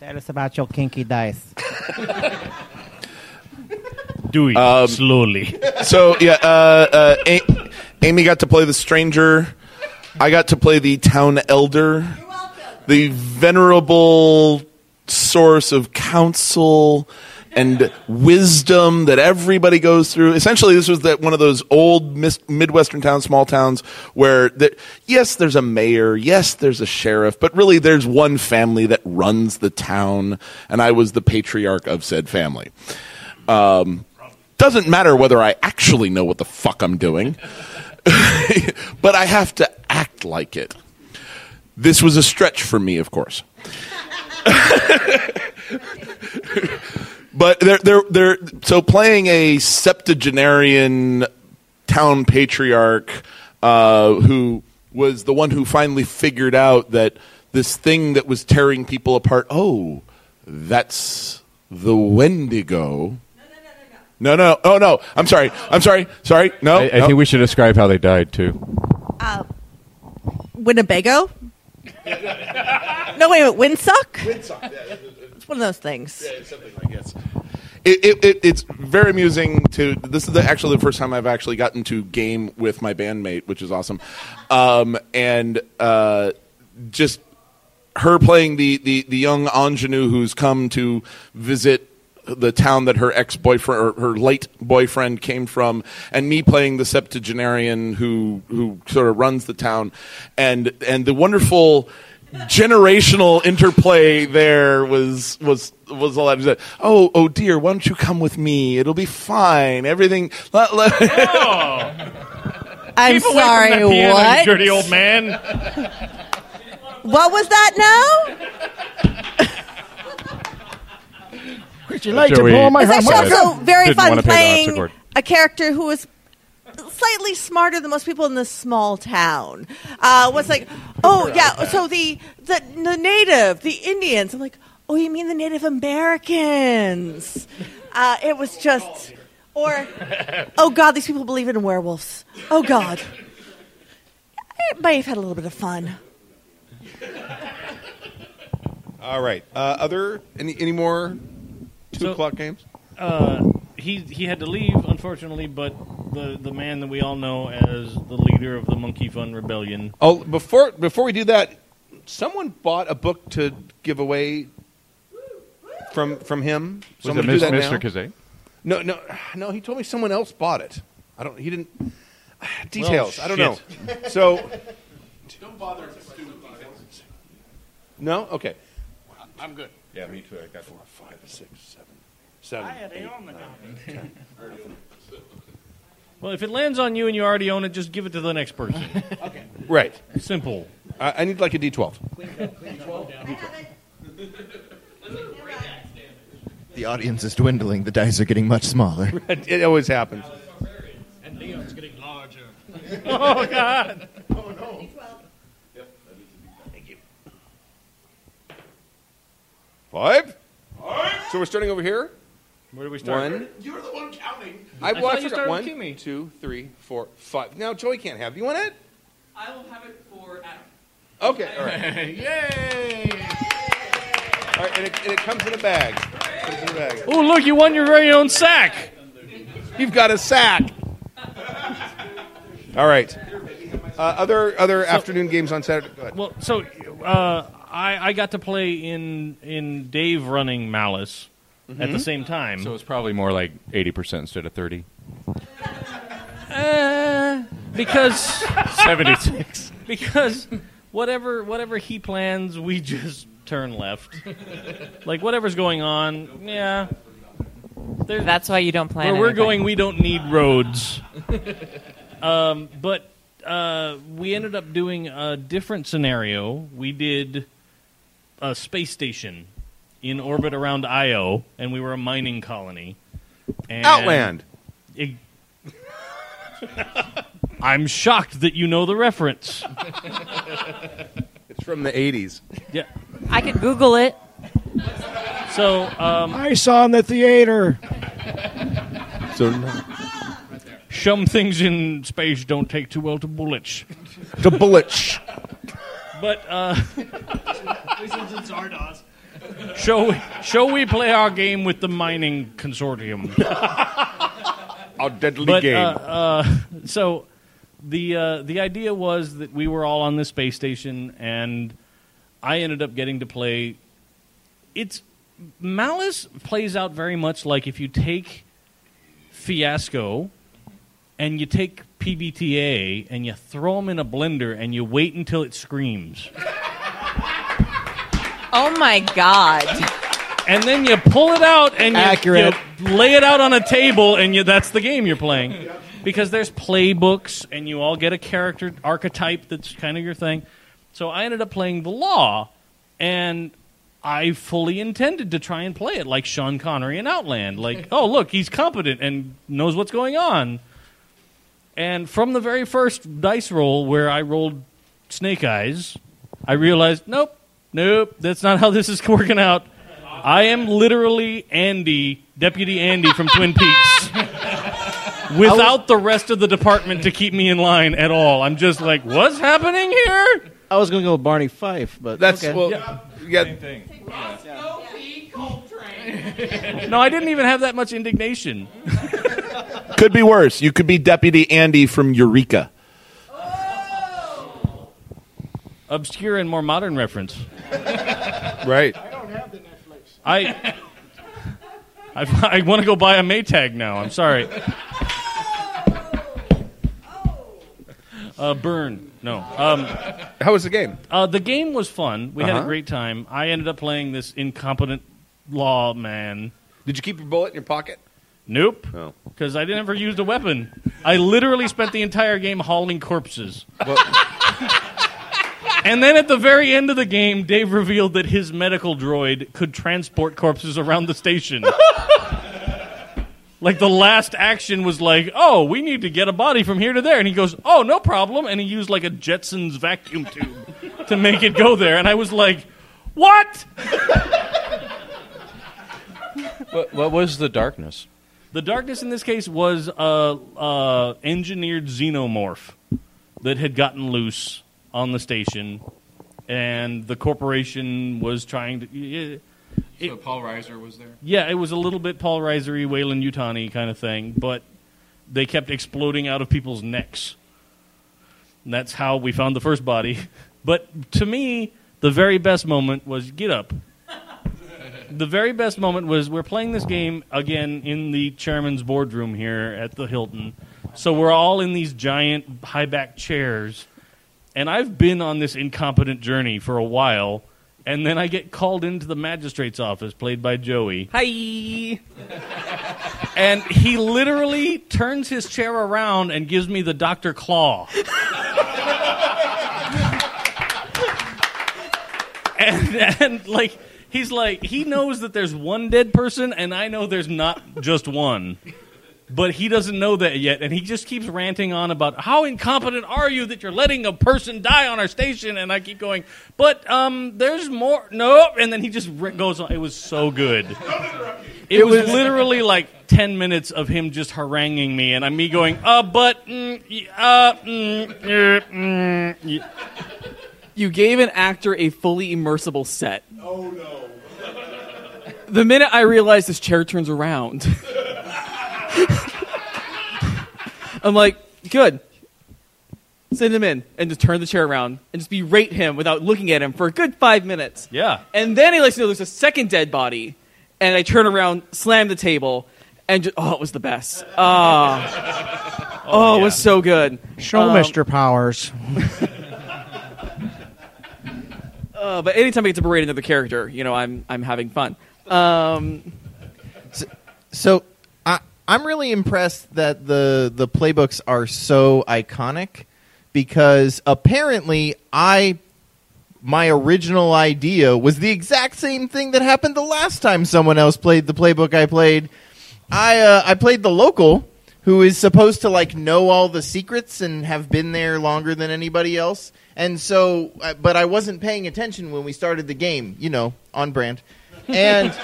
Tell us about your kinky dice. *laughs* Do it Um, slowly. So yeah, uh, uh, A- Amy got to play the stranger. I got to play the town elder, the venerable source of counsel and wisdom that everybody goes through. Essentially, this was that one of those old mis- midwestern towns, small towns, where the, yes, there's a mayor, yes, there's a sheriff, but really there's one family that runs the town, and I was the patriarch of said family. Um, doesn't matter whether I actually know what the fuck I'm doing, *laughs* but I have to act like it. This was a stretch for me, of course. *laughs* but they're, they're, they're, so playing a septuagenarian town patriarch uh, who was the one who finally figured out that this thing that was tearing people apart, oh, that's the Wendigo. No, no, oh no! I'm sorry. I'm sorry. Sorry. No. I, I no. think we should describe how they died too. Uh, Winnebago? no, wait a minute. Windsuck? Windsuck. It's one of those things. Yeah, something like this. It, it, it, it's very amusing to. This is the, actually the first time I've actually gotten to game with my bandmate, which is awesome. Um, and uh, just her playing the, the, the young ingenue who's come to visit the town that her ex boyfriend or her late boyfriend came from, and me playing the septuagenarian who who sort of runs the town, and and the wonderful generational interplay there was was was a lot of oh oh dear why don't you come with me it'll be fine everything let- let- oh. *laughs* I'm Keep away from sorry, that piano, you what? dirty old man. What was that now? Would you like Joey- to blow my It's actually harmonica. also very Didn't fun wanna pay the playing harpsichord. a character who was slightly smarter than most people in this small town. Uh, was like, oh yeah, so the, the the native, the Indians. I'm like, oh, you mean the Native Americans? Uh, it was just, or oh god, these people believe in werewolves. Oh god, it might have had a little bit of fun. All right. Uh, other any any more two So- o'clock games? Uh, he he had to leave, unfortunately, but the the man that we all know as the leader of the Monkey Fun Rebellion. Oh, before before we do that, someone bought a book to give away from from him. Was Someone it do Mr. now? Kazay? No, no, no. He told me someone else bought it. I don't. He didn't. *sighs* Details. I don't know. So *laughs* don't bother no. Okay. I'm good. Yeah, me too. I got four, five, six, seven, seven. eight, nine, ten. *laughs* Well, if it lands on you and you already own it, just give it to the next person. *laughs* okay. Right. Simple. I, I need like a D twelve. *laughs* The audience is dwindling. The dice are getting much smaller. it always happens. And Leon's getting larger. oh God! Oh no. Thank you. Five. So we're starting over here. Where do we start? One. You're the one counting. I, I well, I thought you forgot. started One, with two, three, four, five. Now Joey can't have. You want it? I will have it for Adam. Okay. All right. *laughs* Yay! All right, and it, and it comes in a bag. Comes bag. Oh, look! You won your very own sack. You've got a sack. All right. Uh, other other afternoon games on Saturday. Go ahead. Well, so uh, I, I got to play in in Dave running Malice at Mhm. the same time. So it's probably more like 80% instead of 30. Uh, because *laughs* 76. *laughs* Because whatever whatever he plans, we just turn left. like whatever's going on, yeah. There's- That's why you don't plan. Where we're anything. going, we don't need roads. *laughs* um, but uh, we ended up doing a different scenario. We did a space station in orbit around Io, and we were a mining colony. And Outland. It- *laughs* I'm shocked that you know the reference. it's from the 80s. Yeah. I could Google it. So um, I saw in the theater. So some things in space don't take too well to bullets. To bullets. But uh, shall we, shall we play our game with the mining consortium? Our deadly but, game. Uh, uh, so the uh, the idea was that we were all on the space station, and I ended up getting to play. It's Malice plays out very much like if you take Fiasco and you take PBTA and you throw them in a blender and you wait until it screams. Oh my god! and then you pull it out and you, Accurate. you lay it out on a table, and you, that's the game you're playing. Because there's playbooks, and you all get a character archetype that's kind of your thing. So I ended up playing the law, and I fully intended to try and play it like Sean Connery in Outland. Like, *laughs* oh look, he's competent and knows what's going on. And from the very first dice roll where I rolled Snake Eyes, I realized, nope, nope, that's not how this is *laughs* working out. I am literally Andy, Deputy Andy from Twin *laughs* Peaks. Without the rest of the department to keep me in line at all. I'm just like, what's happening here? I was going to go with Barney Fife, but That's okay. well, Yeah. yeah. No, I didn't even have that much indignation. *laughs* Could be worse. You could be Deputy Andy from Eureka. Obscure and more modern reference. *laughs* Right. I don't have the Netflix. I, I I want to go buy a Maytag now. I'm sorry. Uh, burn. No. Um, How was the game? Uh, the game was fun. We had a Uh-huh. great time. I ended up playing this incompetent law man. Did you keep your bullet in your pocket? Nope. Oh. Because I never used a weapon. I literally spent the entire game hauling corpses. And then at the very end of the game, Dave revealed that his medical droid could transport corpses around the station. like the last action was like, "Oh, we need to get a body from here to there," and he goes, "Oh, no problem," and he used like a Jetsons vacuum tube to make it go there, and I was like, "What?" What, what was the darkness? The darkness in this case was a uh, uh, engineered xenomorph that had gotten loose on the station, and the corporation was trying to. It, So Paul Reiser was there. yeah, it was a little bit Paul Reisery, Weyland-Yutani kind of thing, but they kept exploding out of people's necks. And that's how we found the first body. *laughs* But to me, the very best moment was get up. *laughs* the very best moment was we're playing this game again in the chairman's boardroom here at the Hilton. So we're all in these giant high back chairs. And I've been on this incompetent journey for a while. And then I get called into the magistrate's office, played by Joey. Hi. *laughs* And he literally turns his chair around and gives me the Dr. Claw. *laughs* and, and like he's like he knows that there's one dead person and I know there's not just one. But he doesn't know that yet, and he just keeps ranting on about how incompetent are you that you're letting a person die on our station. And I keep going, but um, there's more. Nope. And then he just re- goes on. It was so good. It, was, literally like ten minutes of him just haranguing me, and I'm me going, uh, but, mm, uh, mm, uh, mm, y- You gave an actor a fully immersible set. Oh no. The minute I realized this chair turns around, *laughs* *laughs* I'm like, good. send him in, and just turn the chair around and just berate him without looking at him for a good five minutes. Yeah. And then he lets me know there's a second dead body, and I turn around, slam the table, and just, oh, it was the best. Ah. *laughs* oh, it was so good. Show Um, Mr. Powers. *laughs* Uh, but anytime I get to berate another character, you know, I'm I'm having fun. Um, So I, I'm really impressed that the the playbooks are so iconic because apparently I my original idea was the exact same thing that happened the last time someone else played the playbook I played. I uh, I played the local who is supposed to like know all the secrets and have been there longer than anybody else. And so uh, but I wasn't paying attention when we started the game, you know, on brand. And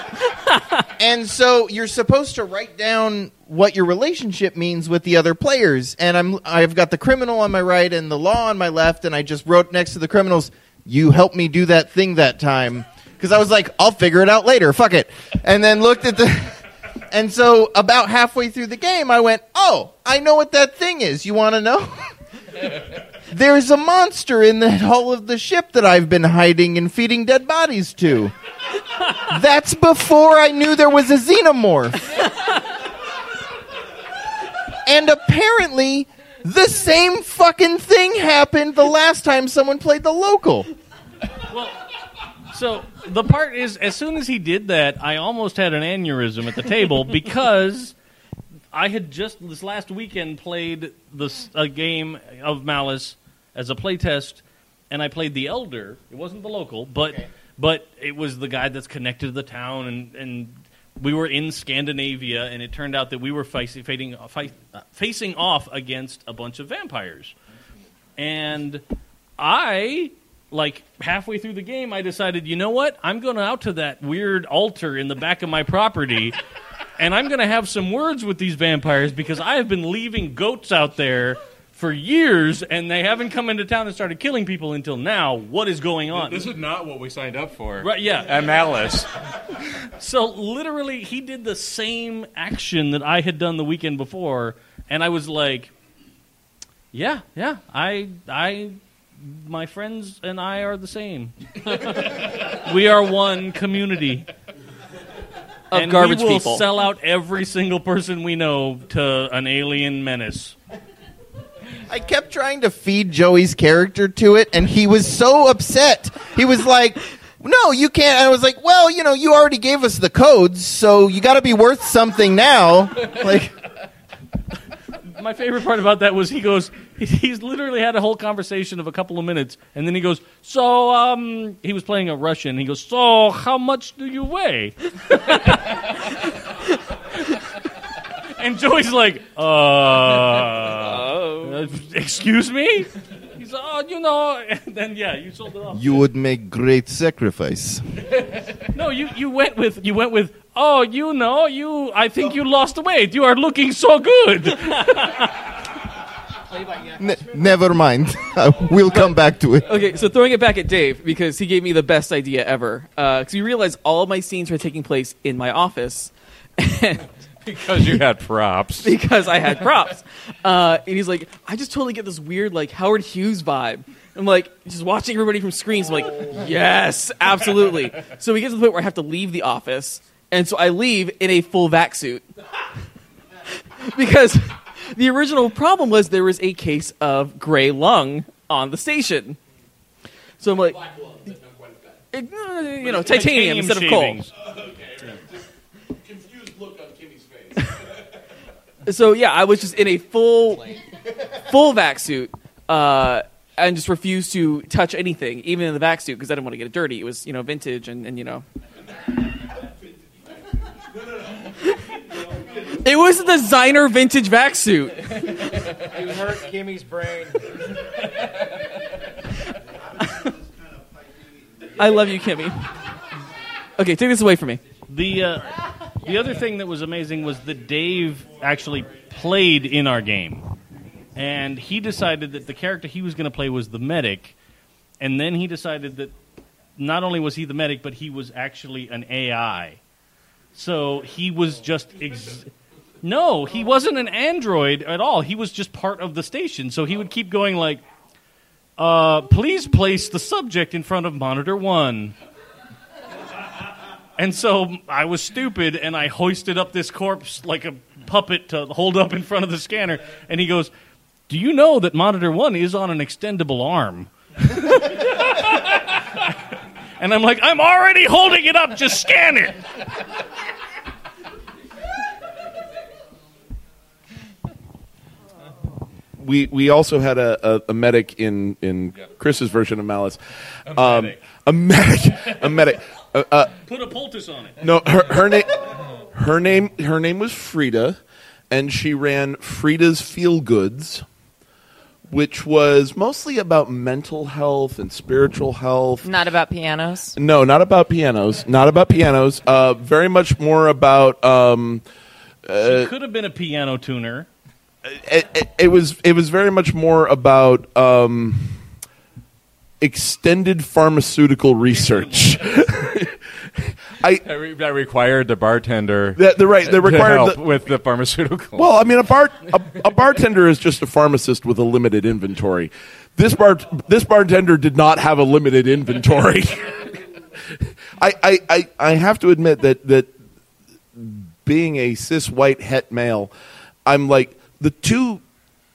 and so you're supposed to write down what your relationship means with the other players. And I'm I've got the criminal on my right and the law on my left, and I just wrote next to the criminals, "You helped me do that thing that time," because I was like, "I'll figure it out later. Fuck it." And then looked at the. *laughs* And so about halfway through the game, I went, "Oh, I know what that thing is. You want to know?" *laughs* There's a monster in the hull of the ship that I've been hiding and feeding dead bodies to. That's before I knew there was a xenomorph. and apparently, the same fucking thing happened the last time someone played the local. Well, so the part is, as soon as he did that, I almost had an aneurysm at the table because I had just this last weekend played this a game of Malice as a playtest, and I played the Elder. It wasn't the local, but but it was the guy that's connected to the town, and and we were in Scandinavia, and it turned out that we were facing facing, uh, facing off against a bunch of vampires, and I like halfway through the game, I decided, you know what? I'm going out to that weird altar in the back of my property, and I'm going to have some words with these vampires because I have been leaving goats out there for years, and they haven't come into town and started killing people until now. What is going on? This is not what we signed up for. Right, yeah. At Malice. *laughs* So literally, he did the same action that I had done the weekend before, and I was like, "Yeah, yeah, I, I, my friends and I are the same. *laughs* we are one community." Of and garbage we will people. sell out every single person we know to an alien menace. I kept trying to feed Joey's character to it, and he was so upset. He was like, "No, you can't." I was like, "Well, you know, you already gave us the codes, so you got to be worth something now." Like, My favorite part about that was he goes, he's literally had a whole conversation of a couple of minutes, and then he goes, so um, he was playing a Russian. He goes, so how much do you weigh? *laughs* and Joey's like, uh, excuse me. He's, like, oh, you know, and then yeah, you sold it off. you would make great sacrifice. *laughs* No, you, you went with you went with. Oh, you know, you. I think you lost weight. You are looking so good. Ne- never mind. *laughs* we'll come back to it. Okay, so throwing it back at Dave because he gave me the best idea ever. Because you realize all of my scenes were taking place in my office. *laughs* *laughs* because you had props. *laughs* because I had props. Uh, and he's like, I just totally get this weird like Howard Hughes vibe. I'm like, just watching everybody from screens. I'm like, yes, absolutely. So we get to the point where I have to leave the office, and so I leave in a full vac suit *laughs* because the original problem was there was a case of gray lung on the station. So I'm like, uh, you know, titanium instead of coal. So yeah, I was just in a full full vac suit, uh, and just refused to touch anything, even in the vac suit, because I didn't want to get it dirty. It was you know vintage, and, and you know. It was a designer vintage vac suit. You hurt Kimmy's brain. I love you, Kimmy. Okay, take this away from me. The uh, the other thing that was amazing was that Dave actually played in our game, and he decided that the character he was going to play was the medic, and then he decided that not only was he the medic, but he was actually an AI. So he was just ex- no, he wasn't an android at all. He was just part of the station. So he would keep going like, uh, please place the subject in front of monitor one. And so I was stupid and I hoisted up this corpse like a puppet to hold up in front of the scanner. And he goes, Do you know that monitor one is on an extendable arm? *laughs* and I'm like, I'm already holding it up, just scan it. we we also had a, a, a medic in in Chris's version of Malice. A Um, medic. a medic. A medic. Uh, uh, Put a poultice on it. no, her, her name her name her name was Frida, and she ran Frida's Feel Goods, which was mostly about mental health and spiritual health. Not about pianos. No, not about pianos. Not about pianos. Uh, very much more about. Um, She uh, could have been a piano tuner. it, it, it was it was very much more about um, extended pharmaceutical research. *laughs* I that, re- that required the bartender. That- the right- that required help the- with the pharmaceutical. well, I mean, a bar a, a bartender is just a pharmacist with a limited inventory. This bar this bartender did not have a limited inventory. *laughs* I, I, I, I have to admit that that being a cis white het male, I'm like the two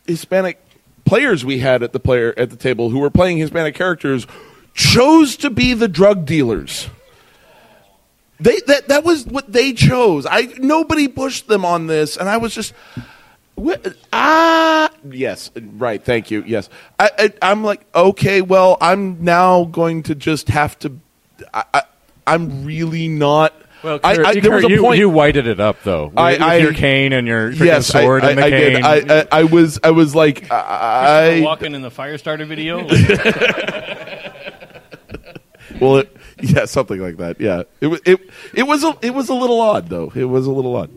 Hispanic players we had at the player at the table who were playing Hispanic characters chose to be the drug dealers. They that that was what they chose. I nobody pushed them on this, and I was just ah yes right thank you yes I, I'm like okay well I'm now going to just have to I, I I'm really not. Well, Kurt, I, you, there was a you, point. you whited it up though. With, I- with I- your cane and your yes, I- sword I, and the I cane. did. I, I, I was I was like I, walking in the fire starter video. *laughs* well, it, yeah, something like that. Yeah, it was it it was a it was a little odd though. It was a little odd.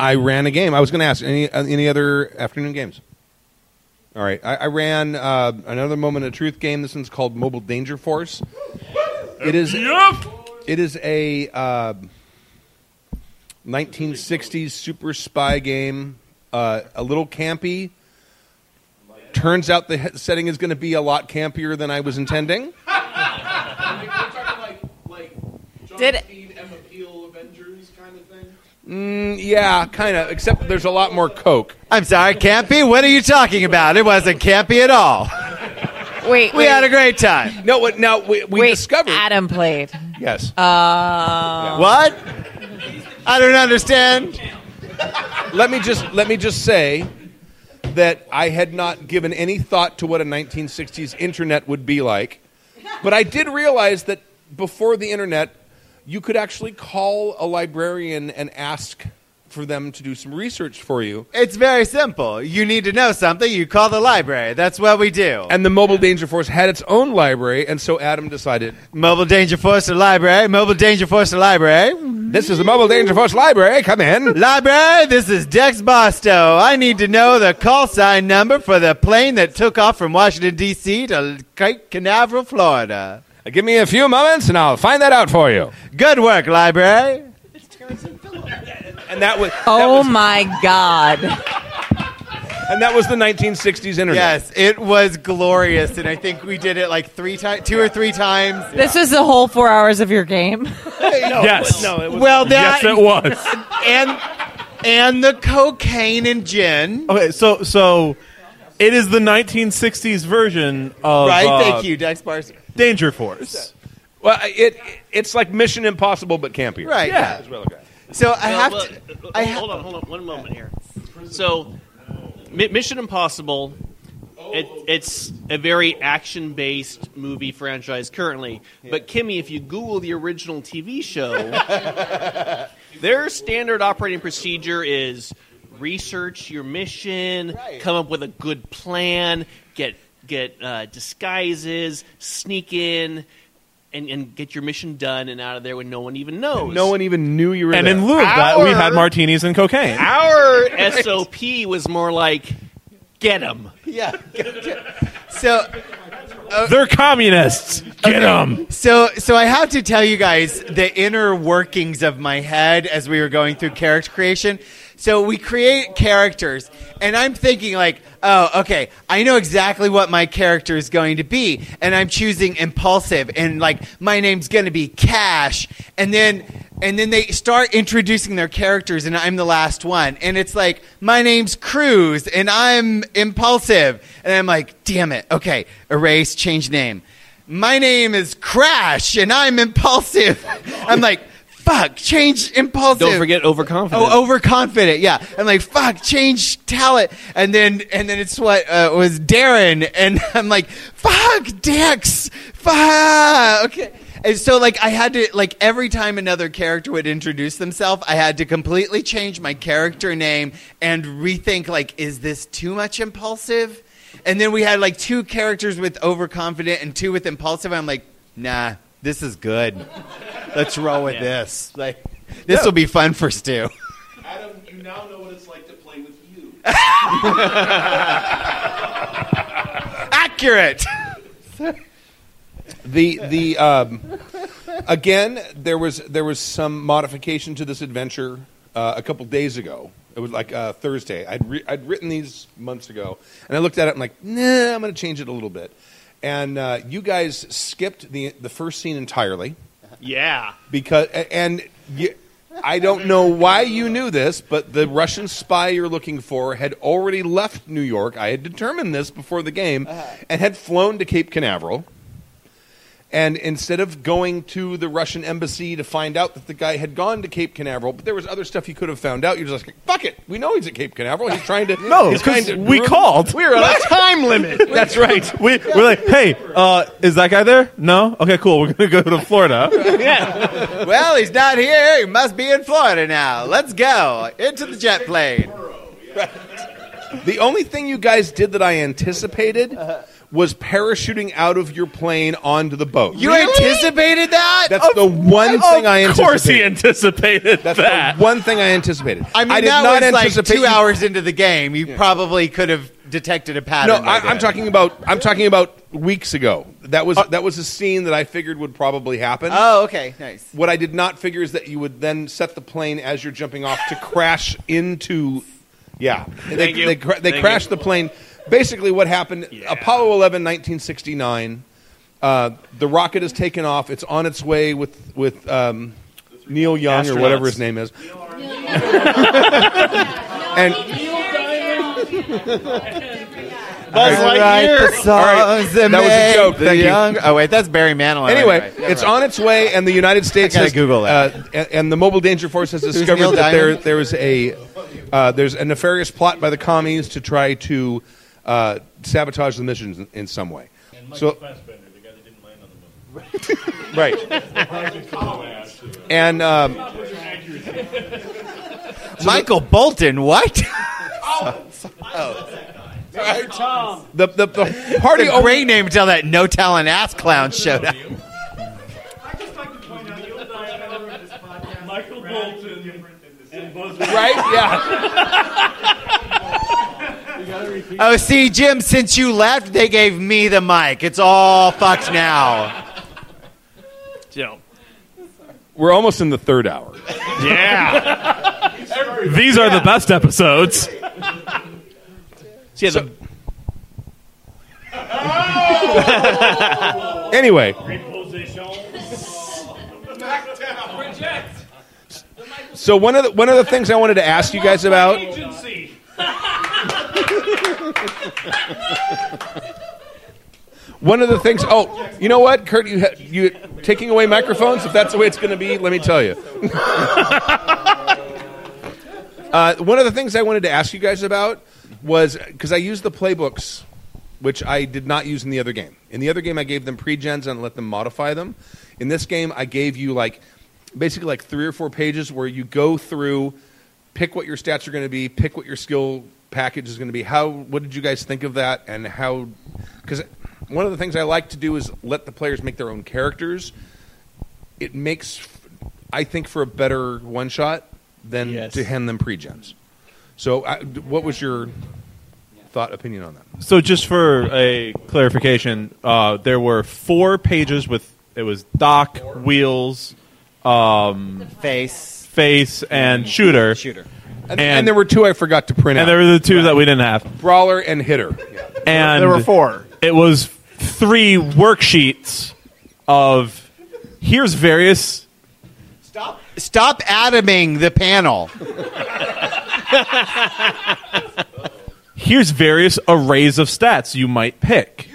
I ran a game. I was going to ask any uh, any other afternoon games. All right, I, I ran uh, another Moment of Truth game. This one's called Mobile Danger Force. It is it is a uh, 1960s super spy game. Uh, a little campy. Turns out the he- setting is going to be a lot campier than I was intending. Did Emma Peel Avengers kind of thing. Mm, yeah, kind of. Except there's a lot more coke. I'm sorry, campy. What are you talking about? It wasn't campy at all. Wait, We had a great time. No, what? Now we, we Wait, discovered. Adam played. Yes. Uh, What? I don't understand. let me just let me just say that I had not given any thought to what a 1960s internet would be like, but I did realize that before the internet, you could actually call a librarian and ask for them to do some research for you. It's very simple. You need to know something, you call the library. That's what we do. And the Mobile Danger Force had its own library, and so Adam decided Mobile Danger Force to library. Mobile Danger Force to library. this is the Mobile Danger Force library. Come in. Library, this is Dex Bosto. I need to know the call sign number for the plane that took off from Washington, D.C. to Cape Canaveral, Florida. Give me a few moments, and I'll find that out for you. Good work, library. And that was oh my God. and that was the 1960s internet. Yes, it was glorious, and I think we did it like three times, two or three times. This was the whole four hours of your game. *laughs* yes. No, it was, well, that yes, it *laughs* was. and and the cocaine and gin. Okay, so so it is the 1960s version of right, uh, thank you, Dex Barson. Danger Force. Well, it it's like Mission Impossible but campier. Right, yeah. That's what I look at. So I Well, have well, to. uh, I hold on, hold on, one moment here. So, Mi- Mission Impossible, it, it's a very action-based movie franchise currently. But Kimmy, if you Google the original TV show, *laughs* their standard operating procedure is research your mission, come up with a good plan, get get uh, disguises, sneak in. And, and get your mission done and out of there when no one even knows. No one even knew you were And there. in lieu of that, we had martinis and cocaine. Our *laughs* SOP was more like, get them. Yeah. So They're communists. Get them. So, so I have to tell you guys the inner workings of my head as we were going through character creation. So we create characters, and I'm thinking like, oh, okay, I know exactly what my character is going to be, and I'm choosing impulsive, and like my name's going to be Cash, and then and then they start introducing their characters, and I'm the last one, and it's like my name's Cruz, and I'm impulsive, and I'm like, damn it, okay, erase, change name. My name is Crash, and I'm impulsive. *laughs* I'm like. Fuck, change impulsive. Don't forget overconfident. Oh, overconfident. Yeah, I'm like, fuck, change talent, and then and then it's what uh, was Darren, and *laughs* I'm like, fuck, Dex, fuck. Okay, and so like I had to like every time another character would introduce themselves, I had to completely change my character name and rethink like, is this too much impulsive? And then we had like two characters with overconfident and two with impulsive. I'm like, nah, this is good. Let's roll with this. Like, this will be fun for Stu. Adam, you now know what it's like to play with you. *laughs* Accurate. the the um, again there was there was some modification to this adventure uh, a couple days ago. It was like uh, Thursday. I'd re- I'd written these months ago, and I looked at it. and I'm like, nah, I'm going to change it a little bit. And uh, you guys skipped the the first scene entirely Yeah. because and you, I don't know why you knew this, but the Russian spy you're looking for had already left New York. I had determined this before the game, and had flown to Cape Canaveral. And instead of going to the Russian embassy to find out that the guy had gone to Cape Canaveral, but there was other stuff you could have found out, you're just like, "Fuck it, we know he's at Cape Canaveral. He's trying to *laughs* No, he's trying because to we ruin- called. *laughs* We're on a time limit. *laughs* That's right. We, we're like, hey, uh, is that guy there? No? Okay, cool. We're going to go to Florida. yeah. Well, he's not here. He must be in Florida now. Let's go into the jet plane. The only thing you guys did that I anticipated was parachuting out of your plane onto the boat. You anticipated that? That's the one thing I anticipated. Of course he anticipated That's that. the one thing I anticipated. I mean, did that not was like anticipate two you- hours into the game. You probably could have detected a No, pattern. by I, I'm then. talking about. I'm talking about weeks ago. That was uh, that was a scene that I figured would probably happen. Oh, okay, nice. What I did not figure is that you would then set the plane as you're jumping off to crash into. Yeah, they, Thank you. they, cra- they Thank crashed the plane. Basically, what happened? Apollo 11, 1969. Uh, the rocket is taken off. It's on its way with with um, Neil Young or whatever his name is. *laughs* *laughs* and Buzz Lightyear. The songs All right. that That was a joke. Thank you. young- Oh wait, that's Barry Manilow. Anyway, it's on its way, and the United States gotta has Google that. Uh, and, and the Mobile Danger Force has *laughs* discovered Neil that there Diamond? there is a uh, there's a nefarious plot by the commies to try to uh, sabotage the missions in, in some way. So, *laughs* right, and um, *laughs* Michael Bolton. What? *laughs* Oh. Sorry, Tom. the the, the party It's a great name until that no talent ass clown showed up. Michael Bolton and Buzz right? Yeah. Oh, see, Jim, since you left, they gave me the mic. It's all fucked now. Joe. We're almost in the third hour. Yeah. These are the best episodes. See, the, Anyway, so one of the one of the things I wanted to ask you guys about. Agency. *laughs* One of the things. Oh, you know what, Kurt? You ha- you taking away microphones? If that's the way it's going to be, let me tell you. *laughs* uh, one of the things I wanted to ask you guys about was because I used the playbooks, which I did not use in the other game. In the other game, I gave them pre-gens and let them modify them. In this game, I gave you like basically like three or four pages where you go through, pick what your stats are going to be, pick what your skill package is going to be. How? What did you guys think of that? And how? Because one of the things I like to do is let the players make their own characters. It makes, I think, for a better one shot than Yes. to hand them pre-gens. So, I, what was your thought, opinion on that? So, just for a clarification, uh, there were four pages with it was Doc, Wheels, um, Face, face, and Shooter. Shooter. And, and there were two I forgot to print and out. there were the two that we didn't have. Brawler and Hitter. And There were four. It was three worksheets of here's various. Stop Stop atoming the panel. Here's various arrays of stats you might pick.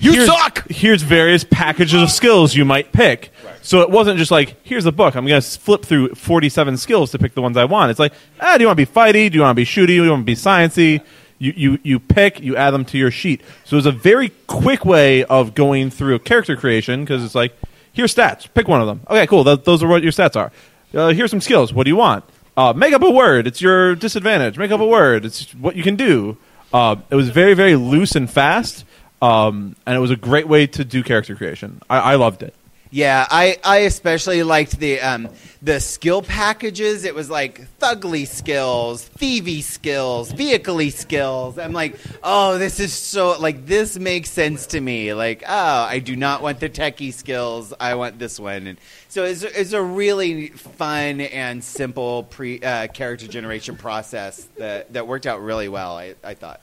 You here's, suck! Here's various packages of skills you might pick. So it wasn't just like, here's a book. I'm going to flip through 47 skills to pick the ones I want. It's like, ah, do you want to be fighty? Do you want to be shooty? Do you want to be sciency? You, you, you pick, you add them to your sheet. So it's a very quick way of going through character creation because it's like, here's stats. Pick one of them. Okay, cool. Th- those are what your stats are. Uh, here's some skills. What do you want? Uh, make up a word. It's your disadvantage. Make up a word. It's what you can do. Uh, it was very, very loose and fast, um, and it was a great way to do character creation. I, I loved it. Yeah, I, I especially liked the um, the skill packages. It was like thugly skills, thievy skills, vehicle skills. I'm like, oh, this is so like this makes sense to me. Like, oh, I do not want the techie skills. I want this one. And so it's, it's a really fun and simple pre uh, character generation process that that worked out really well. I, I thought.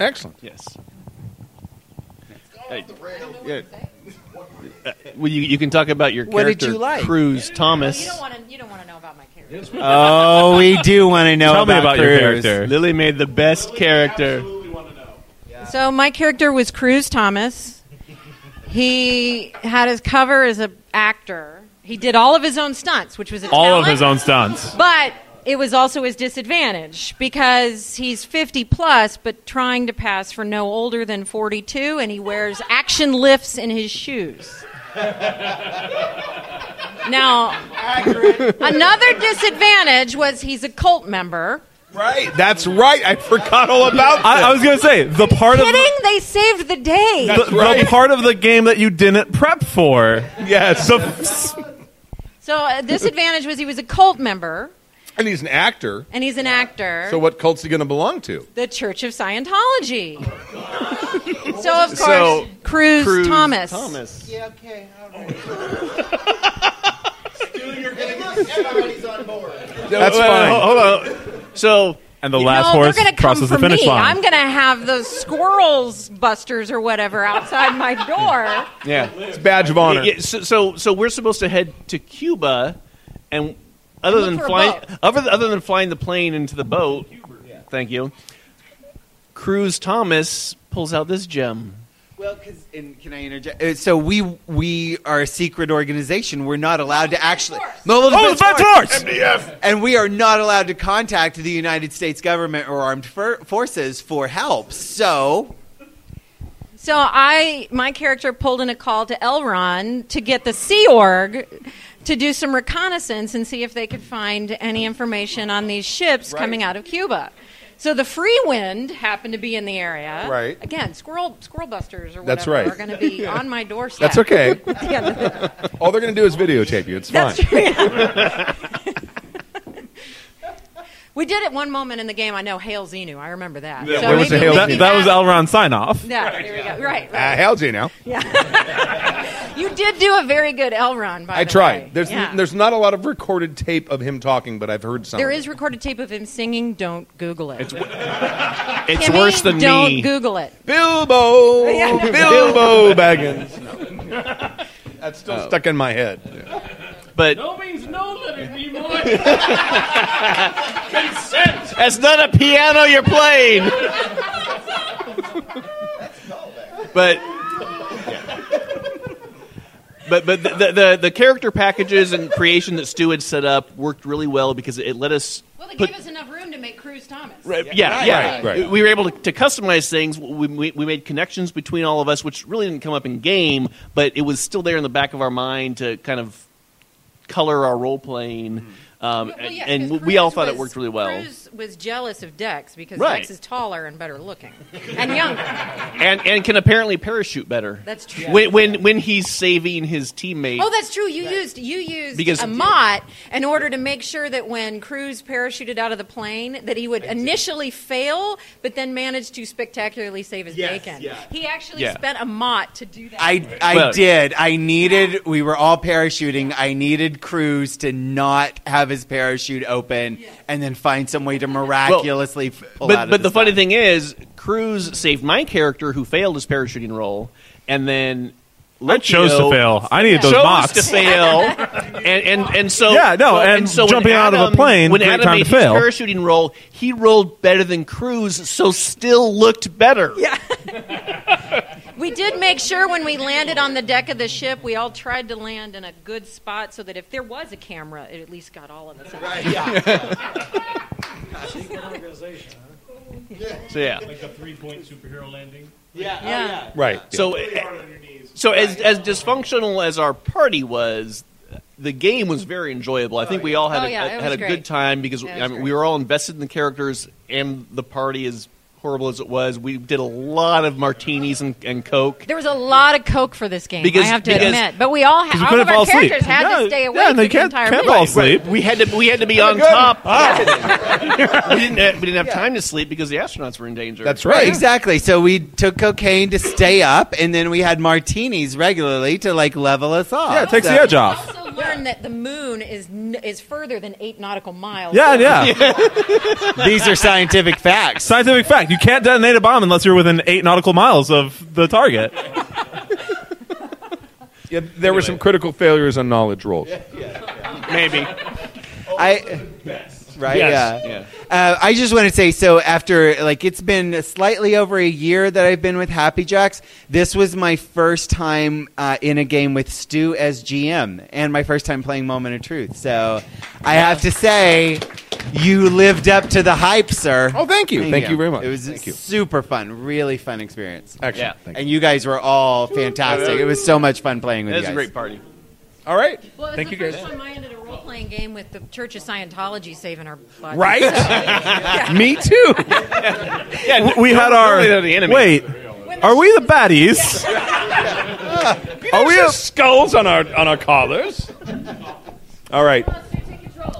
Excellent. Yes. Hey, yeah. Uh, well, you, you can talk about your What did character, you like? Cruz Thomas. You don't want to. You don't want to know about my character. Oh, we do want to know Tell me about about your Cruz. character. Lily made the best character. So my character was Cruz Thomas. He had his cover as an actor. He did all of his own stunts, which was a All of talent. his own stunts. But it was also his disadvantage because he's 50 plus, but trying to pass for no older than 42, and he wears action lifts in his shoes. *laughs* Now, another disadvantage was he's a cult member. Right. That's right. I forgot all about that. I, I was going to say the part of Kidding? They saved the day. the, the part of the game that you didn't prep for. Yes. So uh, disadvantage was he was a cult member, And he's an actor. and he's an actor. So what cult's he going to belong to? the Church of Scientology. *laughs* Oh, so of course, So, Cruz, Cruz Thomas. Thomas. Yeah, okay. That's Wait, fine. Hold on. So, and the No, last they're horse going to come crosses for the finish me. line. I'm going to have those squirrels busters or whatever outside my door. Yeah, it's badge of honor. Yeah, so, so, so we're supposed to head to Cuba, and other look than flying, other, other than flying the plane into the boat, thank you. Cruz Thomas pulls out this gem. Well, because can I interject? Uh, So we we are a secret organization. We're not allowed to actually. Mobile Oh, Defense Defense Force! MDF. And we are not allowed to contact the United States government or armed for- forces for help. So So I, my character pulled in a call to L. Ron to get the Sea Org to do some reconnaissance and see if they could find any information on these ships coming out of Cuba. So the Free Wind happened to be in the area. Right. Again, squirrel squirrel busters or whatever That's right. are going to be *laughs* on my doorstep. That's okay. *laughs* The All they're going to do is videotape you. It's fine. That's true. *laughs* we did at one moment in the game. I know Hail Xenu. I remember that. Yeah, so where was maybe Hail we'll that, that was L. Ron sign off. Yeah, there we go. *laughs* Right. Uh, right. how's he now? You did do a very good L. Ron, by I the tried. way. There's Yeah. there's not a lot of recorded tape of him talking, but I've heard some. There of is recorded tape of him singing. Don't Google it. It's, *laughs* It's Kimmy, worse than me. don't. Google it. it. Bilbo, *laughs* Yeah. Bilbo Baggins. No. That's still Oh. stuck in my head. But No means no, let it be more. Consent. that's not a piano you're playing. but but but the, the the the character packages and creation that Stu had set up worked really well because it let us Well, they put gave us enough room to make Cruz Thomas. Right, yeah, yeah. Right, right. We were able to, to customize things. We, we, we made connections between all of us, which really didn't come up in game, but it was still there in the back of our mind to kind of color our role playing. Um, Well, yeah, and we all thought it worked really well. Was jealous of Dex because Right. Dex is taller and better looking and younger. and and can apparently parachute better. That's true. When when, when he's saving his teammate. Oh, that's true. You used you used Because- a mot in order to make sure that when Cruz parachuted out of the plane, that he would initially fail, but then manage to spectacularly save his bacon. He actually Yeah. spent a mot to do that. I, I Well- did. I needed. We were all parachuting. I needed Cruz to not have his parachute open, and then find some way to miraculously f pull out but of but the funny thing is, Cruz saved my character who failed his parachuting role, and then. I chose to Lokio fail. I needed those chose mocks. to fail, *laughs* and, and and so Yeah, no, so- and so when jumping out of a plane, when great Adam time made to his fail. parachuting roll, he rolled better than Cruz, so still looked better. Yeah. *laughs* We did make sure when we landed on the deck of the ship, we all tried to land in a good spot so that if there was a camera, it at least got all of us. So yeah, like a three-point superhero landing. Yeah, oh, yeah. Right. So, so as as dysfunctional as our party was, the game was very enjoyable. I think we all had Oh, a, yeah, it had was a great. good time because Yeah, it was I mean, great. we were all invested in the characters and the party as horrible as it was. We did a lot of martinis and, and coke. There was a lot of coke for this game. Because- I have to because- admit, but we all Because had we all couldn't of our fall asleep. characters had Yeah, to stay yeah, awake they for the can't- entire can't movie. fall asleep. We had to we had to be on top. Ah. we didn't have, we didn't have time to sleep because the astronauts were in danger. That's right. Exactly. So we took cocaine to stay up, and then we had martinis regularly to like level us off. Yeah, it takes So- the edge off. Also learned that the moon is n- is further than eight nautical miles. Yeah, yeah. *laughs* These are scientific facts. Scientific fact: you can't detonate a bomb unless you're within eight nautical miles of the target. *laughs* Yeah, there were some critical failures on knowledge rolls. Maybe. I right Yes. yeah. Uh, I just want to say so after like it's been slightly over a year that I've been with Happy Jacks. This was my first time uh, in a game with Stu as GM and my first time playing Moment of Truth. So I have to say you lived up to the hype, sir. Oh, thank you. Thank you very much. It was Thank you. super fun, really fun experience. Excellent. Yeah. And you guys were all fantastic. It was so much fun playing with you. It you was a great party. All right. Well, it's Thank the you, guys. first time I ended a role playing game with the Church of Scientology saving our butts. Right? Yeah. *laughs* *laughs* Me too. Yeah, we had our the enemy. wait. Are we the baddies? *laughs* Are we have skulls on our on our collars? All right.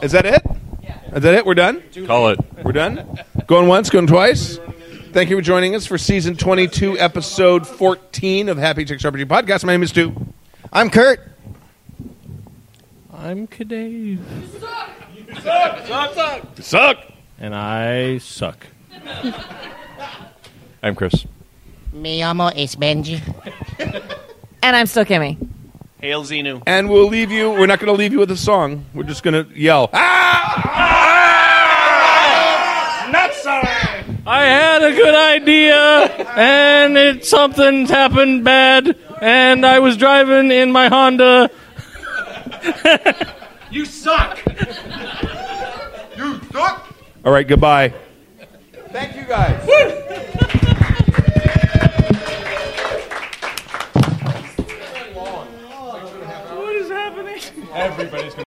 Is that it? Is that it? We're done. Call it. We're done. Going once, going twice. Thank you for joining us for season 22, episode 14 of Happy Jacks RPG podcast. My name is Stu. I'm Kurt. I'm Kadave. You suck. You suck! suck! Suck! Suck! And I suck. *laughs* I'm Chris. Me amo es Benji. And I'm still Kimmy. Hail Xenu. And we'll leave you. We're not going to leave you with a song. We're just going to yell. Ah! Ah! Nuts! I had a good idea, and it something happened bad, and I was driving in my Honda. *laughs* you suck. you suck. All right, goodbye. Thank you guys. what is happening? Everybody's going to.